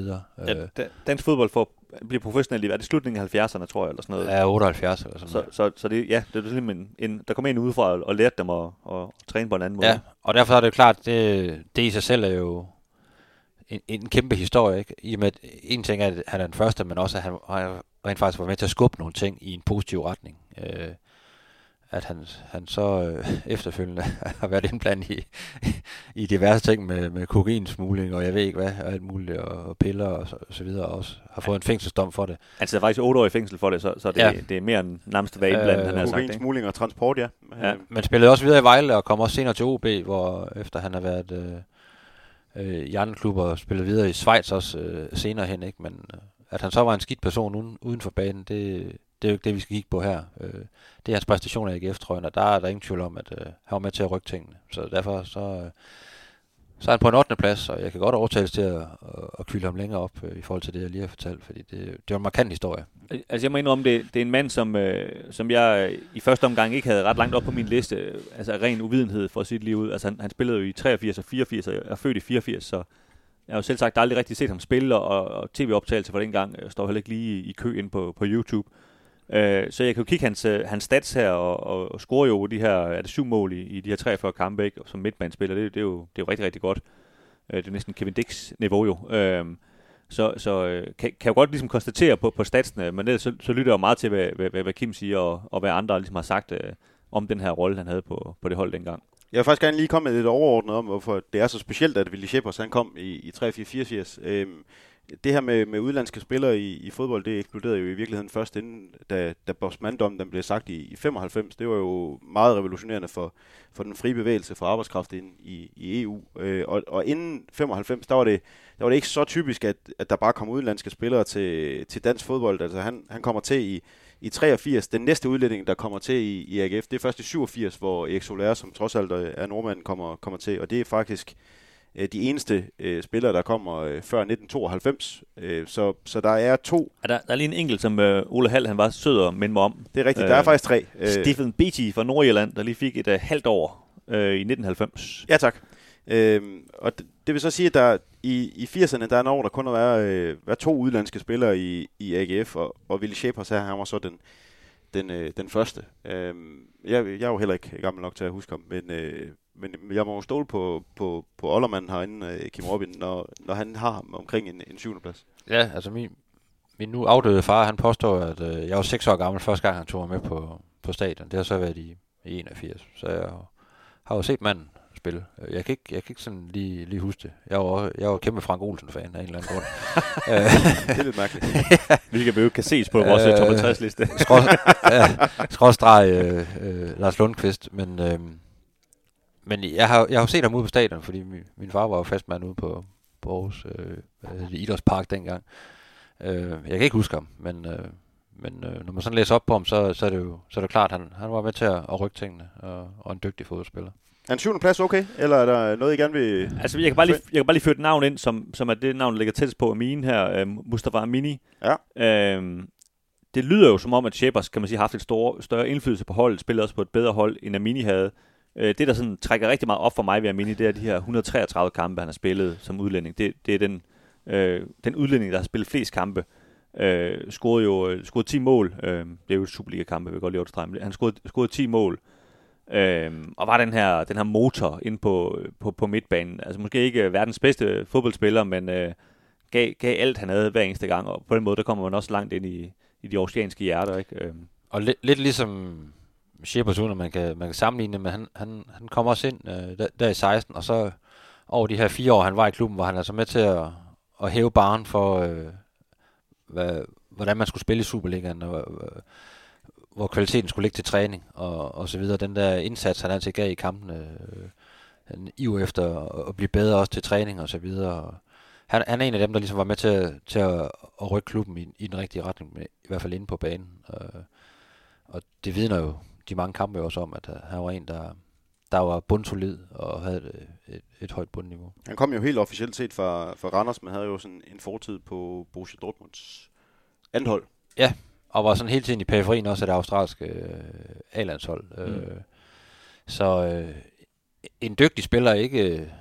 Ja, da, dansk fodbold får, bliver professionelt i hvad er det slutningen af 70'erne, tror jeg, eller sådan noget. Ja, 78 eller sådan Så, noget. så, så det, ja, det er simpelthen en, en, der kom en udefra og, og lærte dem at, at, træne på en anden måde. Ja, og derfor er det jo klart, det, det i sig selv er jo en, en kæmpe historie, ikke? I og med, at en ting er, at han er den første, men også, at han, han rent faktisk var med til at skubbe nogle ting i en positiv retning. Øh, at han, han så øh, efterfølgende har været indblandet i, i diverse ting med, med kokainsmugling, og jeg ved ikke hvad, og alt muligt, og, og piller og så, og så videre, og også har fået en fængselsdom for det. Han sidder faktisk otte år i fængsel for det, så, så det, Ja. det er mere end nærmest at være indblandet, Øh, han har sagt. Kokain, Ikke? smugling og transport, ja. Ja. Øh, Men spillede også videre i Vejle, og kom også senere til OB, hvor efter han har været øh, øh, i andre klubber, og spillet videre i Schweiz også øh, senere hen, ikke? Men øh, at han så var en skidt person uden, uden for banen, det, det er jo ikke det, vi skal kigge på her. Øh, det er hans præstation af AGF-trøjen, og der er der ingen tvivl om, at øh, han var med til at rykke tingene. Så derfor så, øh, så er han på en 8. plads, og jeg kan godt overtales til at, at, at kylde ham længere op øh, i forhold til det, jeg lige har fortalt, fordi det, det er en markant historie. Altså jeg må indrømme, det, det er en mand, som, øh, som jeg øh, i første omgang ikke havde ret langt op på min liste. Øh, altså ren uvidenhed for sit liv ud. Altså han, han spillede jo i 83 og 84, og er født i 84, så jeg har jo selv sagt aldrig rigtig set ham spille, og, og tv-optagelser fra dengang øh, står heller ikke lige i, i kø ind på, på YouTube. Øh, Øh, så jeg kan jo kigge hans, øh, hans stats her, og, og, og score jo de her, er det syv mål i, i de her 43 kampe, ikke? Og som midtbanespiller, det, det, er jo, det er jo rigtig, rigtig godt. Øh, det er næsten Kevin Dix niveau jo. Øh, så, så øh, kan, kan jeg godt ligesom konstatere på, på statsene, men ellers så, så lytter jeg jo meget til, hvad, hvad, hvad, Kim siger, og, og hvad andre ligesom har sagt øh, om den her rolle, han havde på, på det hold dengang. Jeg vil faktisk gerne lige komme med lidt overordnet om, hvorfor det er så specielt, at Willy Shepard, han kom i, i 83 øhm, det her med, med udlandske spillere i, i fodbold, det eksploderede jo i virkeligheden først inden, da, da Bosman-dommen den blev sagt i, i 95. Det var jo meget revolutionerende for, for den frie bevægelse for arbejdskraft ind i, i EU. Øh, og, og inden 95, der var det, der var det ikke så typisk, at, at der bare kom udenlandske spillere til, til dansk fodbold. Altså han, han kommer til i, i 83. Den næste udlænding, der kommer til i, i AGF, det er først i 87, hvor Erik Soler, som trods alt er nordmand, kommer, kommer til. Og det er faktisk de eneste øh, spillere, der kommer øh, før 1992. Øh, så, så der er to. Er der, der er lige en enkelt, som øh, Ole Hall, han var sød og minde mig om. Det er rigtigt, øh, der er faktisk tre. Øh, Stephen Beatty fra Nordjylland, der lige fik et øh, halvt år øh, i 1990. Ja, tak. Øhm, og det, det vil så sige, at der i, i 80'erne, der er en år, der kun har været, øh, været to udlandske spillere i, i AGF, og, og Willy Shepers her, han var så den, den, øh, den første. Øhm, jeg, jeg er jo heller ikke gammel nok til at huske ham, men, øh, men jeg må jo stole på, på, på Ollermanden herinde, øh, Kim Robin, når, når han har ham omkring en, en syvende plads. Ja, altså min, min nu afdøde far, han påstår, at øh, jeg var seks år gammel første gang, han tog mig med på, på stadion. Det har så været i, i 81, så jeg har jo set manden spille. Jeg kan ikke, jeg kan ikke sådan lige, lige huske det. Jeg var, jeg var kæmpe Frank Olsen-fan af en eller anden grund. det er lidt mærkeligt. Hvilket vi jo kan ses på vores øh, top 50 liste. Skråstreg øh, øh, Lars Lundqvist, men, øh, men jeg har, jeg har jo set ham ude på stadion, fordi min, min far var jo fastmand ude på, på Aarhus øh, Idrætspark dengang. Øh, jeg kan ikke huske ham, men, øh, men øh, når man sådan læser op på ham, så, så er det jo så er det klart, at han, han var med til at, at rykke tingene, og, og en dygtig fodboldspiller. Er en syvende plads okay, eller er der noget, I gerne vil... Altså, jeg kan bare lige, jeg kan bare lige føre et navn ind, som, som er det navn, der ligger tættest på Amin her, øh, Mustafa Amini. Ja. Øh, det lyder jo som om, at Shepers, kan man sige, har haft et store, større indflydelse på holdet, spiller også på et bedre hold, end Amini havde. Øh, det, der sådan trækker rigtig meget op for mig ved Amini, det er de her 133 kampe, han har spillet som udlænding. Det, det er den, øh, den udlænding, der har spillet flest kampe. Øh, scorede jo øh, scorede 10 mål. Øh, det er jo Superliga-kampe, vil jeg godt lige understrege. Han scorede, scorede 10 mål. Øh, og var den her, den her motor ind på, på, på midtbanen. Altså måske ikke øh, verdens bedste fodboldspiller, men øh, gav, gav alt, han havde hver eneste gang. Og på den måde, der kommer man også langt ind i, i de oceanske hjerter. Ikke? Øh. Og lidt, lidt ligesom Shepard, uden at man kan, man kan sammenligne men han, han, han kom også ind øh, der, der i 16, og så over de her fire år, han var i klubben, var han altså med til at, at hæve baren for, øh, hvad, hvordan man skulle spille i Superligaen, og, øh, hvor kvaliteten skulle ligge til træning og, og så videre. Den der indsats, han altid gav i kampene, øh, han iver efter at, at blive bedre også til træning og så videre. Han, han er en af dem, der ligesom var med til, til at, at rykke klubben i, i den rigtige retning, i hvert fald inde på banen. Øh, og det vidner jo de mange kampe også om, at han var en, der, der var bundsolid og havde et, et, et højt bundniveau. Han kom jo helt officielt set fra, fra Randers, men havde jo sådan en fortid på Borussia Dortmunds andet hold. Ja, og var sådan hele tiden i periferien også af det australske øh, A-landshold. Mm. Øh, så øh, en dygtig spiller, ikke,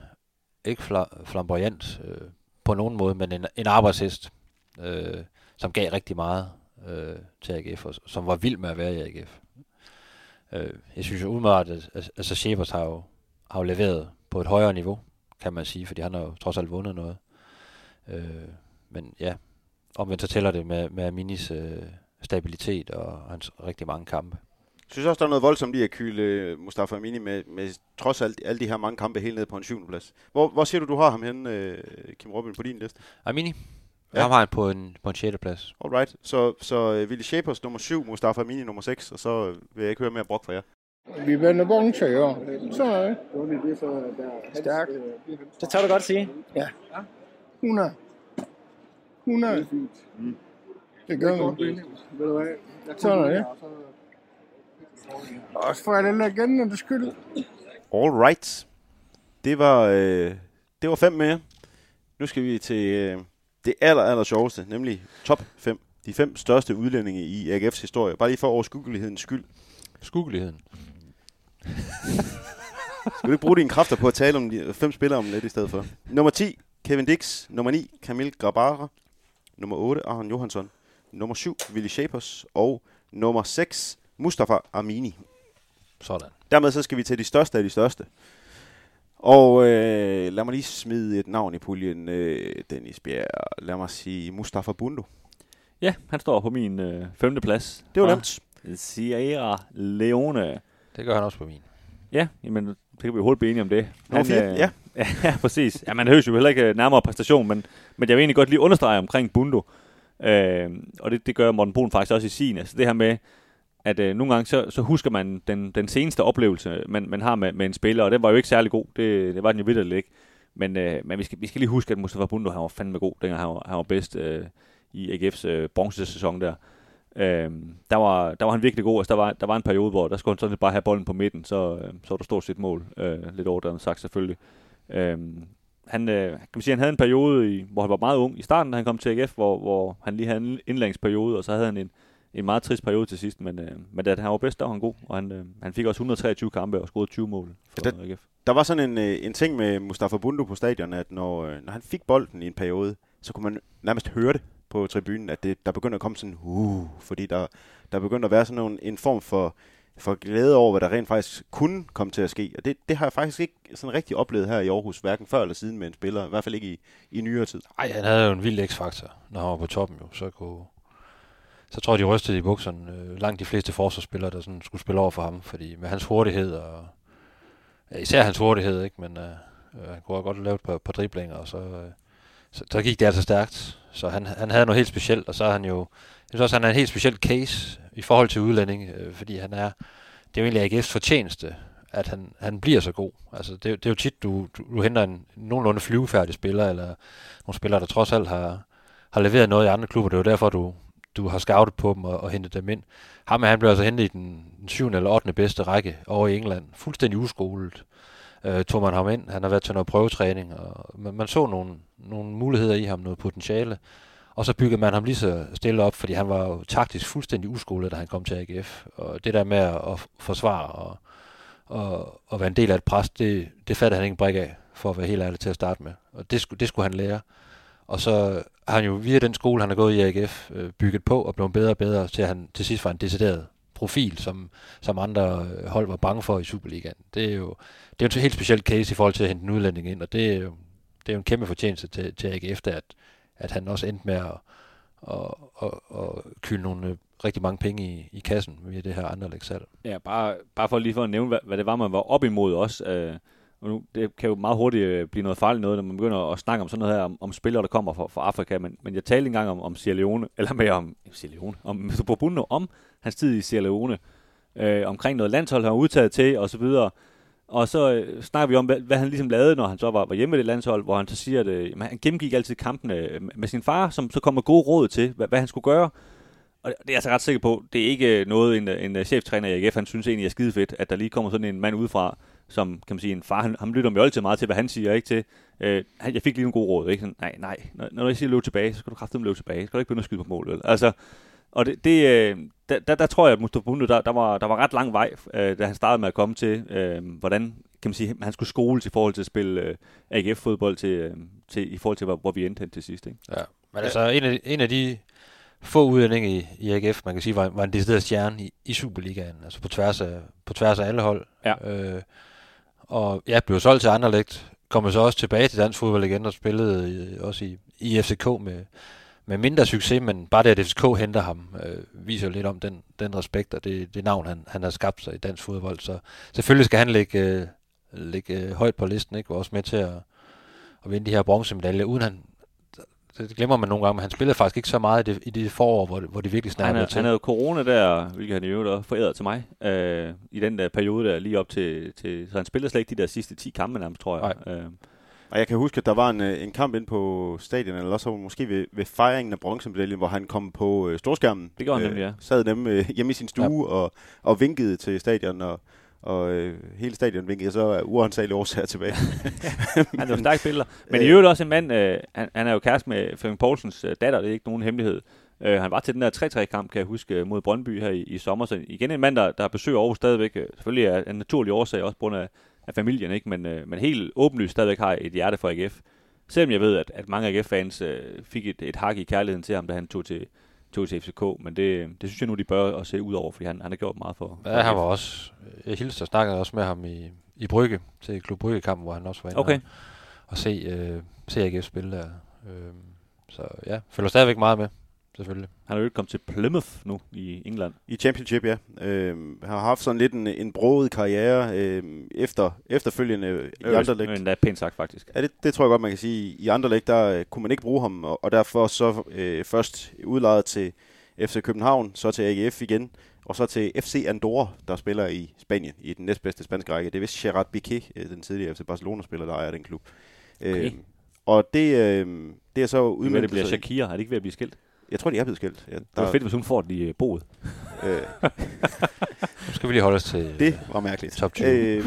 ikke fla- flamboyant øh, på nogen måde, men en, en arbejdshest, øh, som gav rigtig meget øh, til AGF, og som var vild med at være i AGF. Øh, jeg synes jo umiddelbart, at altså Shepard har jo, har jo leveret på et højere niveau, kan man sige, fordi han har jo trods alt vundet noget. Øh, men ja, omvendt så tæller det med, med Minis øh, stabilitet og hans rigtig mange kampe. Jeg synes også, der er noget voldsomt i at kyle øh, Mustafa Amini med, med trods alt alle de her mange kampe helt ned på en syvende plads. Hvor, hvor siger du, du har ham henne, øh, Kim Robin, på din liste? Amini? Ja. Ham har han på en, på en 6. plads. Alright, så, så uh, Willy Shapers nummer 7, Mustafa Amini nummer 6, og så vil jeg ikke høre mere brok fra jer. Vi vender vogntøjer. Så er det. Stærkt. Det tør du godt sige. Ja. 100. 100. Det gør vi. Så er det. Også for alle legenderne skyld. Alright. Det var, øh, det var fem mere. Nu skal vi til øh, det aller, aller sjoveste, nemlig top 5. De fem største udlændinge i AGF's historie. Bare lige for overskuggelighedens skyld. Skuggeligheden. Skal du ikke bruge dine kræfter på at tale om de fem spillere om lidt i stedet for? Nummer 10, Kevin Dix. Nummer 9, Camille Grabara. Nummer 8, Aron Johansson. Nummer 7, Willy Shapers. Og nummer 6, Mustafa Amini. Sådan. Dermed så skal vi til de største af de største. Og øh, lad mig lige smide et navn i puljen, øh, Dennis Bjerg. Lad mig sige Mustafa Bundo. Ja, han står på min øh, femte plads. Det var nemt. Sierra Leone. Det gør han også på min. Ja, jamen, det kan vi jo hurtigt blive enige om det. Nummer fire, ja. ja, præcis. Ja, man høres jo heller ikke øh, nærmere præstation, men, men jeg vil egentlig godt lige understrege omkring Bundo. Øh, og det, det gør Morten Brun faktisk også i sin. Altså det her med, at øh, nogle gange så, så husker man den, den seneste oplevelse, man, man har med, med en spiller, og den var jo ikke særlig god. Det, det var den jo vidderligt ikke. Men, øh, men vi, skal, vi skal lige huske, at Mustafa Bundo han var fandme god, dengang han var, han var bedst øh, i AGF's øh, bronzesæson der. Øh, der, var, der var han virkelig god. Altså, der, var, der var en periode, hvor der skulle han sådan set bare have bolden på midten, så, øh, så var der stort set mål. Øh, lidt overdrevet sagt selvfølgelig. Øh, han, øh, kan man sige, han havde en periode, i, hvor han var meget ung i starten, da han kom til AGF, hvor, hvor han lige havde en indlæringsperiode, og så havde han en, en meget trist periode til sidst, men, øh, men da han var bedst, der var han god, og han, øh, han fik også 123 kampe og scorede 20 mål for Det- AGF. Der var sådan en, øh, en ting med Mustafa Bundo på stadion, at når, øh, når han fik bolden i en periode, så kunne man nærmest høre det på tribunen, at det, der begyndte at komme sådan, uh, fordi der, der begyndte at være sådan nogle, en form for, for glæde over, hvad der rent faktisk kunne komme til at ske. Og det, det har jeg faktisk ikke sådan rigtig oplevet her i Aarhus, hverken før eller siden med en spiller, i hvert fald ikke i, i nyere tid. Ej, han havde jo en vild x-faktor, når han var på toppen jo. Så, kunne, så tror jeg, de rystede i bukserne. Øh, langt de fleste forsvarsspillere, der sådan skulle spille over for ham. Fordi med hans hurtighed, og ja, især hans hurtighed, ikke? men øh, øh han kunne godt lave et par, par driblinger, og så, øh, så, så gik det altså stærkt. Så han, han havde noget helt specielt, og så er han jo... Jeg synes også, han er en helt speciel case i forhold til udlænding, øh, fordi han er... Det er jo egentlig AGF's fortjeneste, at han, han bliver så god. Altså, det, det er jo tit, du, du, du henter en nogenlunde flyvefærdig spiller, eller nogle spillere, der trods alt har, har leveret noget i andre klubber. Det er jo derfor, du, du har scoutet på dem og, og hentet dem ind. Ham han blev altså hentet i den, den 7. eller 8. bedste række over i England. Fuldstændig uskolet. Øh, tog man ham ind. Han har været til noget prøvetræning, og man, man så nogle, nogle muligheder i ham, noget potentiale. Og så byggede man ham lige så stille op, fordi han var jo taktisk fuldstændig uskolet, da han kom til AGF. Og det der med at, at forsvare og, og, og være en del af et pres, det, det fattede han ikke en brik af, for at være helt ærlig til at starte med. Og det, skulle, det skulle han lære. Og så har han jo via den skole, han har gået i AGF, øh, bygget på og blevet bedre og bedre, til han til sidst var en decideret profil, som, som andre øh, hold var bange for i Superligaen. Det er jo det er jo en helt speciel case i forhold til at hente en udlænding ind, og det er jo, det er jo en kæmpe fortjeneste til, til AGF, der, at, at han også endte med at, at, og, og kylde nogle øh, rigtig mange penge i, i kassen via det her andre salg. Ja, bare, bare for lige for at nævne, hvad, hvad det var, man var op imod også. Øh, nu, det kan jo meget hurtigt øh, blive noget farligt noget, når man begynder at snakke om sådan noget her, om, om spillere, der kommer fra, fra Afrika. Men, men jeg talte engang om, om Sierra Leone, eller mere om Sierra Leone, om Bruno, om hans tid i Sierra Leone, øh, omkring noget landshold, han var udtaget til, og så videre. Og så øh, snakker vi om, hvad, hvad han ligesom lavede, når han så var, var hjemme i det landshold, hvor han så siger, at øh, han gennemgik altid kampene øh, med sin far, som så kom med gode råd til, hvad, hvad han skulle gøre. Og det er jeg altså ret sikker på, det er ikke øh, noget, en, en cheftræner i AGF, han synes egentlig er skide fedt, at der lige kommer sådan en mand udefra, som kan man sige, en far, han, han lytter jo altid meget til, hvad han siger, ikke til, øh, jeg fik lige nogle gode råd, ikke? Sådan, nej, nej, når, når jeg siger løb tilbage, så skal du kraftigt løbe tilbage, så skal du ikke begynde at skyde på mål, vel? Altså, Og det, det øh, der, der, der tror jeg, at Mustafa Bundu, der, der, var, der var ret lang vej, øh, da han startede med at komme til, øh, hvordan kan man sige, han skulle skoles i forhold til at spille øh, AGF-fodbold til, øh, til, i forhold til, hvor, hvor vi endte hen til sidst. Ikke? Ja, men altså en af, en af de få udlændinge i, i AGF, man kan sige, var, var en decideret stjerne i, i Superligaen, altså på tværs af, på tværs af alle hold. Ja. Øh, og ja, blev solgt til Anderlecht, kom så også tilbage til dansk fodbold igen og spillede også i, i FCK med, med mindre succes, men bare det, at FCK henter ham, øh, viser jo lidt om den, den respekt og det, det navn, han, han har skabt sig i dansk fodbold. Så selvfølgelig skal han ligge, øh, ligge øh, højt på listen, ikke? og også med til at, at vinde de her bronzemedaljer, uden han, det glemmer man nogle gange, men han spillede faktisk ikke så meget i det, i det forår, hvor, hvor det virkelig havde, til. han havde corona der, hvilket han i øvrigt også foræret til mig, øh, i den der periode der lige op til, til, så han spillede slet ikke de der sidste 10 kampe nærmest, tror jeg. Øh, Og jeg kan huske, at der var en, øh, en kamp ind på stadion, eller også måske ved, ved fejringen af bronzemedaljen, hvor han kom på øh, storskærmen. Det gjorde han nemlig, ja. Sad nemlig øh, hjemme i sin stue ja. og, og vinkede til stadion, og, og øh, hele stadion vinkede, så er uansagelige årsager tilbage. han er jo en stærk spiller. Men i Øh. øvrigt også en mand, øh, han, han er jo kæreste med Flemming Poulsens øh, datter, det er ikke nogen hemmelighed. Øh, han var til den der 3-3-kamp, kan jeg huske, øh, mod Brøndby her i, i sommer. Så igen en mand, der, der besøger Aarhus stadigvæk. Øh, selvfølgelig er en naturlig årsag, også på grund af, af familien, ikke? Men, øh, men helt åbenlyst stadigvæk har et hjerte for AGF. Selvom jeg ved, at, at mange AGF-fans øh, fik et, et hak i kærligheden til ham, da han tog til, tog til FCK. Men det, det synes jeg nu, de bør at se ud over, fordi han, han har gjort meget for, Ja, han var også... Jeg hilste og snakkede også med ham i, i Brygge, til Klub Brygge-kampen, hvor han også var inde Okay. og, og se, øh, se AGF spille der. Øh, så ja, følger stadigvæk meget med, selvfølgelig. Han er jo ikke kommet til Plymouth nu i England. I Championship, ja. Øh, har haft sådan lidt en, en broet karriere øh, efter, efterfølgende i andre læg. Men det er pænt sagt, faktisk. Ja, det, det tror jeg godt, man kan sige. I andre læg, der øh, kunne man ikke bruge ham, og, og derfor så øh, først udlejet til FC København, så til AGF igen, og så til FC Andorra, der spiller i Spanien, i den næstbedste spanske række. Det er vist Gerard Piqué, øh, den tidligere FC Barcelona-spiller, der ejer den klub. Okay. Øh, og det, øh, det er så Men det udmeldt bliver Shakira, er det ikke ved at blive skilt? Jeg tror, de er blevet skilt. Ja, Det var fedt, hvis hun får det i øh, boet. øh, Nu skal vi lige holde os til Det var mærkeligt. top 20. Øh,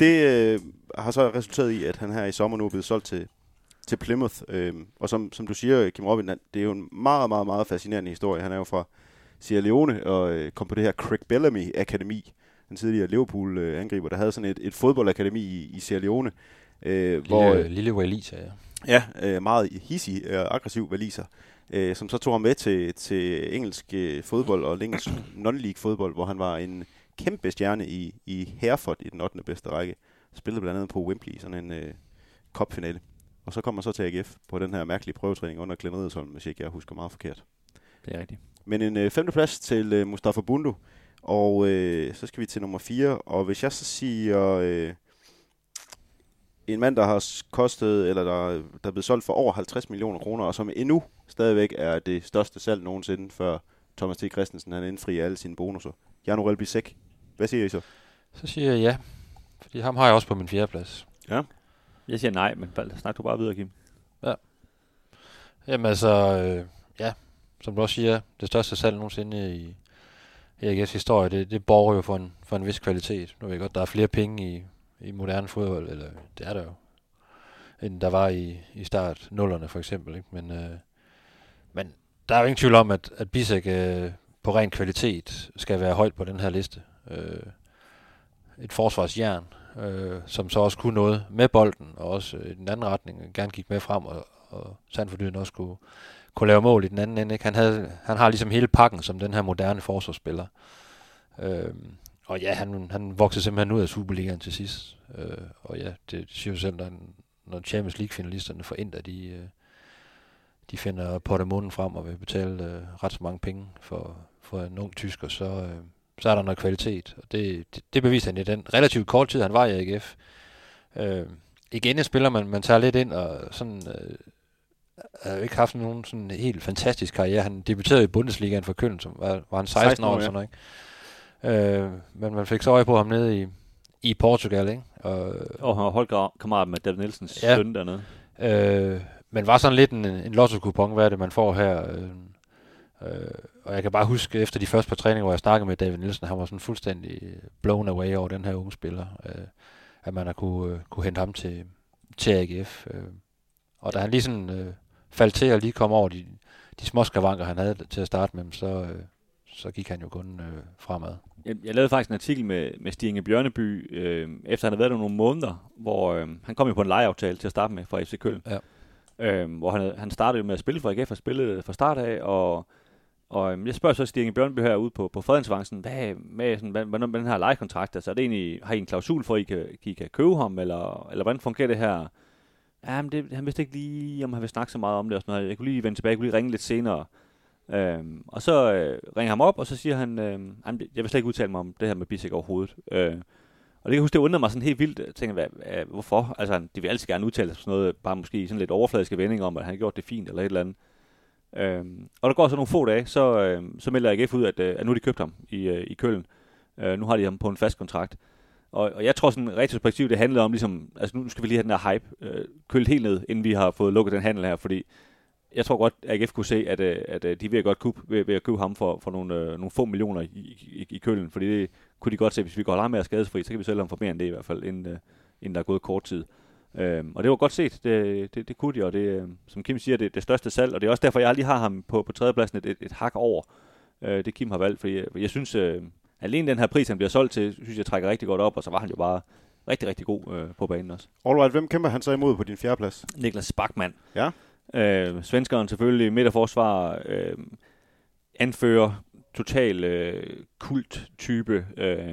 det øh, har så resulteret i, at han her i sommer nu er blevet solgt til, til Plymouth. Øh, og som, som du siger, Kim Robin, det er jo en meget, meget, meget fascinerende historie. Han er jo fra Sierra Leone og øh, kom på det her Craig Bellamy Akademi. Den tidligere Liverpool-angriber, der havde sådan et, et fodboldakademi i, i Sierra Leone. Øh, lille, hvor, øh, lille Walisa, ja. Ja, øh, meget hissig og aggressiv valiser, øh, som så tog ham med til, til engelsk øh, fodbold og engelsk non-league fodbold, hvor han var en kæmpe stjerne i, i Hereford i den 8. bedste række. Spillede blandt andet på Wembley, sådan en øh, cupfinale. Og så kom man så til AGF på den her mærkelige prøvetræning under Glenn Riddersholm, hvis ikke jeg husker meget forkert. Det er rigtigt. Men en øh, femteplads til øh, Mustafa Bundu, og øh, så skal vi til nummer 4. Og hvis jeg så siger øh, en mand, der har kostet, eller der, der er blevet solgt for over 50 millioner kroner, og som endnu stadigvæk er det største salg nogensinde, før Thomas T. Christensen han indfrier alle sine bonusser. Jan Urel Bisek. Hvad siger I så? Så siger jeg ja, fordi ham har jeg også på min fjerde plads. Ja. Jeg siger nej, men snak du bare videre, Kim. Jamen altså, øh, ja, som du også siger, det største salg nogensinde i, i AGF's historie, det, det borger jo for en, for en vis kvalitet. Nu ved jeg godt, der er flere penge i, i moderne fodbold, eller det er der jo, end der var i, i start nullerne for eksempel. Ikke? Men, øh, men der er jo ingen tvivl om, at, at Bisek øh, på ren kvalitet skal være højt på den her liste. Øh, et forsvarsjern, øh, som så også kunne noget med bolden, og også øh, i den anden retning, gerne gik med frem, og, og sandfordyden også kunne, kunne lave mål i den anden ende. Ikke? Han, havde, han har ligesom hele pakken som den her moderne forsvarsspiller. Øh, og ja, han, han voksede simpelthen ud af Superligaen til sidst. Øh, og ja, det siger jo selv, når, når Champions League-finalisterne for Inter, de, øh, de finder Portemunden frem og vil betale øh, ret så mange penge for, for en ung tysker, så, øh, så er der noget kvalitet. Og det, det, det beviste han i den relativt kort tid, han var i AGF. Øh, igen en spiller, man, man tager lidt ind og sådan... Øh, har jo ikke haft nogen sådan helt fantastisk karriere. Han debuterede i Bundesligaen for Køln, som var, var han 16, 16 år, år, ja. sådan noget, ikke? Øh, men man fik så øje på ham nede i, i Portugal, ikke? Og, Og han var holdkammerat med David Nielsens ja. søn dernede. Øh, men var sådan lidt en, en lotto-kupon, hvad er det, man får her? Øh, øh, og jeg kan bare huske, efter de første par træninger, hvor jeg snakkede med David Nielsen, han var sådan fuldstændig blown away over den her unge spiller, øh, at man har kunne, øh, kunne hente ham til, til AGF. Øh. Og da han lige sådan øh, faldt til at lige komme over de, de små skavanker, han havde til at starte med, så, øh, så gik han jo kun øh, fremad. Jeg, jeg lavede faktisk en artikel med, med Stig Bjørneby, øh, efter han havde været der nogle måneder, hvor øh, han kom jo på en lejeaftale til at starte med fra FC Køln. Ja. Øh, hvor han, han startede med at spille for AGF og spillede øh, fra start af, og, og øhm, jeg spørger så Stig her herude på, på Fredensvangsen, hvad med, sådan, hvad, hvordan med den her lejekontrakt? Altså er det egentlig, har I en klausul for, at I kan, I kan købe ham, eller, eller hvordan fungerer det her? Ja, men det, han vidste ikke lige, om han vil snakke så meget om det og sådan noget. Jeg kunne lige vende tilbage, jeg kunne lige ringe lidt senere. Øhm, og så øh, ringer ham op, og så siger han, øh, jeg vil slet ikke udtale mig om det her med Bissek overhovedet. Øh, og det kan jeg huske, det undrede mig sådan helt vildt. Jeg tænker, hvad, hvad, hvorfor? Altså, de vil altid gerne udtale sig sådan noget, bare måske i sådan lidt overfladiske vendinger om, at han har gjort det fint, eller et eller andet. Øhm, og der går så nogle få dage, så, øh, så melder AGF ud, at, øh, at nu har de købt ham i, øh, i Køln. Øh, nu har de ham på en fast kontrakt. Og, og jeg tror sådan retrospektivt, det handlede om ligesom, altså nu skal vi lige have den her hype øh, kølt helt ned, inden vi har fået lukket den handel her, fordi jeg tror godt, at AGF kunne se, at, øh, at, øh, at de vil godt købe, ved, ved at købe ham for, for nogle, øh, nogle få millioner i, i, i Køln, fordi det kunne de godt se, hvis vi går langt mere skadesfri, så kan vi sælge ham for mere end det i hvert fald, inden, øh, inden der er gået kort tid. Øhm, og det var godt set, det, det, det kunne de, og det, øh, som Kim siger, det er det største salg, og det er også derfor, jeg lige har ham på, på tredjepladsen et, et, et hak over, øh, det Kim har valgt, fordi jeg, jeg synes, øh, alene den her pris, han bliver solgt til, synes jeg trækker rigtig godt op, og så var han jo bare rigtig, rigtig god øh, på banen også. Alright, hvem kæmper han så imod på din fjerdeplads? Niklas Bachmann. Ja. Øh, svenskeren selvfølgelig, midterforsvar, øh, anfører, total øh, kult-type. Øh,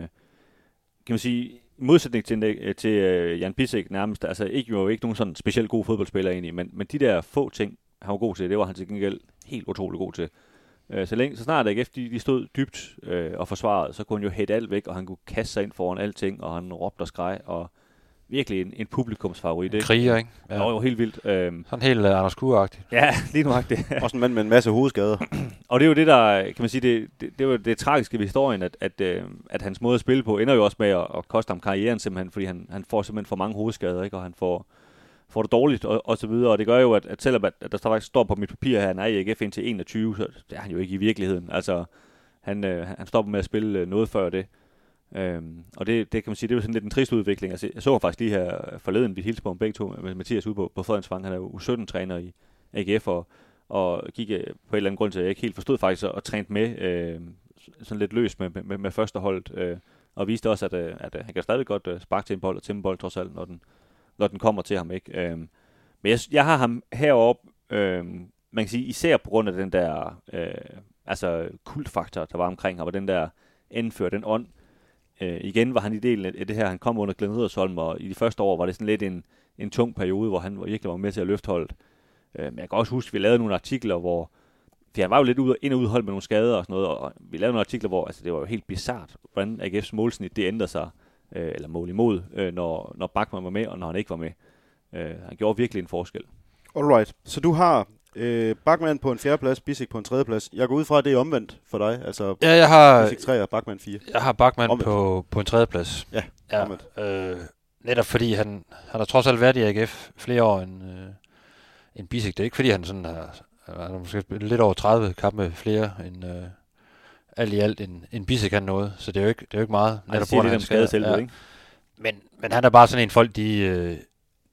kan man sige, modsætning til, øh, til øh, Jan Pisek nærmest, altså ikke jo ikke nogen sådan specielt god fodboldspiller egentlig, men, men de der få ting, han var god til, det var han til gengæld helt utrolig god til. Øh, så, længe, så snart AGF de, de stod dybt øh, og forsvaret, så kunne han jo hætte alt væk, og han kunne kaste sig ind foran alting, og han råbte og skreg, og virkelig en, en publikumsfavorit. En kriger, ikke? Ja. Var jo helt vildt. Øhm, Sådan helt uh, Anders Kure-agtigt. Ja, lige nu det. Også en mand med en masse hovedskader. og det er jo det, der, kan man sige, det, det, det var det tragiske ved historien, at, at, øh, at hans måde at spille på ender jo også med at, at koste ham karrieren simpelthen, fordi han, han får simpelthen for mange hovedskader, ikke? og han får, får det dårligt og, og så videre. Og det gør jo, at, at selvom at, at der faktisk står på mit papir her, at han er i AGF indtil 21, så det er han jo ikke i virkeligheden. Altså, han, øh, han stopper med at spille noget før det. Øhm, og det, det kan man sige, det er jo sådan lidt en trist udvikling. Altså, jeg så faktisk lige her forleden, vi hilste på ham begge to, med Mathias ude på, på Fredensvang. Han er jo U17-træner i AGF, og, og gik øh, på en eller anden grund til, at jeg ikke helt forstod faktisk, og, og trænet med øh, sådan lidt løst med, med, med førsteholdet. Øh, og viste også, at, øh, at, at han kan stadig godt sparke til en bold og til en bold trods alt, når den, når den kommer til ham. ikke. Øh, men jeg, jeg har ham heroppe, øh, man kan sige, især på grund af den der øh, altså kultfaktor, der var omkring ham, og den der indfører, den ånd, Øh, igen var han i delen af det her, han kom under Glenn Riddersholm, og i de første år var det sådan lidt en, en tung periode, hvor han virkelig var med til at løfte holdet. Øh, men jeg kan også huske, at vi lavede nogle artikler, hvor for han var jo lidt ud, ind og udholdt med nogle skader og sådan noget, og vi lavede nogle artikler, hvor altså, det var jo helt bizart, hvordan AGF's målsnit det ændrede sig, øh, eller mål imod, øh, når, når Bachmann var med, og når han ikke var med. Øh, han gjorde virkelig en forskel. Alright, så du har Øh, Bachmann på en fjerdeplads, Bisek på en tredjeplads. Jeg går ud fra, at det er omvendt for dig. Altså, ja, jeg har... Bisek 3 og Bachmann 4. Jeg har Bachmann på, på en tredjeplads. Ja, ja omvendt. Øh, netop fordi han, han har trods alt været i AGF flere år end, øh, end Bisek. Det er ikke fordi, han sådan har... Han har måske lidt over 30 kampe flere end... Øh, alt i alt en, en Bisek han noget, så det er jo ikke, det er jo ikke meget. Netop siger det, skade selv, ja. ikke? Men, men han er bare sådan en folk, de, øh,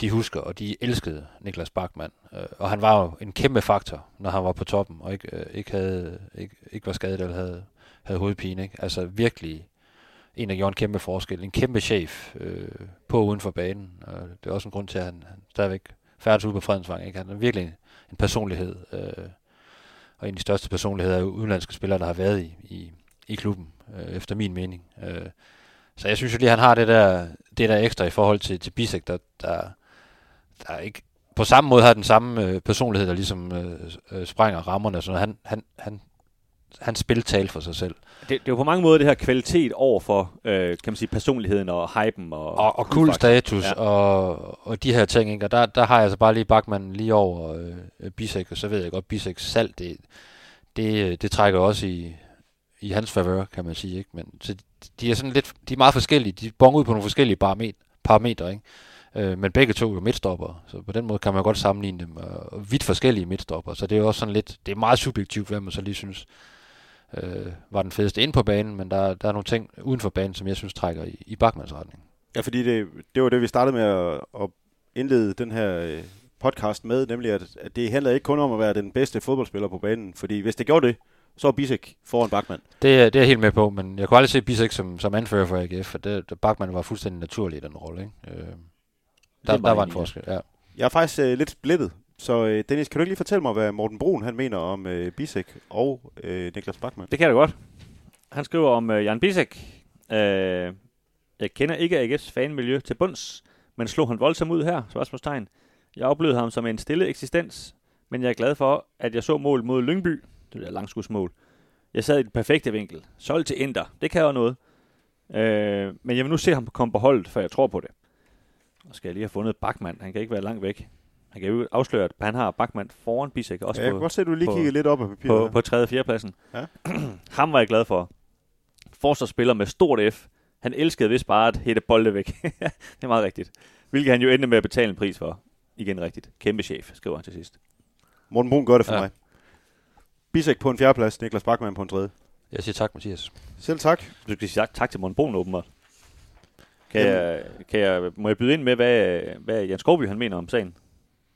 de husker, og de elskede Niklas Bachmann. Øh, og han var jo en kæmpe faktor, når han var på toppen, og ikke, øh, ikke, havde, ikke, ikke var skadet eller havde, havde hovedpine. Ikke? Altså virkelig en, der gjorde en kæmpe forskel. En kæmpe chef øh, på uden for banen. Og det er også en grund til, at han, han stadigvæk færdes ude på Fredensvang. Ikke? Han er virkelig en personlighed. Øh, og en af de største personligheder af udenlandske spillere, der har været i, i, i klubben, øh, efter min mening. Øh, så jeg synes jo lige, at han har det der, det der ekstra i forhold til, til Bisek, der, der, der ikke på samme måde har den samme øh, personlighed, der ligesom øh, øh, sprænger rammerne. Så han, han, han, han spil tal for sig selv. Det, det er jo på mange måder det her kvalitet over for, øh, kan man sige, personligheden og hypen. Og, og, og cool status ja. og, og de her ting. Ikke? Og der, der har jeg altså bare lige Bachmann lige over øh, Bisek, og så ved jeg godt, Bisek salg, det, det, det trækker også i, i hans favør, kan man sige. Ikke? Men så de er sådan lidt, de er meget forskellige. De bonger ud på nogle forskellige parametre, ikke? Øh, men begge to er midtstopper, så på den måde kan man godt sammenligne dem. Og vidt forskellige midtstopper, så det er jo også sådan lidt, det er meget subjektivt, hvad man så lige synes øh, var den fedeste ind på banen, men der, der er nogle ting uden for banen, som jeg synes trækker i, i Bachmanns retning. Ja, fordi det, det var det, vi startede med at, at indlede den her øh, podcast med, nemlig at, at det handler ikke kun om at være den bedste fodboldspiller på banen, fordi hvis det gjorde det, så er Bisek foran Bachmann. Det, er- det er jeg helt med på, men jeg kunne aldrig se Bisek som, som anfører for AGF, for det, Bachmann var fuldstændig naturlig i den rolle. Ikke? Øh, der, der var en forskel, ja. Jeg er faktisk øh, lidt splittet, så øh, Dennis, kan du ikke lige fortælle mig, hvad Morten Brun han mener om øh, Bisek og øh, Niklas Bachmann? Det kan jeg da godt. Han skriver om uh, Jan Bisek. Uh, jeg kender ikke AGF's fanmiljø til bunds, men slog han voldsomt ud her? Spørgsmålstegn. Jeg oplevede ham som en stille eksistens, men jeg er glad for, at jeg så mål mod Lyngby. Det der langskudsmål. Jeg sad i den perfekte vinkel. Solgt til Inter. Det kan jo noget. Uh, men jeg vil nu se ham komme på holdet, for jeg tror på det. Og skal jeg lige have fundet Bachmann. Han kan ikke være langt væk. Han kan jo afsløre, at han har Bachmann foran Bisek. Også Ja, jeg på, kan godt se, at du lige på- kigger lidt op af papiret. på, på 3. og 4. pladsen. Ja. Ham var jeg glad for. Forsvarsspiller med stort F. Han elskede vist bare at hætte bolde væk. det er meget rigtigt. Hvilket han jo endte med at betale en pris for. Igen rigtigt. Kæmpe chef, skriver han til sidst. Morten Brun gør det for ja. mig. Bisek på en fjerdeplads, Niklas Bachmann på en tredje. Jeg siger tak, Mathias. Selv tak. Du skal sige tak, tak til Morten Brun, åbenbart. Kan Jamen. jeg, kan jeg, må jeg byde ind med, hvad, hvad Jan Skovby han mener om sagen?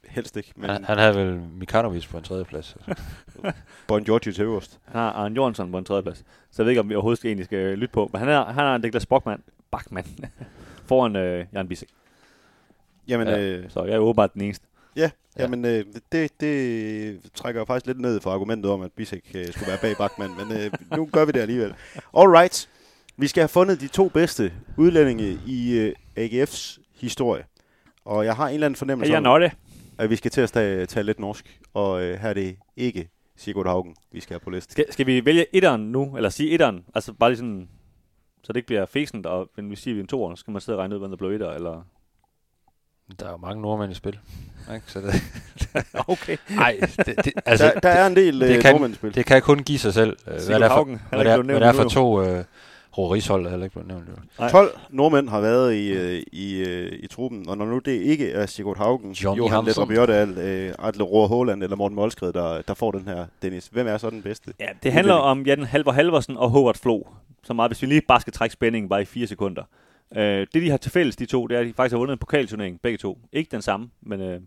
Helst ikke, men. Han, han havde vel Mikanovic på en tredje plads. Altså. Bon Giorgio til øverst. Han har Arne Jørgensen på en tredje plads. Så jeg ved ikke, om vi overhovedet skal, egentlig skal lytte på. Men han har, han har Niklas Bachmann, Bachmann foran øh, Jan Bisek. Jamen, Ja. øh, Så jeg er åbenbart den eneste. ja, Ja. jamen øh, det, det trækker faktisk lidt ned for argumentet om, at Bisek øh, skulle være bag Bachmann, men øh, nu gør vi det alligevel. Alright, vi skal have fundet de to bedste udlændinge i øh, AGF's historie. Og jeg har en eller anden fornemmelse jeg om, Notte? at vi skal til at tage, tage lidt norsk, og øh, her er det ikke Sigurd Haugen, vi skal have på listen. Skal, skal vi vælge etteren nu, eller sige etteren? Altså bare lige sådan, så det ikke bliver fæsent, og men vi siger, vi er en toer, så skal man sidde og regne ud, hvem der blev etter, eller... Der er jo mange nordmænd i spil. Ikke? Så det, Okay. nej, det, det, altså, der, der er en del det øh, kan- nordmændspil. det kan kun give sig selv. øh, Hvad Sigurd det er for, Haugen, hvad er det er, hvad det er for to... Øh, Rorishold er heller ikke blevet nævnt. jo. Nej. 12 nordmænd har været i, øh, i, øh, i truppen, og når nu det ikke er Sigurd Haugen, Johnny Johan Jørdal, øh, Atle Roar Håland eller Morten Molskred, der, der får den her, Dennis. Hvem er så den bedste? Ja, det handler om Jan Halver Halversen og Håvard Flo. Så meget, hvis vi lige bare skal trække spændingen bare i fire sekunder. Øh, det, de har til fælles, de to, det er, at de faktisk har vundet en pokalturnering, begge to. Ikke den samme, men øh,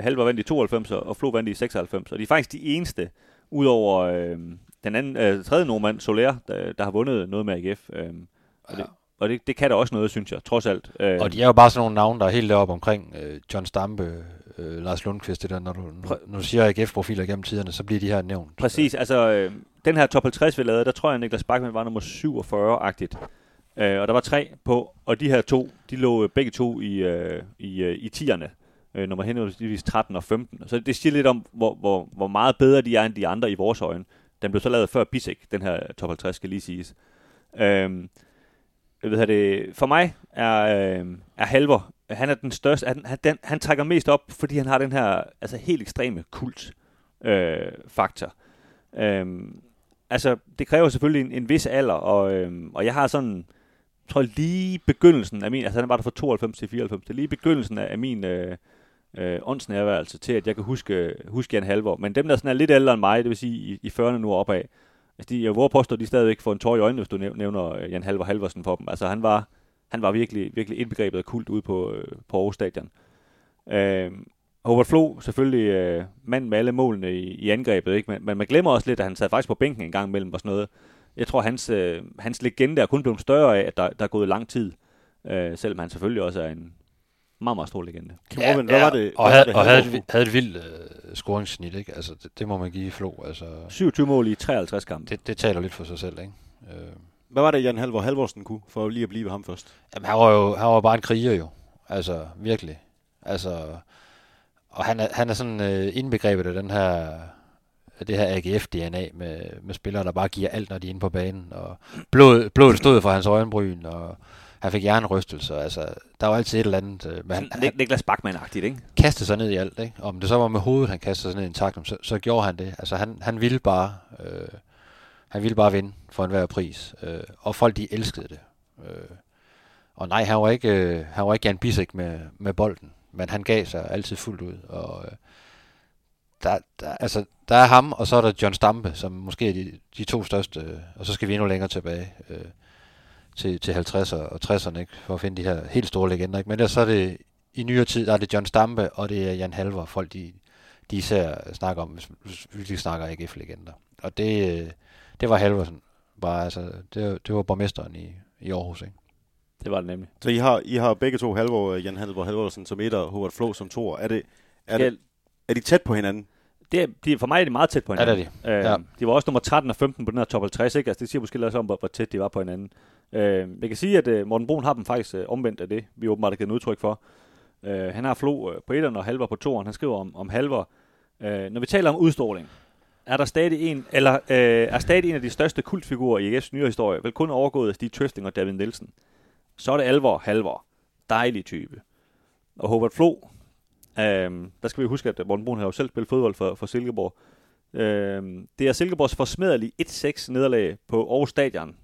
Halver vandt i 92, og Flo vandt i 96. Og de er faktisk de eneste, udover øh, den anden, øh, tredje nordmand, Soler, der, der har vundet noget med AGF. Øh, og det, og det, det kan da også noget, synes jeg, trods alt. Øh, Og de er jo bare sådan nogle navne, der er helt deroppe omkring øh, John Stampe, øh, Lars Lundqvist, det der, når du, når, du siger AGF-profiler gennem tiderne, så bliver de her nævnt. Præcis, altså øh, den her top 50, vi lavede, der tror jeg, at Niklas Bachmann var nummer 47-agtigt. Øh, og der var tre på, og de her to, de lå øh, begge to i, øh, i, øh, i 10'erne. Øh, nummer henholdsvis 13 og 15. Så det siger lidt om, hvor, hvor, hvor meget bedre de er end de andre i vores øjne. Den blev så lavet før Bisek, den her top 50, skal lige siges. Øhm, jeg ved hvad det, for mig er, øh, er Halvor, han er den største, han, han, den, han trækker mest op, fordi han har den her altså helt ekstreme kult øh, faktor. Øhm, altså, det kræver selvfølgelig en, en vis alder, og, øhm, og jeg har sådan, tror lige begyndelsen af min, altså han var der fra 92 til 94, det er lige begyndelsen af, af min øh, øh, åndsnærværelse til, at jeg kan huske, huske Jan Halvor. Men dem, der sådan er lidt ældre end mig, det vil sige i, i 40'erne nu opad, altså de, jeg våger påstå, at de stadigvæk får en tår i øjnene, hvis du nævner øh, Jan Halvor Halvorsen for dem. Altså han var, han var virkelig, virkelig indbegrebet af kult ude på, øh, på Aarhus Stadion. Øh, Howard Flo, selvfølgelig øh, mand med alle målene i, i angrebet, ikke? Men, men man glemmer også lidt, at han sad faktisk på bænken en gang imellem og sådan noget. Jeg tror, hans, øh, hans legende er kun blevet større af, at der, der er gået lang tid. Øh, selvom han selvfølgelig også er en meget, meget stor legende. Kim ja, hvad var det? Og, hvad havde, var det, og havde, var et, havde et vildt øh, scoringssnit, ikke? Altså, det, det, må man give Flo. Altså, 27 mål i 53 kampe. det, det taler lidt for sig selv, ikke? Øh, Hvad var det, Jan Halvor Halvorsen kunne, for lige at blive ved ham først? Jamen, han var jo han var bare en kriger jo. Altså, virkelig. Altså, og han er, han er sådan øh, indbegrebet af den her det her AGF-DNA med, med spillere, der bare giver alt, når de er inde på banen. Og blodet, blodet stod for hans øjenbryn, og han fik hjernerystelser. Altså, der var altid et eller andet. Øh, men han, han Niklas Bachmann-agtigt, ikke? kastede sig ned i alt. Ikke? Om det så var med hovedet, han kastede sig ned i en takt, så, så gjorde han det. Altså, han, han ville bare... Øh, han ville bare vinde for enhver pris. Øh, og folk, de elskede det. Øh, og nej, han var ikke, øh, han var ikke Jan Bisek med, med bolden, men han gav sig altid fuldt ud. Og øh, der, der, altså, der er ham, og så er der John Stampe, som måske er de, de to største, øh, og så skal vi endnu længere tilbage øh, til, til 50'erne og 60'erne, ikke, for at finde de her helt store legender. Ikke? Men ellers så er det i nyere tid, der er det John Stampe, og det er Jan Halver, folk de, de især snakker om, hvis, hvis vi snakker AGF-legender. Og det, øh, det var Halversen. Bare, altså, det, det var borgmesteren i, i Aarhus, ikke? Det var det nemlig. Så I har, I har begge to Halvor, Jan Halvor Halvorsen som et og Hubert Flo som to. Er, det, er, det, er de tæt på hinanden? Det er, de, for mig er de meget tæt på Ja, hinanden. det er de. Øh, Ja. de var også nummer 13 og 15 på den her top 50, ikke? Altså, det siger måske lidt om, hvor, hvor tæt de var på hinanden. Øh, jeg kan sige, at øh, Morten Brun har dem faktisk øh, omvendt af det, vi åbenbart har givet en udtryk for. Øh, han har Flo øh, på etteren og Halver på toeren. Han skriver om, om Halver. Øh, når vi taler om udstråling, er der stadig en, eller øh, er stadig en af de største kultfigurer i EF's nyere historie, vel kun overgået af Stig Tøfting og David Nielsen. Så er det Alvor Halvor. Dejlig type. Og Hobart Flo, øh, der skal vi huske, at Morten Brun har jo selv spillet fodbold for, for Silkeborg. Øh, det er Silkeborgs forsmederlige 1-6 nederlag på Aarhus Stadion,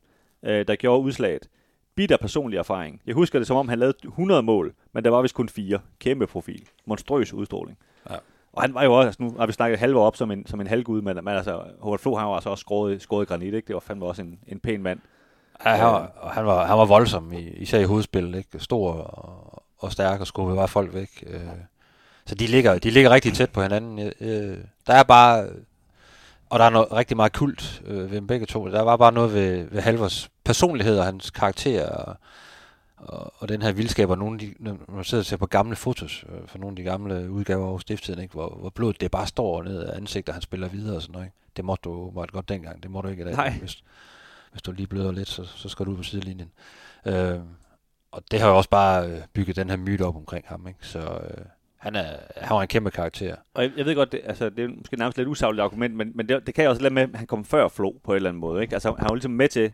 øh, der gjorde udslaget. Bitter personlig erfaring. Jeg husker det som om, han lavede 100 mål, men der var vist kun fire. Kæmpe profil. Monstrøs udstråling. Ja. Og han var jo også, altså nu har vi snakket halve op som en, som en halvgud, men, men altså, Howard Flo, han var altså også skåret, skåret granit, ikke? Det var fandme også en, en pæn mand. Ja, han var, han var, han var voldsom, i, især i hovedspillet, ikke? Stor og, og stærk og skubbede bare folk væk. Øh. Så de ligger, de ligger rigtig tæt på hinanden. Øh, der er bare, og der er noget, rigtig meget kult øh, ved dem begge to. Der var bare noget ved, ved Halvors personlighed og hans karakter og, og, og den her vildskab, og nogle af de, når man sidder og ser på gamle fotos øh, fra nogle af de gamle udgaver over stifttiden, ikke? Hvor, hvor blodet det bare står ned af ansigtet, og han spiller videre og sådan noget. Ikke? Det måtte du måtte godt dengang, det må du ikke i dag. Nej. Hvis, hvis du lige bløder lidt, så, så skal du ud på sidelinjen. Øh, og det har jo også bare øh, bygget den her myte op omkring ham. Ikke? Så øh, han, er, han var en kæmpe karakter. Og jeg, jeg ved godt, det, altså, det er måske nærmest lidt usagligt argument, men, men det, det kan jeg også lade med, at han kom før Flo på en eller anden måde. Ikke? Altså, han var ligesom med til,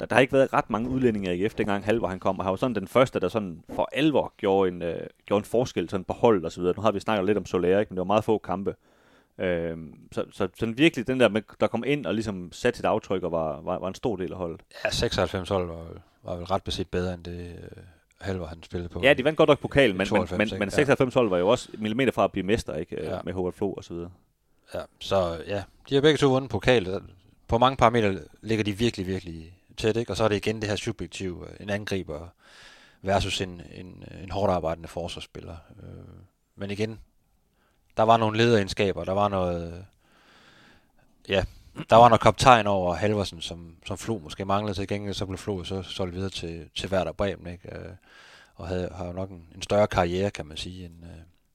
der, der har ikke været ret mange udlændinge i AGF, dengang Halvor han kom, og han var sådan den første, der sådan for alvor gjorde en, øh, gjorde en forskel sådan på hold og så videre. Nu har vi snakket lidt om Soler, ikke? men det var meget få kampe. Øh, så, så sådan virkelig den der, med, der kom ind og ligesom satte sit aftryk og var, var, var en stor del af holdet. Ja, 96 hold var, var vel ret beset bedre end det øh, Halvor han spillede på. Ja, de vandt godt nok pokal, men, men, 92, men, men Ja. 96 hold var jo også millimeter fra at blive mester, ikke? Ja. Ja. Med Howard Flo og så videre. Ja, så ja, de har begge to vundet pokal. På mange parametre ligger de virkelig, virkelig tæt, ikke? Og så er det igen det her subjektiv, en angriber versus en, en, en hårdt arbejdende forsvarsspiller. Øh, Men igen, der var nogle lederegenskaber, der var noget, ja, der var noget kaptajn over Halversen, som, som Flo måske manglede til gengæld, så blev Flo så solgt videre til, til Werder Bremen, ikke? Øh, Og havde, har jo nok en, en større karriere, kan man sige, end, øh,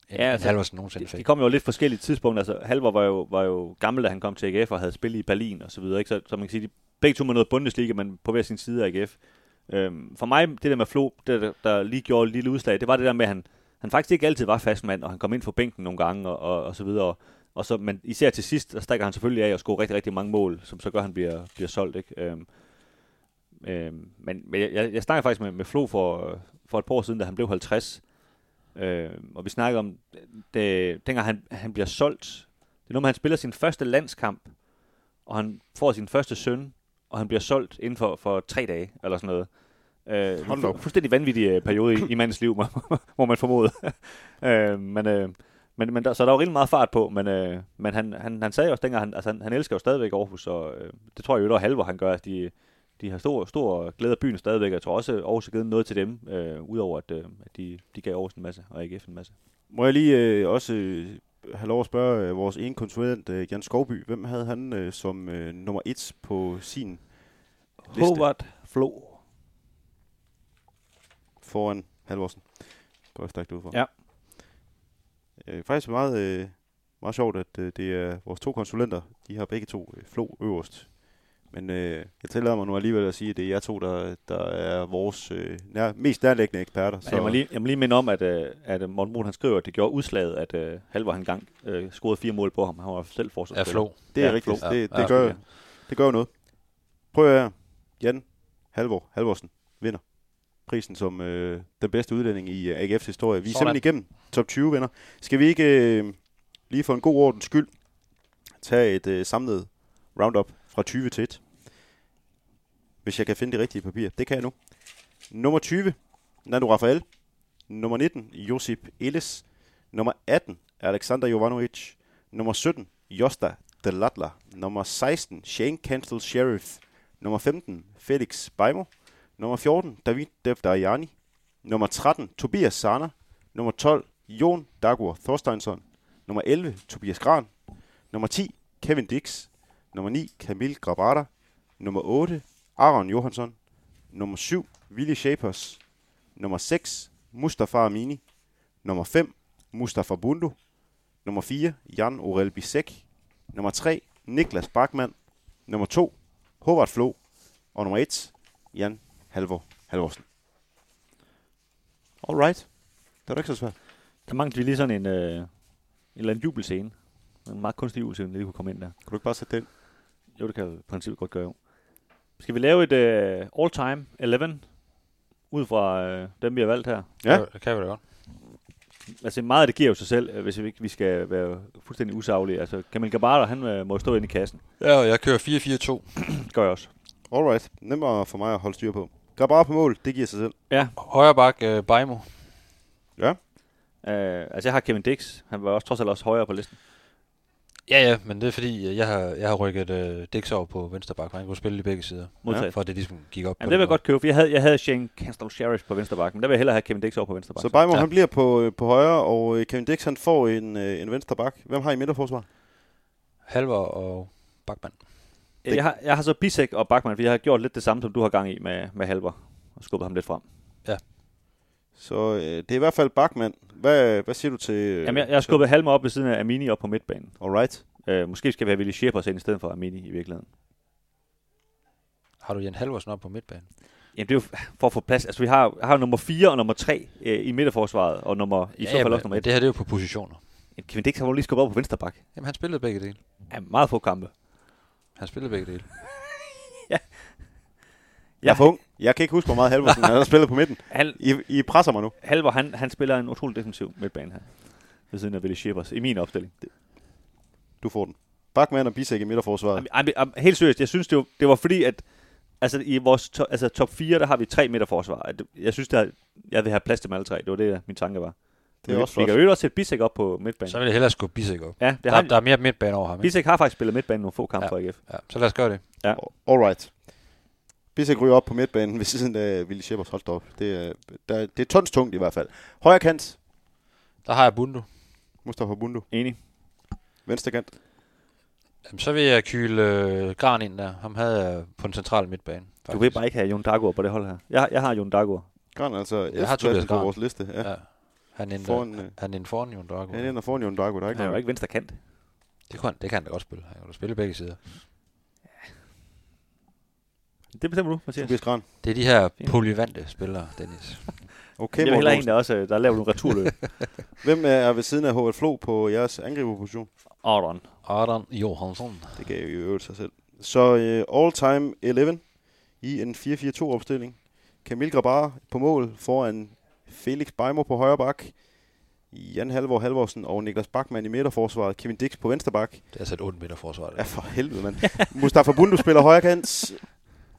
end, Ja, altså, end Halversen nogensinde De, fik. de kom jo lidt forskellige tidspunkter. Altså, Halvor var jo, var jo gammel, da han kom til AGF og havde spillet i Berlin og så videre. Ikke? Så, så man kan sige, de begge to med noget Bundesliga, men på hver sin side af AGF. Øhm, for mig, det der med Flo, det der, der lige gjorde et lille udslag, det var det der med, at han, han faktisk ikke altid var fast mand, og han kom ind for bænken nogle gange og, og, og så videre. Og så, men især til sidst, der stikker han selvfølgelig af og scorer rigtig, rigtig mange mål, som så gør, at han bliver, bliver solgt. Ikke? Øhm, øhm, men men jeg, jeg, jeg snakker faktisk med, med Flo for, for et par år siden, da han blev 50. Øh, og vi snakker om, det, dengang han, han bliver solgt, det er noget med, han spiller sin første landskamp, og han får sin første søn, og han bliver solgt inden for, for tre dage, eller sådan noget. Øh, Hold fu- fuldstændig vanvittig øh, periode i, i mandens liv, må, må man formode. øh, men, øh, men, men der, så der var rigtig meget fart på, men, øh, men han, han, han sagde jo også dengang, han, altså han, han elsker jo stadigvæk Aarhus, og øh, det tror jeg jo, der er halvor, han gør, at de, de har stor, stor glæde af byen stadigvæk, og jeg tror også, at Aarhus har givet noget til dem, øh, udover at, øh, at de, de gav Aarhus en masse, og AGF en masse. Må jeg lige øh, også øh, have lov at spørge øh, vores ene konsulent, øh, Jan Skovby, hvem havde han øh, som øh, nummer et på sin liste Hobart Flo. foran Halvorsen? Går jeg stærkt ud for. Ja. Øh, faktisk meget, øh, meget sjovt, at øh, det er vores to konsulenter, de har begge to øh, Flo øverst. Men øh, jeg tillader mig nu alligevel at sige, at det er jer to, der, der er vores øh, nær, mest nærliggende eksperter. Så. Jeg, må lige, jeg må lige minde om, at, øh, at Morten Brun, han skriver, at det gjorde udslaget, at øh, Halvor han gang øh, scorede fire mål på ham. Han var selv Ja, forsvarsspiller. Flo. Det er Ja, rigtigt. Flo. Det, det, Ja, gør, ja. det gør jo noget. Prøv at høre. Jan Halvor Halvorsen vinder prisen som øh, den bedste udlænding i øh, AGF's historie. Vi er Sådan. simpelthen igennem top 20 venner. Skal vi ikke øh, lige for en god ordens skyld tage et øh, samlet roundup fra 20 til 1? Hvis jeg kan finde det rigtige papir. Det kan jeg nu. Nummer 20, Nando Rafael. Nummer 19, Josip Illes. Nummer 18, Alexander Jovanovic. Nummer 17, Josta Delatla. Nummer 16, Shane Cancel Sheriff. Nummer 15, Felix Beimo. Nummer 14, David Devdariani. Nummer 13, Tobias Sana. Nummer 12, Jon Dagur Thorsteinsson. Nummer 11, Tobias Gran. Nummer 10, Kevin Dix. Nummer 9, Camille Grabada. Nummer 8, Aaron Johansson. Nummer 7, Willy Shapers. Nummer 6, Mustafa Amini. Nummer 5, Mustafa Bundu. Nummer 4, Jan Orel Bisek. Nummer 3, Niklas Bachmann. Nummer 2, Håvard Flo. Og nummer 1, Jan Halvor Halvorsen. Alright. Det var da ikke så svært. Der mangler vi lige sådan en, øh, en eller anden jubelscene. En meget kunstig jubelscene, der lige kunne komme ind der. Kan du ikke bare sætte den? Jo, det kan jeg i princippet godt gøre, jo. Skal vi lave et øh, all-time 11 ud fra øh, dem, vi har valgt her? Ja. Det kan vi da godt. Altså meget af det giver jo sig selv, øh, hvis vi ikke vi skal være fuldstændig usaglige. Altså Kamil Gabata, han øh, må stå inde i kassen. Ja, og jeg kører 4-4-2. Det gør jeg også. Alright. Nemmere for mig at holde styr på. Grabara på mål, det giver sig selv. Ja, Højre bak, øh, Bajmo. Ja. øh, altså jeg har Kevin Dix. Han var også trods alt også højere på listen. Ja, ja, men det er fordi, øh, jeg har, jeg har rykket øh, Dix over på venstre bak, han kunne spille i begge sider. Modtaget. For at det ligesom gik op Jamen, på det vil jeg godt købe, for jeg havde, jeg havde Shane Canstel Sheriff på venstre bakken. Der vil jeg hellere have Kevin Dix over på venstre bakken. Så Bajmo, Ja. han bliver på, øh, på højre, og øh, Kevin Dix, han får en, øh, en venstre bak. Hvem har I midterforsvar? Halver og Bachmann. Ja, jeg, har, jeg har så Bisek og Bachmann, for jeg har gjort lidt det samme, som du har gang i med, med Halver. Og skubbet ham lidt frem. Så øh, det er i hvert fald Bachmann. Hvad, hvad siger du til... Øh, Jamen, jeg, jeg har skubbet Halmer op ved siden af Amini op på midtbanen. Alright. Øh, måske skal vi have Willy Shepers ind i stedet for Amini i virkeligheden. Har du Jan Halvorsen op på midtbanen? Jamen, det er jo for at få plads. Altså, vi har, har nummer 4 og nummer 3 øh, i midterforsvaret, og nummer, i så fald også nummer men 1. det her det er jo på positioner. Kevin Dix har jo lige skubbet op på venstre bak. Jamen, han spillede begge dele. Ja, meget få kampe. Han spillede begge dele. Jeg er for ung. Jeg kan ikke huske, hvor meget Halvorsen han har spillet på midten. Han, I, I presser mig nu. Halver, han, han spiller en utrolig defensiv midtbane her. Ved siden af Willy Shepers, i min opstilling. Du får den. Bachmann og Bisek i midterforsvaret. Jamen, jamen, jamen, helt seriøst, jeg synes, det var, det var fordi, at altså, i vores to, altså, top 4, der har vi tre midterforsvar. At Jeg synes, der, jeg vil have plads til dem alle tre. Det var det, min tanke var. Det er vi, også vi flot. kan jo også sætte Bisek op på midtbanen. Så vil jeg hellere skubbe Bisek op. Ja, det Der, har, der er mere midtbane over ham. Ikke? Bisek har faktisk spillet midtbanen nogle få kampe Ja. for AGF. Ja, så lad os gøre det. Alright. Bisek ryger op på midtbanen ved siden af Willy Shepers. Hold op. Det er, der, det er tons tungt i hvert fald. Højre kant. Der har jeg Bundu. Mustafa Bundu. Enig. Venstre kant. Jamen, så vil jeg kyle øh, Gran ind der. Ham havde jeg på den centrale midtbane. Du faktisk. vil bare ikke have Jon Dagur på det hold her. Jeg, jeg har Jon Dagur. Gran altså Jeg har på vores liste. Ja. Ja. Han er inde, Foran, øh, han er inde foran Jon Drago. Han ender foran Jon Dago. Der er ikke Han er jo noget. ikke venstre kant. Det, kan, det kan han da godt spille. Han kan da spille begge sider. Det bestemmer du, Mathias. Tobias Gran. Det er de her polyvante spillere, Dennis. Okay, jeg vil Morten hellere en, Olsen. der også der laver nogle returløb. Hvem er ved siden af Håvard Flo på jeres angriberposition? Aron. Adam Johansson. Det gav jo i øvrigt sig selv. Så uh, all-time 11 i en 4-4-2 opstilling. Kamil Grabar på mål foran Felix Beimer på højre bak. Jan Halvor Halvorsen og Niklas Bachmann i midterforsvaret. Kevin Dix på venstre bak. Det er altså et ondt midterforsvar. Ja, for helvede, mand. Mustafa Bundu spiller højre kant.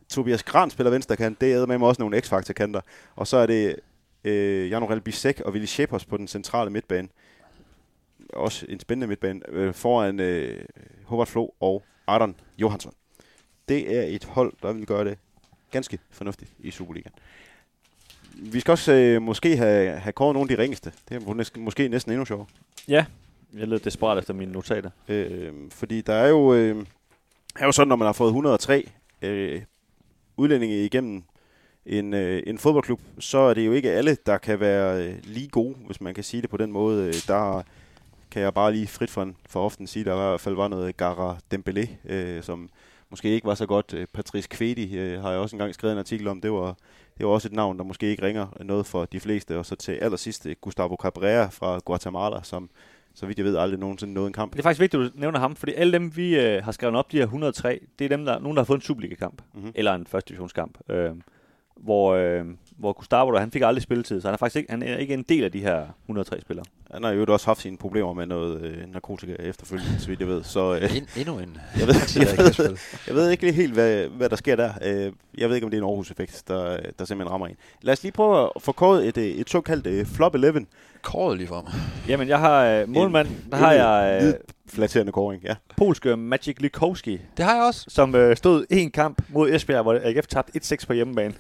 Tobias Gran spiller venstre kant. Det er med mig også nogle x-faktor kanter. Og så er det øh, Jan Orel Bisek og Willy Shepers på den centrale midtbane. Også en spændende midtbane. Øh, foran øh, Hobart Flo og Arden Johansson. Det er et hold, der vil gøre det ganske fornuftigt i Superligaen. Vi skal også øh, måske have, have kåret nogle af de ringeste. Det er måske, måske næsten endnu sjovere. Ja, jeg leder desperat efter mine notater. Øh, fordi der er jo, øh, er jo sådan, når man har fået 103 øh, udlændinge igennem en, øh, en fodboldklub, så er det jo ikke alle, der kan være øh, lige gode, hvis man kan sige det på den måde. Øh, Der kan jeg bare lige frit for, for often sige, der i hvert fald var noget Gara Dembélé, øh, som måske ikke var så godt. Øh, Patrice Kvedi øh, har jeg også engang skrevet en artikel om. Det var, det var også et navn, der måske ikke ringer noget for de fleste. Og så til allersidst øh, Gustavo Cabrera fra Guatemala, som så vidt jeg ved aldrig nogensinde nåede en kamp. Det er faktisk vigtigt, at du nævner ham, fordi alle dem, vi øh, har skrevet op, de her 103, det er dem, der, nogen, der har fået en Superliga-kamp, Mhm. mm-hmm. eller en første divisionskamp, øh, hvor, øh, hvor Gustavo, der, han fik aldrig spilletid, så han er faktisk ikke, han er ikke en del af de her 103 spillere. Han har jo også haft sine problemer med noget øh, narkotika efterfølgende, så vidt jeg ved. Så øh, En, endnu en. jeg, ved, jeg, ved, jeg ved ikke lige helt, hvad, hvad der sker der. Øh, jeg ved ikke, om det er en Aarhus-effekt, der, der simpelthen rammer en. Lad os lige prøve at få kåret et, øh, et såkaldt øh, flop 11. Kåret lige frem. Jamen, jeg har øh, målmand, der har jeg øh, Flatterende kåring, ja. polske Magic Likowski, Det har jeg også. som øh, stod en kamp mod Esbjerg, hvor AGF tabte 1-6 på hjemmebane.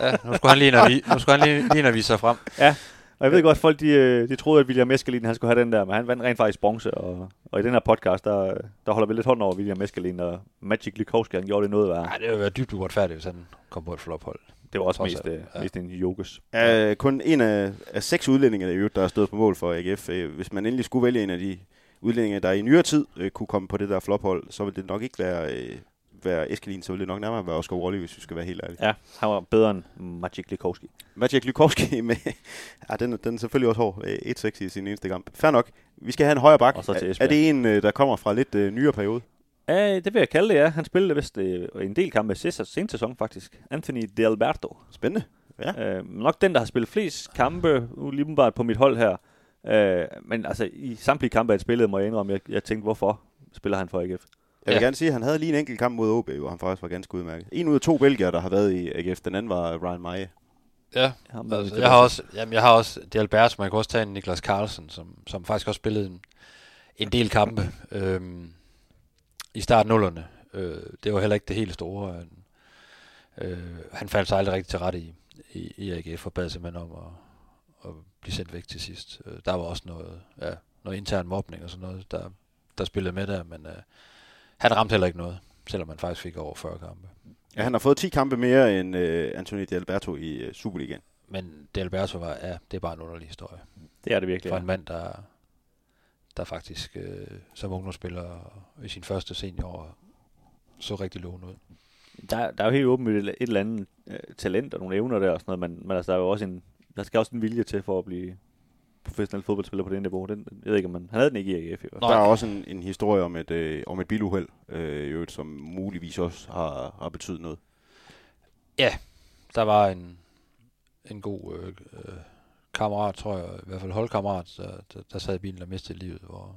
Ja, nu skulle han lige og, vi, nu skulle han lige, lige og vise sig frem. Og jeg ved godt, at folk de, øh, de troede, at William Eskelin han skulle have den der, men han vandt rent faktisk bronze. Og, og i den her podcast, der, der holder vi lidt hånd over William Eskelin, og Magic Likowski, han gjorde det noget værre. Nej, det ville være dybt uretfærdigt, hvis han kom på et flophold. Det var også mest, øh, ja. mest en jokes. Er kun en af, af seks udlændinge, der, i øvrigt, der er stået på mål for AGF. Øh, Hvis man endelig skulle vælge en af de udlændinge, der i nyere tid øh, kunne komme på det der flophold, så ville det nok ikke være, øh, være Eskelin, så ville det nok nærmere være Oscar Wally, hvis vi skal være helt ærlige. Ja, han var bedre end Magic Likowski. Magic Lukowski med, ja, den, den er selvfølgelig også hård. Øh, 1-6 i sin eneste kamp. Fair nok. Vi skal have en højre bak. Er, er det en, øh, der kommer fra lidt øh, nyere periode? Ja, det vil jeg kalde det, ja. Han spillede vist øh, en del kampe sidste sen sæson, faktisk. Anthony De Alberto. Spændende. Ja. Øh, nok den, der har spillet flest kampe, nu lige på mit hold her. Øh, men altså, i samtlige kampe, jeg spillede, må jeg indrømme, jeg, jeg tænkte, hvorfor spiller han for AGF? Jeg vil Ja. gerne sige, at han havde lige en enkelt kamp mod OB, hvor han faktisk var ganske udmærket. En ud af to belgier, der har været i AGF. Den anden var Ryan Maje. Ja, altså, jeg har også, jamen, jeg har også det Alberts, man kan også tage en Niklas Carlsen, som, som faktisk også spillede en, en del kampe øhm, i start nullerne. Øh, det var heller ikke det helt store. Han, øh, han faldt sig aldrig rigtig til rette i, i, i AGF og bad simpelthen om at, at blive sendt væk til sidst. Øh, der var også noget, ja, noget intern mobning og sådan noget, der, der spillede med der, men øh, han ramte heller ikke noget, selvom han faktisk fik over 40 kampe. Ja, han har fået 10 kampe mere end øh, Anthony De Alberto i øh, Superligaen. Men det Alberto var, ja, det er bare en underlig historie. Det er det virkelig, for ja. en mand, der, der faktisk øh, som ungdomsspiller i sin første seniorår så rigtig lovende ud. Der, der er jo helt åbenlyst et, et eller andet øh, talent og nogle evner der og sådan noget, men, men altså, der er jo også en, der skal også en vilje til for at blive professionel fodboldspiller på det niveau. Den, jeg ved ikke, om man, han havde den ikke i AGF i. Der er også en, en historie om et, øh, om et biluheld, øh, i øvrigt, som muligvis også har, har betydet noget. Der var en, en god øh, øh, kammerat, tror jeg, i hvert fald holdkammerat, der, der, der sad i bilen og mistede livet, hvor,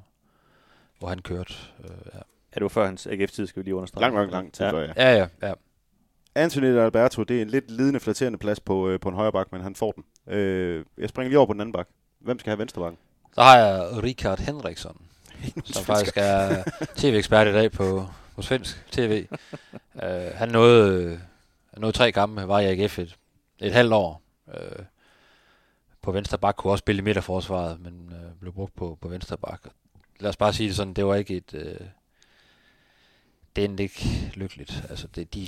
hvor han kørte. Øh, ja. Ja, det var før hans AGF-tid, skal vi lige understrege. Lang, lang, lang tid ja. før, ja. ja, ja, ja. Anthony Alberto, det er en lidt lidende flatterende plads på, øh, på en højre bak, men han får den. Øh, jeg springer lige over på den anden bak. Hvem skal have venstre? Så har jeg Richard Henriksson, som faktisk er tv-ekspert i dag på, på svensk tv. uh, han nåede, han nåede tre kampe, var i AGF et, et halvt år. Uh, på venstre bak kunne også spille i midterforsvaret, men uh, blev brugt på, på venstre bak. Lad os bare sige det sådan, det var ikke et... Uh, det endte ikke lykkeligt. Altså, det, de...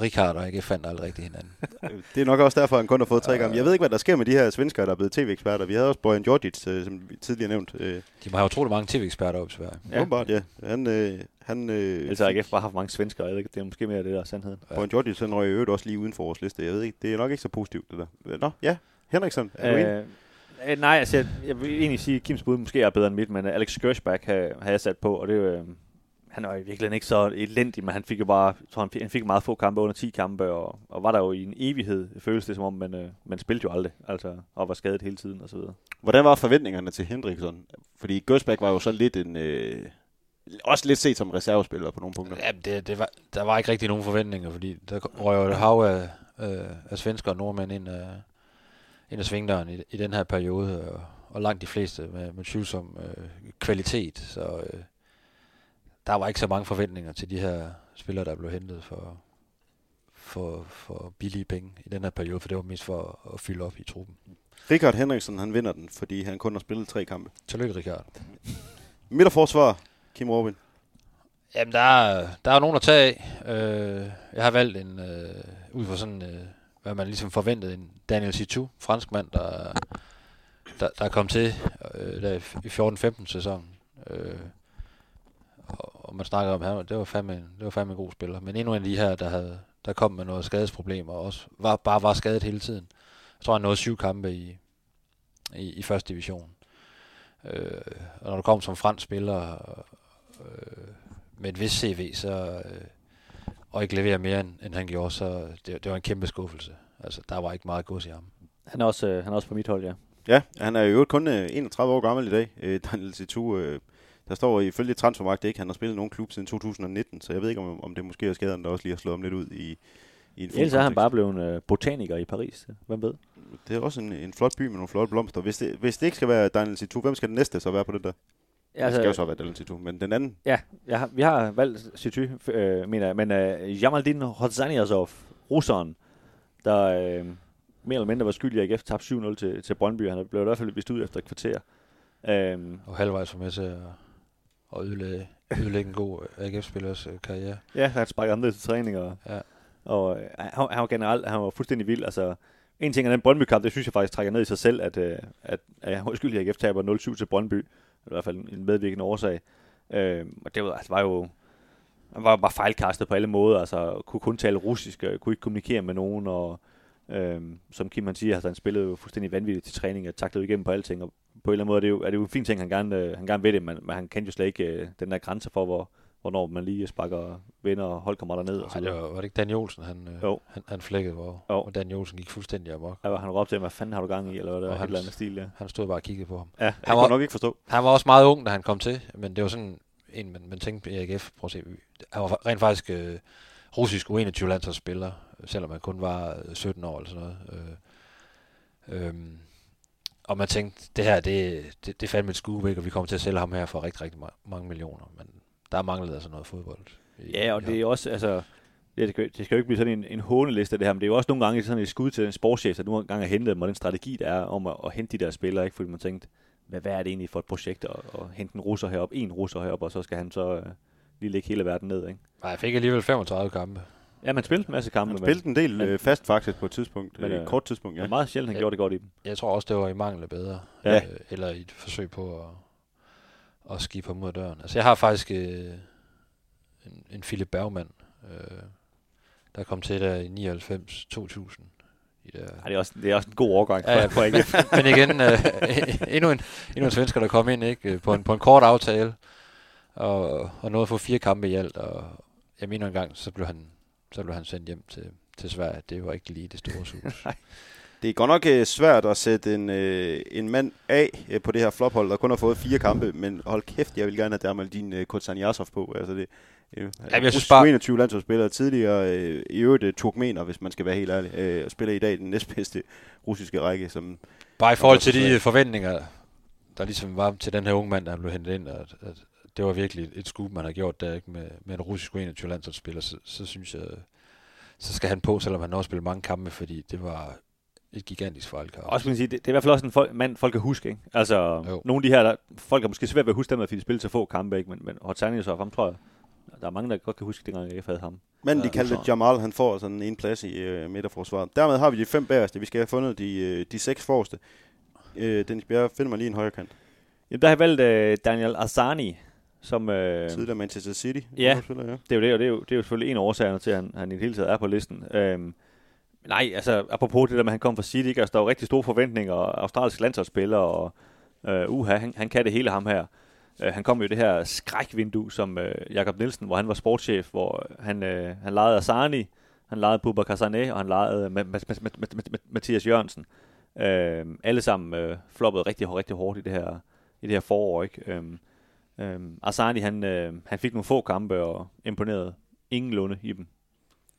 Richard og AGF fandt aldrig rigtig hinanden. Øh, det er nok også derfor, han kun har fået tre gange. Jeg ved ikke, hvad der sker med de her svenskere, der er blevet tv-eksperter. Vi havde også Bojan Djordjic, øh, som vi tidligere nævnt. Øh, De må have utrolig mange tv-eksperter op i Sverige. ja. Åbenbart, ja. Han, øh, han, øh, har AGF bare haft mange svenskere, jeg ved ikke, det er måske mere det, der er sandheden. Bojan Djordjic, han røg i øvrigt også lige uden for vores liste. Jeg ved ikke, det er nok ikke så positivt, det der. Nå, ja. Henriksen, er du enig? Øh, øh, nej, altså, jeg, jeg vil egentlig sige, at Kims bud måske er bedre end mit, men øh, Alex Gershback har, har jeg sat på, og det er jo, øh, han jo i virkeligheden ikke så elendig, men han fik jo bare, tror, han fik, han fik meget få kampe, under 10 kampe, og, og var der jo i en evighed, føles det som om, men, øh, men spillede jo aldrig, altså, og var skadet hele tiden, og så videre. Hvordan var forventningerne til Henriksson? Fordi Gøsbæk var jo så lidt en... Øh, også lidt set som reservespiller på nogle punkter. Ja, det, det var, der var ikke rigtig nogen forventninger, fordi der røg jo et hav af, øh, af svensker og nordmænd ind af, ind af svingdøren i, i den her periode, og, og langt de fleste med, med tvivlsom øh, kvalitet, så øh, der var ikke så mange forventninger til de her spillere, der blev hentet for, for, for billige penge i den her periode, for det var mest for at, fylde op i truppen. Richard Henriksen, han vinder den, fordi han kun har spillet tre kampe. Tillykke, Richard. Midterforsvar, Kim Robin. Jamen, der er, der er nogen at tage af. Øh, jeg har valgt en, øh, ud fra sådan, øh, hvad man ligesom forventede, en Daniel Situ, franskmand, der, der, der kom til øh, der i 14-15 sæsonen. Øh, og, og man snakker om, han, det var fandme, en- det var fandme en god spiller. Men endnu en af de her, der, havde, der kom med noget skadesproblemer, og også var, bare var skadet hele tiden. Jeg tror, han nåede syv kampe i, i, i første division. Øh, og når du kom som fransk spiller, øh, med et vis CV, så, øh, og ikke leverer mere, end, end han gjorde, så det, det var en kæmpe skuffelse. Altså, der var ikke meget gods i ham. Han er også, øh, han er også på mit hold, ja. Ja, han er jo kun øh, 31 år gammel i dag, øh, Daniel Situ. Øh, der står ifølge Transfermarkt ikke, han har spillet nogen klub siden 2019, så jeg ved ikke, om, om det måske er skaderne, der også lige har slået ham lidt ud i, i en Ellers er han bare blevet øh, botaniker i Paris. Hvem ved? Det er også en, en flot by med nogle flotte blomster. Hvis det, hvis det ikke skal være Daniel Situ, hvem skal den næste så være på det der? Ja, det skal jo så være Daniel Situ, men den anden, Ja, jeg har, vi har valgt City, øh, mener jeg, men øh, Jamaldin Hodzaniazov, russeren, der, øh, mere eller mindre var skyldig i AGF tabte 7-0 til, til Brøndby. Han blev i hvert fald vist ud efter et kvarter. Øhm, Og halvvejs var med til at, at ødelægge, ødelægge en god AGF-spillers øh, karriere. ja, han sparkede ned til træning, og, Ja. og øh, han, han, var generelt han var fuldstændig vild. Altså, en ting er den Brøndby-kamp, det synes jeg faktisk trækker ned i sig selv, at, øh, at, at var skyldig i AGF taber 0-7 til Brøndby. I hvert fald en medvirkende årsag. Øhm, og det var, altså, var jo han var bare fejlkastet på alle måder, altså kunne kun tale russisk, øh, kunne ikke kommunikere med nogen, og øhm, som Kim han siger, altså, han spillede jo fuldstændig vanvittigt til træning, og taklede igennem på alting, og på en eller anden måde er det jo, er det jo en fin ting, han gerne, øh, han gerne ved det, men, men han kendte jo slet ikke øh, den der grænse for, hvor, hvornår man lige sparker venner og holdkammerater ned. Og så Ej, det var, var det ikke Dan Olsen, han, øh, Jo. han, han flækkede, hvor, Jo. hvor Dan Olsen gik fuldstændig amok. der var han råbte til ham, hvad fanden har du gang i, eller hvad Og var, et eller andet stil, ja. Han stod bare og kiggede på ham. Han Ja, var Han kunne var- nok ikke forstå. Han var også meget ung, da han kom til, men det var sådan en, man, man tænkte på AGF. Prøv at se, han var rent faktisk øh, russisk U21-landsholdsspiller, selvom han kun var øh, 17 år eller sådan noget. Øh, øhm, og man tænkte, det her, det, det, det er fandme et skue, ikke? og vi kommer til at sælge ham her for rigtig, rigtig ma- mange millioner. Men der manglede altså noget fodbold. i- Ja, og i det er også, altså, det, skal, det skal jo ikke blive sådan en, en håneliste det her, men det er jo også nogle gange sådan et skud til en sportschef, der nogle gange har hentet dem, og den strategi, der er om at, at hente de der spillere, ikke? fordi man tænkte, hvad, hvad er det egentlig for et projekt at, at hente en russer herop, en russer herop, og så skal han så øh, lige lægge hele verden ned, ikke? Nej, jeg fik alligevel 35 kampe. Ja, man spillede en masse kampe, Han spillede en del men- øh, fast faktisk på et tidspunkt. Men, øh, et kort tidspunkt, ja. men meget sjældent, han Ja. gjorde det godt i dem. Jeg tror også, det var i mangel af bedre. Ja. Øh, eller i et forsøg på at, at skibe ham ud af døren. Altså, jeg har faktisk øh, en, en Philip Bergman, øh, der kom til der i 99-2000. I der. Ej, det, er også, det er også en god overgang Ja, ja, for, for AGF. Men igen, øh, endnu, en, endnu en svensker, der kom ind ikke, øh, på, en, på en kort aftale, og, og nåede at få fire kampe i alt, og jeg mener engang, så blev han, så blev han sendt hjem til, til Sverige. Det var ikke lige det store sus. Det er godt nok øh, svært at sætte en, øh, en mand af øh, på det her flophold, der kun har fået fire kampe, men hold kæft, jeg vil gerne have Dermaldin øh, Kotsaniasov på. Altså det, øh, Jamen, jeg synes bare- 21 landsholdsspillere tidligere, øh, i øvrigt øh, turkmener, hvis man skal være helt ærlig, øh, og spiller i dag den næstbedste russiske række, som Bare i forhold til de forventninger, der ligesom var til den her unge mand, der blev hentet ind, at, at det var virkelig et scoop, man har gjort der ikke med, med en russisk 21 landsholdsspiller, så, så synes jeg, så skal han på, selvom han også spillet mange kampe, fordi det var et gigantisk fejlkast. Også man sige, det, det, er i hvert fald også en folk, mand, folk kan huske. Ikke? Altså, Jo. nogle af de her, der, folk har måske svært ved at huske dem, fordi de spillede så få kampe, ikke? men, men Hotzanius og ham tror jeg, der er mange, der godt kan huske, dengang jeg havde ham. manden, de kaldte så- Jamal, han får sådan en plads i øh, midterforsvaret. Dermed har vi de fem bagerste. Vi skal have fundet de, øh, de seks forreste. Øh, Dennis Bjerre, find mig lige en højre kant. Jamen, der har jeg valgt øh, Daniel Arzani, som... Øh, Tidligere Manchester City. Ja. Spiller, ja. det er jo det, og det er jo, det er jo selvfølgelig en af årsagerne til, at han, han i det hele taget er på listen. Øhm, nej, altså, apropos det der med, at han kom fra City, ikke? Altså, der er jo rigtig store forventninger, og australsk landsholdsspiller, og øh, uha, han, han kan det hele ham her. Øh, han kom jo i det her skrækvindue som øh, Jakob Nielsen, hvor han var sportschef, hvor han, øh, han lejede Asani, han lejede Bubakar Sané, og han lejede Ma- Mathias Jørgensen. Øh, alle sammen øh, floppede rigtig, rigtig hårdt i det her, i det her forår. Ikke? Øh, Øhm, Asani, han, øh, han fik nogle få kampe og imponerede ingenlunde i dem.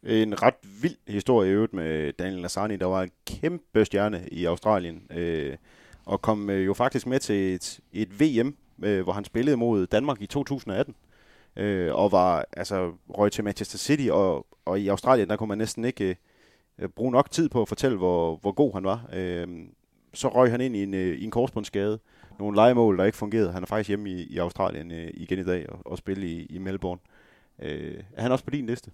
En ret vild historie i øvrigt med Daniel Asani, der var en kæmpe stjerne i Australien, øh, og kom øh, jo faktisk med til et, et VM, øh, hvor han spillede mod Danmark i 2018, øh, og var altså røg til Manchester City, og, og i Australien, der kunne man næsten ikke øh, bruge nok tid på at fortælle, hvor, hvor god han var. Øh, så røg han ind i en, øh, i en korsbåndsskade, nogle legemål, der ikke fungerede. Han er faktisk hjemme i, i Australien øh, igen i dag og, og spille i, i Melbourne. Øh, er han også på din liste?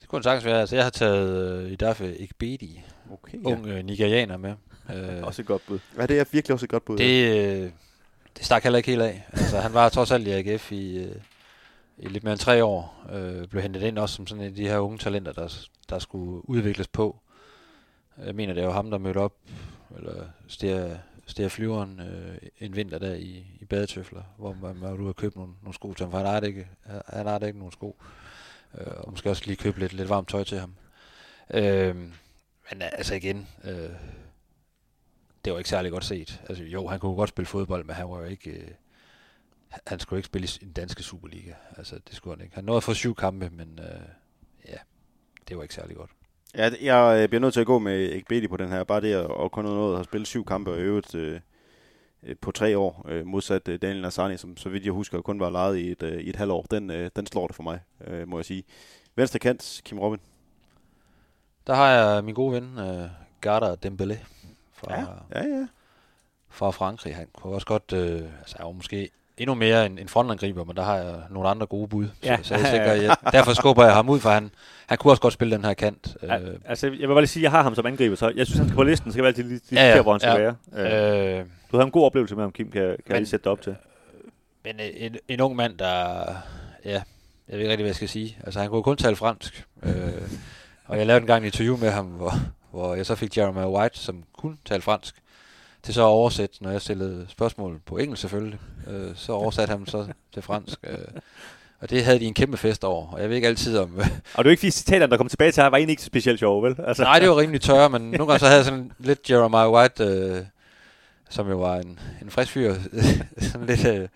Det kunne sagtens være. Altså, jeg har taget øh, Idafe Ikbedi, Okay. ung øh, nigerianer med. Øh, Også et godt bud. Ja, det er virkelig også et godt bud. Det, øh, det stak heller ikke helt af. Altså, han var trods alt i AGF i, øh, i lidt mere end tre år. Øh, blev hentet ind også som sådan en af de her unge talenter, der, der skulle udvikles på. Jeg mener, det var ham, der mødte op, eller stiger, stiger flyveren øh, en vinter der i, i badetøfler, hvor man var ude og købe nogle, nogle sko til ham, for han har ikke, han har ikke nogen sko. Øh, og måske også lige købe lidt, lidt varmt tøj til ham. Øh, men øh, altså igen, øh, det var ikke særlig godt set. Altså jo, han kunne godt spille fodbold, men han var jo ikke... Øh, han skulle ikke spille i den danske Superliga. Altså, det skulle han ikke. Han nåede at få syv kampe, men øh, ja, det var ikke særlig godt. Ja, jeg øh, bliver nødt til at gå med Ekbedi på den her. Bare det at, kun nået at spille syv kampe og øvrigt øh, øh, på tre år, øh, modsat øh, Daniel Nassani, som så vidt jeg husker kun var lejet i et, øh, i et halvt år. Den, øh, den slår det for mig, øh, må jeg sige. Venstre kant, Kim Robin. Der har jeg min gode ven, øh, Garda Dembélé fra, Ja, ja, ja. fra Frankrig. Han kunne også godt, øh, altså han var måske endnu mere en, en frontangriber, men der har jeg nogle andre gode bud. Ja. Så, så jeg tænker, jeg, derfor skubber jeg ham ud, for han, han kunne også godt spille den her kant. Ja, Øh, altså, jeg vil bare lige sige, at jeg har ham som angriber, så jeg synes, han skal på listen. Så skal være altid lige, lige Ja, ja, hvor han skal ja. være. Øh, øh, du havde en god oplevelse med ham, Kim, kan, kan jeg Men- lige sætte dig op til. Men øh, en, en ung mand, der... Ja, jeg ved ikke rigtig, hvad jeg skal sige. Altså, han kunne kun tale fransk. Øh, og jeg lavede en gang en interview med ham, hvor, hvor jeg så fik Jeremiah White, som kunne tale fransk, til så at oversætte, når jeg stillede spørgsmål på engelsk selvfølgelig. Øh, så oversatte han så til fransk. Øh, og det havde de en kæmpe fest over. Og jeg ved ikke altid om... Og det er jo ikke fordi citaterne, der kom tilbage til her, var egentlig ikke specielt sjove, vel? Altså, Nej, det var rimelig tørre, men nogle gange så havde jeg sådan lidt Jeremiah White, øh, som jo var en, en frisk fyr, sådan lidt øh,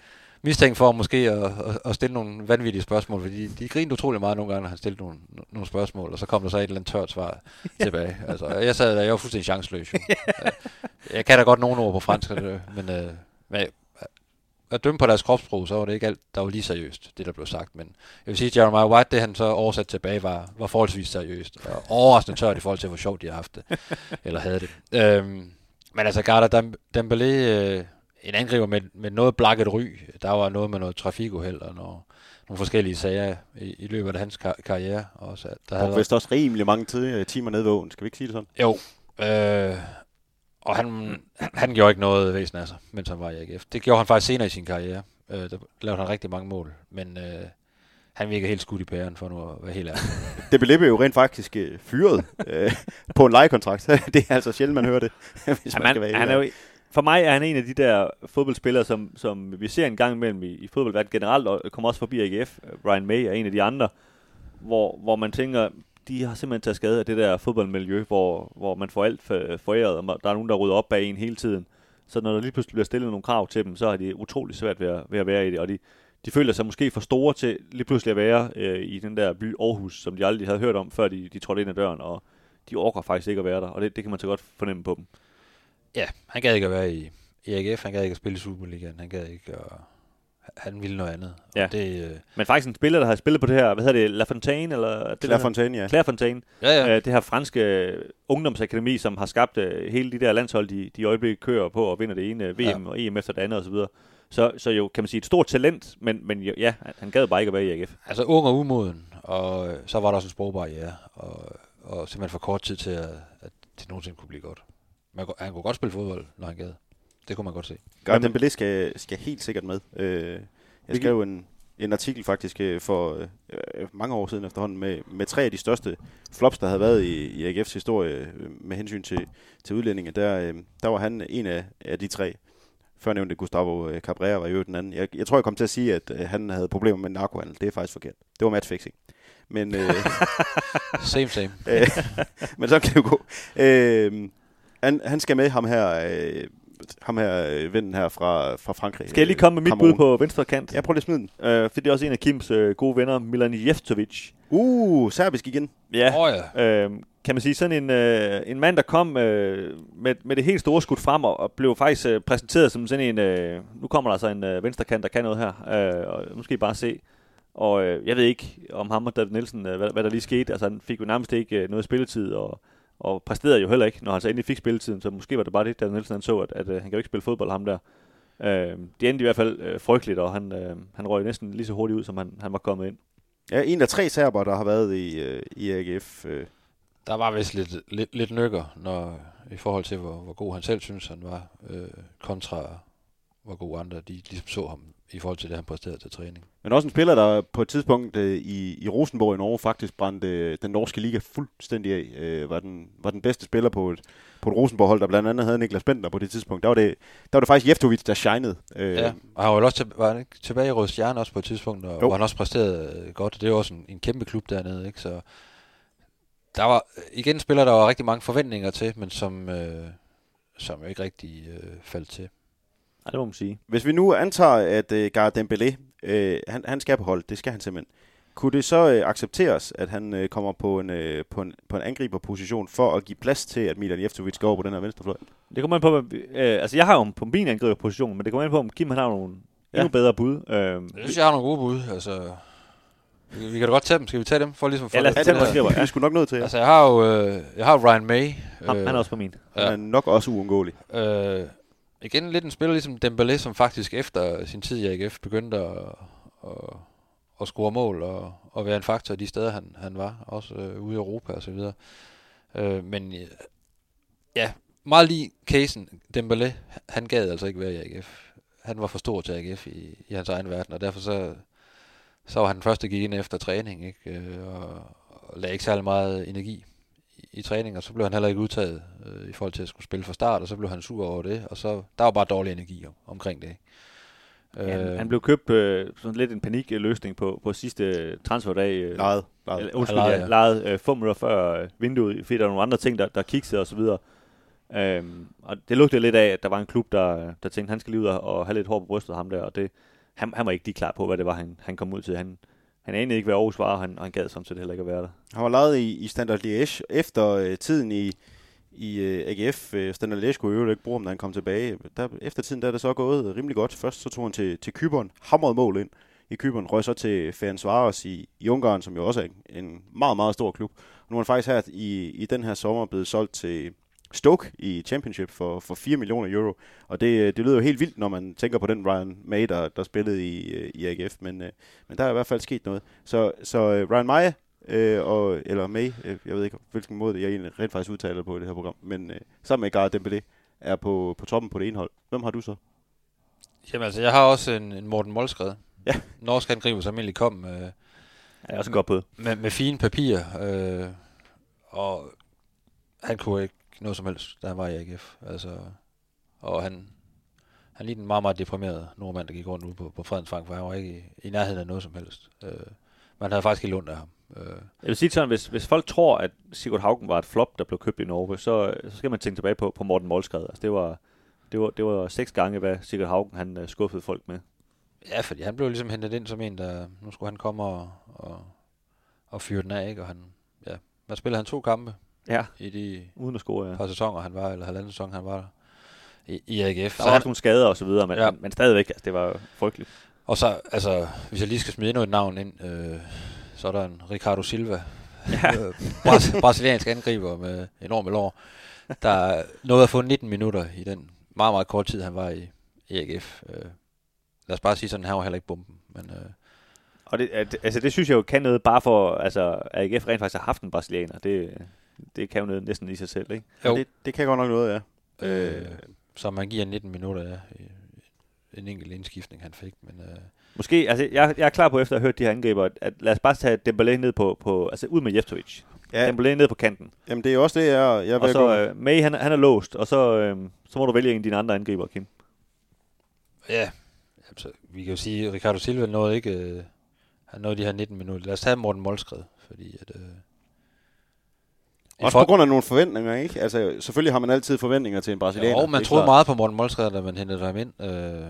mistænkt for måske at, at, at stille nogle vanvittige spørgsmål, fordi de grinede utrolig meget nogle gange, når han stillede nogle, nogle spørgsmål, og så kom der så et eller andet tørt svar tilbage. Altså, jeg sad der, jeg var fuldstændig chanceløs. Jo. Øh, jeg kan da godt nogle ord på fransk, men, øh, men at dømme på deres kropssprog, så var det ikke alt, der var lige seriøst, det der blev sagt. Men jeg vil sige, at Jeremiah White, det han så oversat tilbage, var, var forholdsvis seriøst. Og overraskende tørt i forhold til, hvor sjovt de har haft det. eller havde det. Øhm, men altså, Garda Dem- Dembélé, øh, en angriber med, med noget blakket ry. Der var noget med noget trafikuheld og noget, nogle forskellige sager i, i løbet af hans kar- karriere. Også, der Der havde vist også rimelig mange tid, timer nede ved åen. Skal vi ikke sige det sådan? jo. Øh, og han, han, gjorde ikke noget væsen af sig, mens han var i AGF. Det gjorde han faktisk senere i sin karriere. Øh, der lavede han rigtig mange mål. Men øh, han virker helt skudt i pæren, for nu at være helt ærlig. Det blev jo rent faktisk øh, fyret øh, på en lejekontrakt. det er altså sjældent, man hører det. hvis Ja, man skal man, være han er jo, for mig er han en af de der fodboldspillere, som, som vi ser en gang imellem i, i fodboldverdenen generelt, og kommer også forbi AGF. Brian May er en af de andre, hvor, hvor man tænker, de har simpelthen taget skade af det der fodboldmiljø, hvor, hvor man får alt foræret, og der er nogen, der rydder op bag en hele tiden. Så når der lige pludselig bliver stillet nogle krav til dem, så har de utrolig svært ved at, ved at være i det, og de, de føler sig måske for store til lige pludselig at være øh, i den der by Aarhus, som de aldrig havde hørt om, før de, de trådte ind ad døren, og de orker faktisk ikke at være der, og det, det kan man så godt fornemme på dem. Ja, han gad ikke at være i, i AGF, han gad ikke at spille i Superligaen, han gad ikke at... Han ville noget andet. Ja. Og det, øh, Men faktisk en spiller, der har spillet på det her, hvad hedder det, La Fontaine, eller det Claire Fontaine, ja. Claire Fontaine. ja, ja. Øh, det her franske øh, ungdomsakademi, som har skabt øh, hele de der landshold, de, de i øjeblikket kører på og vinder det ene øh, VM Ja. og EM efter det andet osv. Så, så jo, kan man sige, et stort talent, men, men jo, ja, han- han gad bare ikke at være i AGF. Altså ung og umoden, og øh, så var der også en sprogbarriere, og, og simpelthen for kort tid til, at, at det nogensinde kunne blive godt. Man, kunne- han kunne godt spille fodbold, når han gad. Det kunne man godt se. Garden Dembélé skal, skal helt sikkert med. Øh, jeg skrev en, en artikel faktisk øh, for øh, mange år siden efterhånden med, med tre af de største flops, der havde været i, i AGF's historie øh, med hensyn til, til udlændinge. Der, øh, der var han en af, af de tre. Før nævnte Gustavo øh, Cabrera var jo den anden. Jeg, jeg tror, jeg kom til at sige, at øh, han havde problemer med narkohandel. Det er faktisk forkert. Det var matchfixing. Men, øh, Same, same. øh, men så kan det jo gå. Øh, han, han skal med ham her, øh, ham her øh, vennen her fra, fra Frankrig. Skal jeg lige komme med mit Cameroun. bud på venstre kant? Ja, prøv lige at smide den. Øh, for det er også en af Kims øh, gode venner, Milan Jeftovic. Uh, serbisk igen. Ja, Åh oh, ja. øh, kan man sige, sådan en, øh, en mand, der kom øh, med, med det helt store skud frem, og, og blev faktisk øh, præsenteret som sådan en, øh, nu kommer der altså en øh, venstrekant, der kan noget her, øh, og nu skal I bare se. Og øh, jeg ved ikke om ham og David Nielsen, øh, hvad, hvad der lige skete, altså han fik jo nærmest ikke øh, noget spilletid, og, og præsterede jo heller ikke, når han så endelig fik spilletiden, så måske var det bare det, David Nielsen han så, at, at øh, han kan jo ikke spille fodbold, ham der. Øh, det endte i hvert fald øh, frygteligt, og han, øh, han røg næsten lige så hurtigt ud, som han, han var kommet ind. Ja, en af tre serber, der har været i, øh, i AGF. Øh. Der var vist lidt, lidt, lidt nykker, når, i forhold til, hvor, hvor god han selv synes, han var, øh, kontra hvor god andre, de ligesom så ham i forhold til det, han præsterede til træning. Men også en spiller, der på et tidspunkt øh, i, i Rosenborg i Norge faktisk brændte øh, den norske liga fuldstændig af. Øh, var, den, var den bedste spiller på et, på et Rosenborg-hold, der blandt andet havde Niklas Bender på det tidspunkt. Der var det, der var det faktisk Jeftovic, der shinede. Øh, Ja, og han var, også til, var han ikke tilbage i Røde Stjerne også på et tidspunkt, og, Jo. hvor han også præsterede øh, godt. Det er jo også en, en kæmpe klub dernede, ikke? Så der var igen spiller, der var rigtig mange forventninger til, men som, øh, som jo ikke rigtig øh, faldt til. Ja, det må man sige. Hvis vi nu antager, at øh, Gareth Dembélé, øh, han, han skal på hold, det skal han simpelthen. Kunne det så øh, accepteres, at han øh, kommer på en, øh, på, en, på en angriberposition for at give plads til, at Milan Jeftovic går over på den her venstrefløj? Det kommer an på, øh, altså jeg har jo på min angriberposition, men det kommer an på, om Kim han har nogle Ja. endnu bedre bud. Øh, Jeg synes, jeg har nogle gode bud. Altså, Vi vi kan da godt tage dem. Skal vi tage dem? For ligesom for Ja, lad os Ja, tage det dem, ja. vi skulle nok nødt til. Altså, jeg har jo øh, jeg har Ryan May. Ham, han er også på min. Han er nok også uundgåelig. Øh, igen lidt en spiller ligesom Dembélé, som faktisk efter sin tid i AGF begyndte at, at, at score mål og, og være en faktor de steder, han, han var, også øh, ude i Europa og så videre. Øh, men ja, meget lige casen, Dembélé, han gad altså ikke være i AGF. Han var for stor til AGF i, i hans egen verden, og derfor så, så var han den første, der gik ind efter træning, ikke? Øh, og, og lagde ikke særlig meget energi i, træning, og så blev han heller ikke udtaget øh, i forhold til at skulle spille fra start, og så blev han sur over det, og så der var bare dårlig energi om, omkring det. ikke? Han, han blev købt øh, sådan lidt en panikløsning på, på sidste transferdag. Øh, Lejet. lejet. Undskyld, Lejet, ja. ja. lejet øh, minutter før øh, vinduet, fordi der var nogle andre ting, der, der kiksede og så videre. Øhm, og det lugtede lidt af, at der var en klub, der, der tænkte, han skal lige ud og, og have lidt hår på brystet ham der, og det, han, han var ikke lige klar på, hvad det var, han, han kom ud til. Han, han anede ikke, hvad Aarhus var, og han, og han gad sådan set heller ikke at være der. Han var lejet i, i Standard Liège efter øh, tiden i, i øh, AGF. Øh, Standard Liège kunne jo ikke bruge ham, da han kom tilbage. Der, efter tiden der er det så gået rimelig godt. Først så tog han til, til Kyberen, hamrede mål ind i Kyberen, røg så til Ferencvaros i, i Ungarn, som jo også er en, en meget, meget stor klub. Og nu er han faktisk her i, i den her sommer blevet solgt til Stoke i Championship for, for 4 millioner euro. Og det, det lyder jo helt vildt, når man tænker på den Ryan May, der, der spillede i, øh, i AGF. Men, øh, men der er i hvert fald sket noget. Så, så øh, Ryan May, øh, og, eller May, øh, jeg ved ikke, hvilken måde jeg egentlig rent faktisk udtaler på i det her program, men øh, sammen med Gareth Dembélé er på, på toppen på det ene hold. Hvem har du så? Jamen altså, jeg har også en, en Morten Målskred. Ja. Norsk angriber, som egentlig kom Han er også godt på. med, med fine papirer, øh, og han kunne ikke noget som helst, da han var i AGF. Altså, og han, han lignede en meget, meget deprimeret nordmand, der gik rundt ude på, på Fredensvang, for han var ikke i, i nærheden af noget som helst. Øh, man havde faktisk ikke ondt af ham. Øh, Jeg vil sige sådan, hvis, hvis folk tror, at Sigurd Haugen var et flop, der blev købt i Norge, så, så skal man tænke tilbage på, på Morten Målskred. Altså, det var, det var, det var seks gange, hvad Sigurd Haugen han uh, skuffede folk med. ja, fordi han blev ligesom hentet ind som en, der nu skulle han komme og, og, og fyre den af, ikke? Og han, ja, hvad spillede han to kampe Ja, i de uden at score, ja. par sæsoner, han var, eller halvanden sæson, han var der i, i AGF. Der Så var han, også nogle skader og så videre, men, Ja. men, stadigvæk, altså, det var frygteligt. Og så, altså, hvis jeg lige skal smide endnu et navn ind, øh, så er der en Ricardo Silva, Ja. øh, bras- brasiliansk angriber med enorme lår, der nåede at få 19 minutter i den meget, meget kort tid, han var i, AGF. Øh, lad os bare sige sådan, han var heller ikke bomben. Men, øh, Og det, altså, det synes jeg jo kan noget, bare for, altså, AGF rent faktisk har haft en brasilianer. Det, det kan jo noget næsten i sig selv, ikke? jo, Det, det kan godt nok noget, ja. øh, så man giver 19 minutter ja, en enkelt indskiftning, han fik. Men, øh, Måske, altså, jeg, jeg er klar på, efter at have hørt de her angriber, at, at lad os bare tage Dembélé ned på, på altså ud med Jeftovic. ja. Dembélé ned på kanten. jamen, det er jo også det, jeg, jeg Og vil så gå. øh, May, han, er- han er låst, og så, øh, så må du vælge en af dine andre angriber, Kim. Ja, altså, vi kan jo sige, at Ricardo Silva nåede ikke, øh, han nåede de her 19 minutter. Lad os tage Morten Målskred, fordi at... Øh, Også for- på grund af nogle forventninger, ikke? Altså, selvfølgelig har man altid forventninger til en brasilianer. Jo, man troede klart. meget på Morten Målskred, da man hentede ham ind. Øh,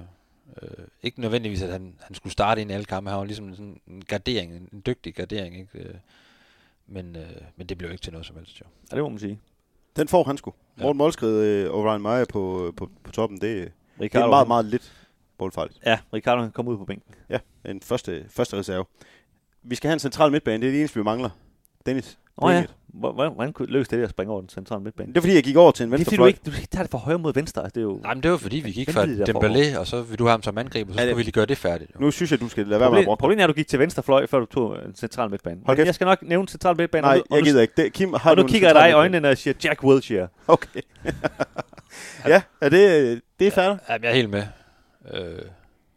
øh, ikke nødvendigvis, at han, han skulle starte ind i alle kampe. Han var ligesom sådan en gardering, en, en dygtig gardering. Ikke? Øh, men, øh, men det blev ikke til noget som helst, jo. Ja, det må man sige. Den får han sgu. Ja. Morten Målskred øh, og Ryan Meyer på, på, på toppen, det, det er meget, meget lidt målfarligt. Ja, Ricardo han kom ud på bænken. Ja, en første, første reserve. Vi skal have en central midtbane, det er det eneste, vi mangler. Dennis. Åh oh, ja. Hvordan, hvordan kunne løse det at springe over den centrale midtbane? Det er fordi, jeg gik over til en Det er venstre fordi, du ikke, du ikke tager det fra højre mod venstre. Altså, det er jo... Nej, men det var fordi, vi gik fra der Dembélé, og så vil du have ham som angriber, så Ja, skulle vi lige gøre det færdigt. Jo. Nu synes jeg, du skal lade være med at brokke. problemet er, at du gik til venstre fløj, før du tog en central midtbane. Hold Men jeg skal nok nævne central midtbane. Nej, og jeg gider ikke. Det, Kim, har og du nu en kigger jeg dig i øjnene, og siger Jack Wilshere. Okay. ja, er det, det er færdigt. Ja, jeg er helt med. Øh,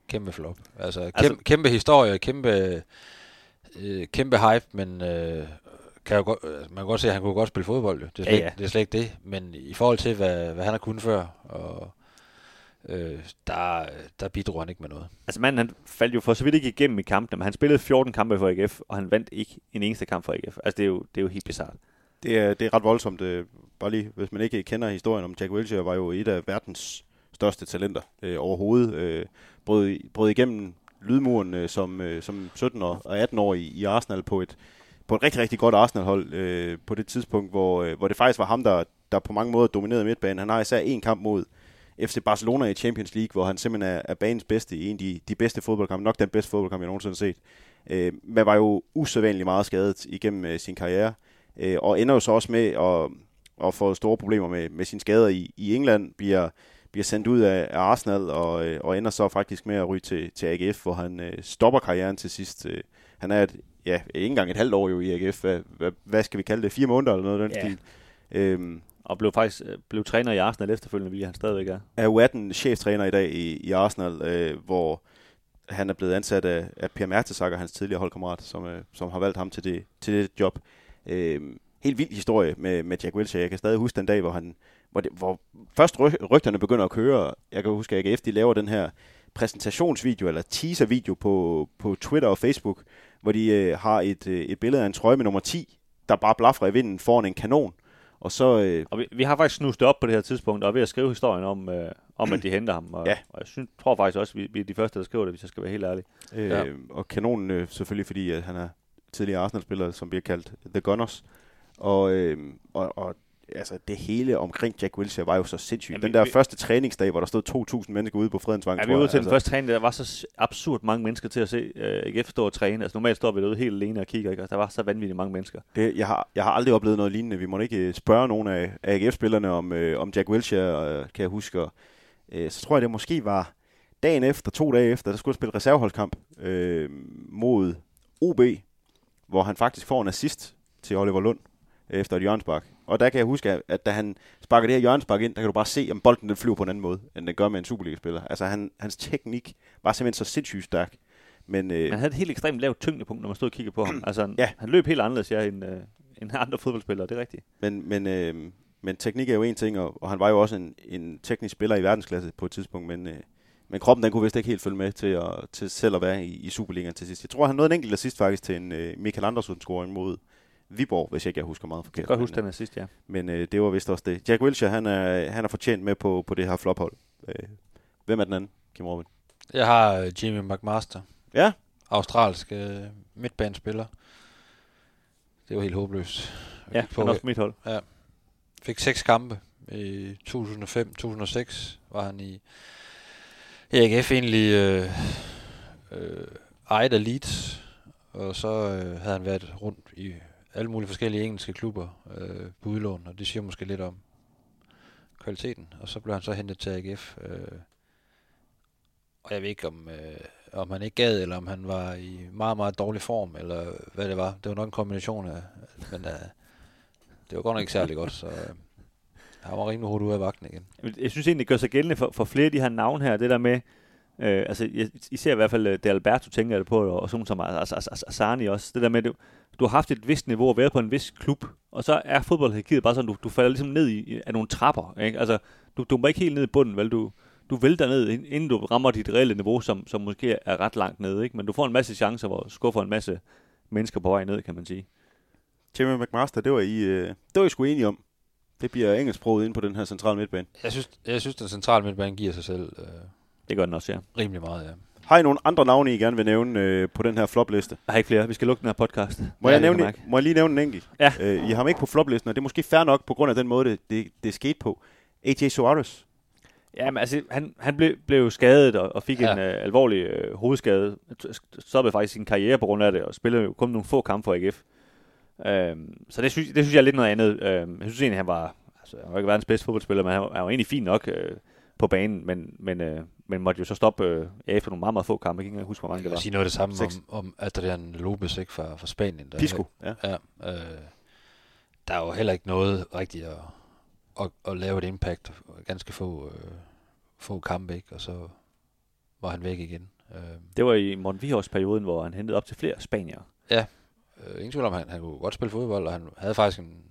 kæmpe flop. Altså, kæmpe, Altså- kæmpe historie, kæmpe, øh, kæmpe hype, men øh, kan jo godt, øh, man kan godt se, at han kunne godt spille fodbold. Jo. Det, er slet, Ja, ja, det er slet ikke det. Men i forhold til, hvad, hvad han har kunnet før, og, øh, der, der bidrog han ikke med noget. Altså manden, han faldt jo for så vidt ikke igennem i kampene, men han spillede 14 kampe for AGF, og han vandt ikke en eneste kamp for AGF. Altså det er jo, det er jo helt bizart. Det er, det er ret voldsomt. Øh, bare lige, hvis man ikke kender historien om Jack Wilshere, var jo et af verdens største talenter øh, overhovedet. Øh, brød, brød igennem lydmuren øh, som, øh, som 17 og og 18 år i, i Arsenal på et, på et rigtig, rigtig godt Arsenal-hold øh, på det tidspunkt, hvor, øh, hvor det faktisk var ham, der, der på mange måder dominerede midtbanen. Han har især en kamp mod FC Barcelona i Champions League, hvor han simpelthen er, er banens bedste i en af de, de bedste fodboldkampe, nok den bedste fodboldkamp, jeg nogensinde har set. øh, men var jo usædvanligt meget skadet igennem øh, sin karriere, øh, og ender jo så også med at, at få store problemer med, med sine skader i, i England, bliver, bliver sendt ud af, af Arsenal, og, øh, og ender så faktisk med at ryge til, til AGF, hvor han øh, stopper karrieren til sidst. Øh, han er et, ja, ikke engang et halvt år jo i AGF, hvad, hvad, hvad skal vi kalde det, fire måneder eller noget af den Ja. stil. Øhm, Og blev faktisk øh, blev træner i Arsenal efterfølgende, hvilket han stadigvæk er. er U18 cheftræner i dag i, i Arsenal, øh, hvor han er blevet ansat af, af Per Mertesacker, hans tidligere holdkammerat, som, øh, som har valgt ham til det, til det job. Øh, helt vild historie med, med Jack Wilshere. Jeg kan stadig huske den dag, hvor han hvor, det, hvor først ry- rygterne begynder at køre. Jeg kan huske, at AGF de laver den her præsentationsvideo, eller teaservideo på, på Twitter og Facebook, hvor de øh, har et, øh, et billede af en trøje med nummer 10, der bare blaffer i vinden foran en kanon. Og så, øh, Og vi, vi har faktisk snustet op på det her tidspunkt, og er ved at skrive historien om, øh, om at de henter ham. Og, Ja. og jeg synes, tror faktisk også, at vi, vi er de første, der skriver det, hvis jeg skal være helt ærlig. Øh, Ja. Og kanonen øh, selvfølgelig, fordi at han er tidligere Arsenal-spiller, som bliver kaldt The Gunners. Og, øh, og, og altså, det hele omkring Jack Wilshere var jo så sindssygt. Jamen, Den der vi- første træningsdag, hvor der stod 2.000 mennesker ude på Fredensvang, Ja, vi var ude til den første træning, der var så absurd mange mennesker til at se øh, AGF stå og træne. Altså normalt står vi derude helt alene og kigger, ikke? Og der var så vanvittigt mange mennesker. Det, jeg, har, jeg har aldrig oplevet noget lignende. Vi må ikke øh, spørge nogen af, AGF-spillerne om, øh, om Jack Wilshere, øh, kan jeg huske. Og, øh, så tror jeg, det måske var dagen efter, to dage efter, der skulle jeg spille reserveholdskamp øh, mod OB, hvor han faktisk får en assist til Oliver Lund efter et hjørnspark. Og der kan jeg huske, at- da han sparker det her hjørnspark ind, der kan du bare se, om bolden den flyver på en anden måde, end den gør med en Superliga-spiller. Altså han, hans teknik var simpelthen så sindssygt stærk. Men, øh, Han havde et helt ekstremt lavt tyngdepunkt, når man stod og kiggede på ham. Altså, han, Ja. han løb helt anderledes ja, end, øh, end andre fodboldspillere, det er rigtigt. Men, men, øh, men teknik er jo en ting, og, og han var jo også en, en teknisk spiller i verdensklasse på et tidspunkt, men, øh, men kroppen den kunne vist ikke helt følge med til, at, til selv at være i, i Superligaen til sidst. Jeg tror, han nåede en enkelt assist faktisk til en øh, Michael Andersen-scoring mod Viborg, hvis ikke jeg husker meget Jeg forkert. kan godt huske den her sidst, ja. men øh, det var vist også det. Jack Wilshere, han er, han er fortjent med på, på det her flophold. Øh, hvem er den anden, Kim Robin? Jeg har øh, Jimmy McMaster. Ja. Australsk øh, midtbanespiller. Det var helt håbløst. Ja, på, han er også på mit hold. fik seks kampe. I 2005-2006 var han i, i AGF egentlig øh, øh, ejet af Leeds. Og så øh, havde han været rundt i alle mulige forskellige engelske klubber øh, på udlån. Og det siger måske lidt om kvaliteten. Og så blev han så hentet til AGF. Øh, og jeg ved ikke, om, øh, om han ikke gad, eller om han var i meget, meget dårlig form, eller hvad det var. Det var nok en kombination af, men øh, det var godt nok ikke særlig godt, så øh, han var rimelig hurtigt ude af vagten igen. Jeg synes egentlig, det gør sig gældende for, for flere af de her navne her, det der med, øh, altså jeg, især i hvert fald øh, det Alberto tænker jeg det på, og sådan som altså, altså, Asani også, det der med, du, du har haft et vist niveau og været på en vis klub, og så er fodboldhierarkiet bare sådan, du, du falder ligesom ned i, af nogle trapper, ikke? Altså, du, du må ikke helt ned i bunden, vel? Du, du vælter ned, ind- inden du rammer dit reelle niveau, som, som måske er ret langt nede, ikke? Men du får en masse chancer, hvor du skuffer en masse mennesker på vej ned, kan man sige. Jimmy McMaster, det var I, øh, det var I sgu enige om. Det bliver engelsksproget ind på den her centrale midtbane. Jeg synes, jeg synes den centrale midtbane giver sig selv øh, Det gør den også, ja. rimelig meget, ja. Har I nogle andre navne, I gerne vil nævne øh, på den her flopliste? Jeg har ikke flere. Vi skal lukke den her podcast. Må, Ja, jeg, nævne, må jeg lige nævne en enkelt? Ja. Øh, I har ham ikke på floplisten, og det er måske fair nok på grund af den måde, det, det, det skete på. AJ Suarez. Ja, men altså, han, han blev, blev skadet og, og fik ja. Ja. en øh, alvorlig øh, hovedskade. Stoppede faktisk sin karriere på grund af det, og spillede jo kun nogle få kampe for AGF. Øhm, så det synes, det synes jeg er lidt noget andet. Øhm, jeg synes egentlig, han var, altså, han var ikke verdens bedste fodboldspiller, men han, var- han var egentlig fin nok øh, på banen, men, men, øh, men måtte jo så stoppe øh, ja, efter nogle meget, meget få kampe. Jeg kan ikke huske, hvor mange det Jeg var. vil sige noget det samme om, om Adrian Lopez ikke, fra, fra Spanien. Der, Pisco. Ja. Ja, øh, der er jo heller ikke noget rigtigt at, at, at lave et impact. Ganske få, øh, få kampe, ikke? Og så var han væk igen. Øh, Det var i Morten Vihors perioden, hvor han hentede op til flere spanier. øh, ingen tvivl om, han, han kunne godt spille fodbold, og han havde faktisk en,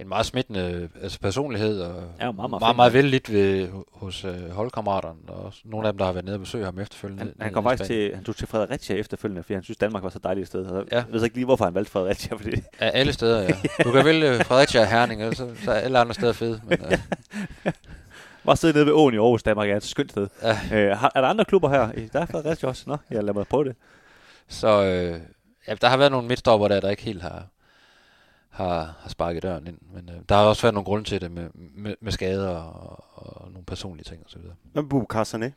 en meget smittende altså personlighed, og Ja, meget, meget meget, meget vældigt ved, hos øh, holdkammeraterne, og også nogle af dem, der har været nede og besøge ham efterfølgende. Han, han kom faktisk til, han tog til Fredericia efterfølgende, fordi han synes, Danmark var så dejligt et sted. Og Ja. Jeg ved så ikke lige, hvorfor han valgte Fredericia, fordi Af alle steder, ja. Du kan vælge Fredericia og Herning, og så, så er alle andre steder fede. Men, øh, bare sidde nede ved åen i Aarhus, Danmark er et skønt sted. ja. Øh, er der andre klubber her? Der er Fredericia også. Nå, jeg lader mig prøve det. Så øh, ja, der har været nogle midtstopper der, der ikke helt har, har, har sparket døren ind. Men øh, der har også været nogle grunde til det med, med, med skader og, og nogle personlige ting osv. Hvad med Bubakar Sané?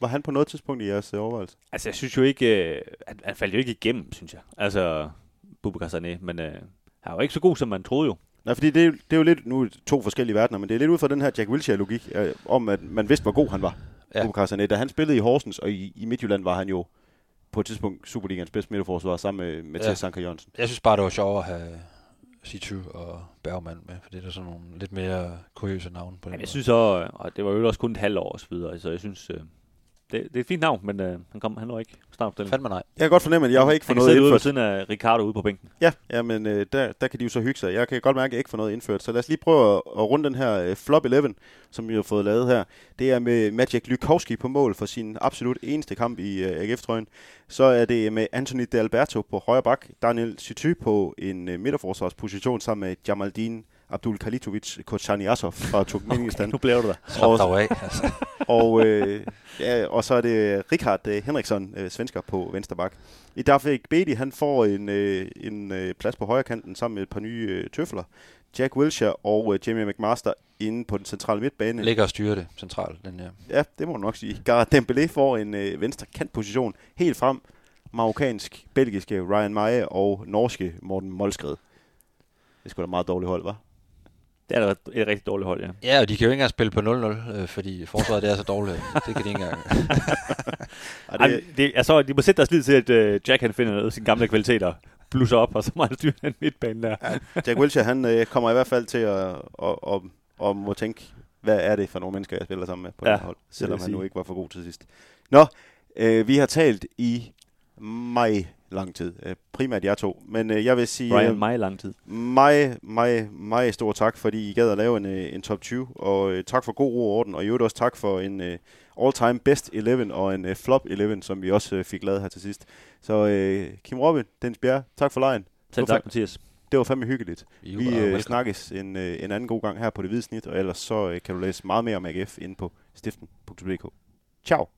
var han på noget tidspunkt i jeres øh, overvejelse? Altså, jeg synes jo ikke... Øh, han, han faldt jo ikke igennem, synes jeg. Altså, Bubakar Sané. Men øh, han var jo ikke så god, som man troede jo. Nej, fordi det er, det er jo lidt nu to forskellige verdener, men det er lidt ud fra den her Jack Wilshere-logik, øh, om at man vidste, hvor god han var. Ja. Bubakar Sané. Da han spillede i Horsens og i, i Midtjylland, var han jo på et tidspunkt Superligans bedste midterforsvar sammen med Mathias Ja. Sanker Jørgensen. Jeg synes bare, det var sjovere at have Situ og Bergman med, for det er sådan nogle lidt mere kuriøse navne på den Men jeg synes så... Og det var jo også kun et halvt år og så videre. Så jeg synes... Det, det er et fint navn, men øh, han, kom, han når ikke startopstillingen. Fandme nej. Jeg kan godt fornemme, at jeg har ikke Han fået noget indført. siden af Ricardo ude på bænken. Ja, ja men øh, der, der kan de jo så hygge sig. Jeg kan godt mærke, at jeg ikke får noget indført. Så lad os lige prøve at, at runde den her øh, Flop 11, som vi har fået lavet her. Det er med Magic Lykowski på mål for sin absolut eneste kamp i øh, AGF-trøjen. Så er det med Anthony De Alberto på højre bak, Daniel Syty på en øh, midterforsvarsposition sammen med Jamaldin Abdul Kalitovic Kochaniasov fra Turkmenistan. Nu bliver du der. Slap Og- dig af. Altså. og, øh, ja, og så er det Richard øh, Henriksson, øh, svensker, på venstre bak. I Dafik Bedi, han får en, øh, en øh, plads på højre kanten sammen med et par nye øh, tøfler. Jack Wilshere og øh, Jamie McMaster inde på den centrale midtbane. Ligger og styrer det centralt, den her. Ja, det må man nok sige. Gareth Dembélé får en øh, venstre kantposition helt frem. Marokkansk, belgiske Ryan Meyer og norske Morten Molskred. Det skulle da meget dårligt hold, var. Det er da et, rigtig dårligt hold, ja. Ja, og de kan jo ikke engang spille på 0-0, øh, fordi forsvaret det er så dårligt. Det kan de ikke engang. Ej, Ej, det, det, altså, de må sætte deres lid til, at øh, Jack han finder noget af sine gamle kvaliteter, blusser op, og så må han styre den midtbane der. Jack Wilshere, han øh, kommer i hvert fald til at, at, at, at må tænke, hvad er det for nogle mennesker, jeg spiller sammen med på Ja, ja, det hold, selvom jeg han nu ikke var for god til sidst. Nå, øh, vi har talt i mig lang tid, øh, primært jer to, men øh, jeg vil sige Brian øh, meget lang tid. mig, mig, mig stor tak, fordi I gad at lave en, en top 20, og øh, tak for god ro og orden, og i øvrigt også tak for en øh, all-time best 11 og en øh, flop 11, som vi også øh, fik lavet her til sidst. Så øh, Kim Robin, Dennis Bjerre, tak for lejen. Selv tak, Mathias. Det var fandme hyggeligt. I Vi øh, snakkes en, øh, en anden god gang her på Det Hvide Snit, og ellers så øh, kan du læse meget mere om AGF inde på stiften.dk. Ciao!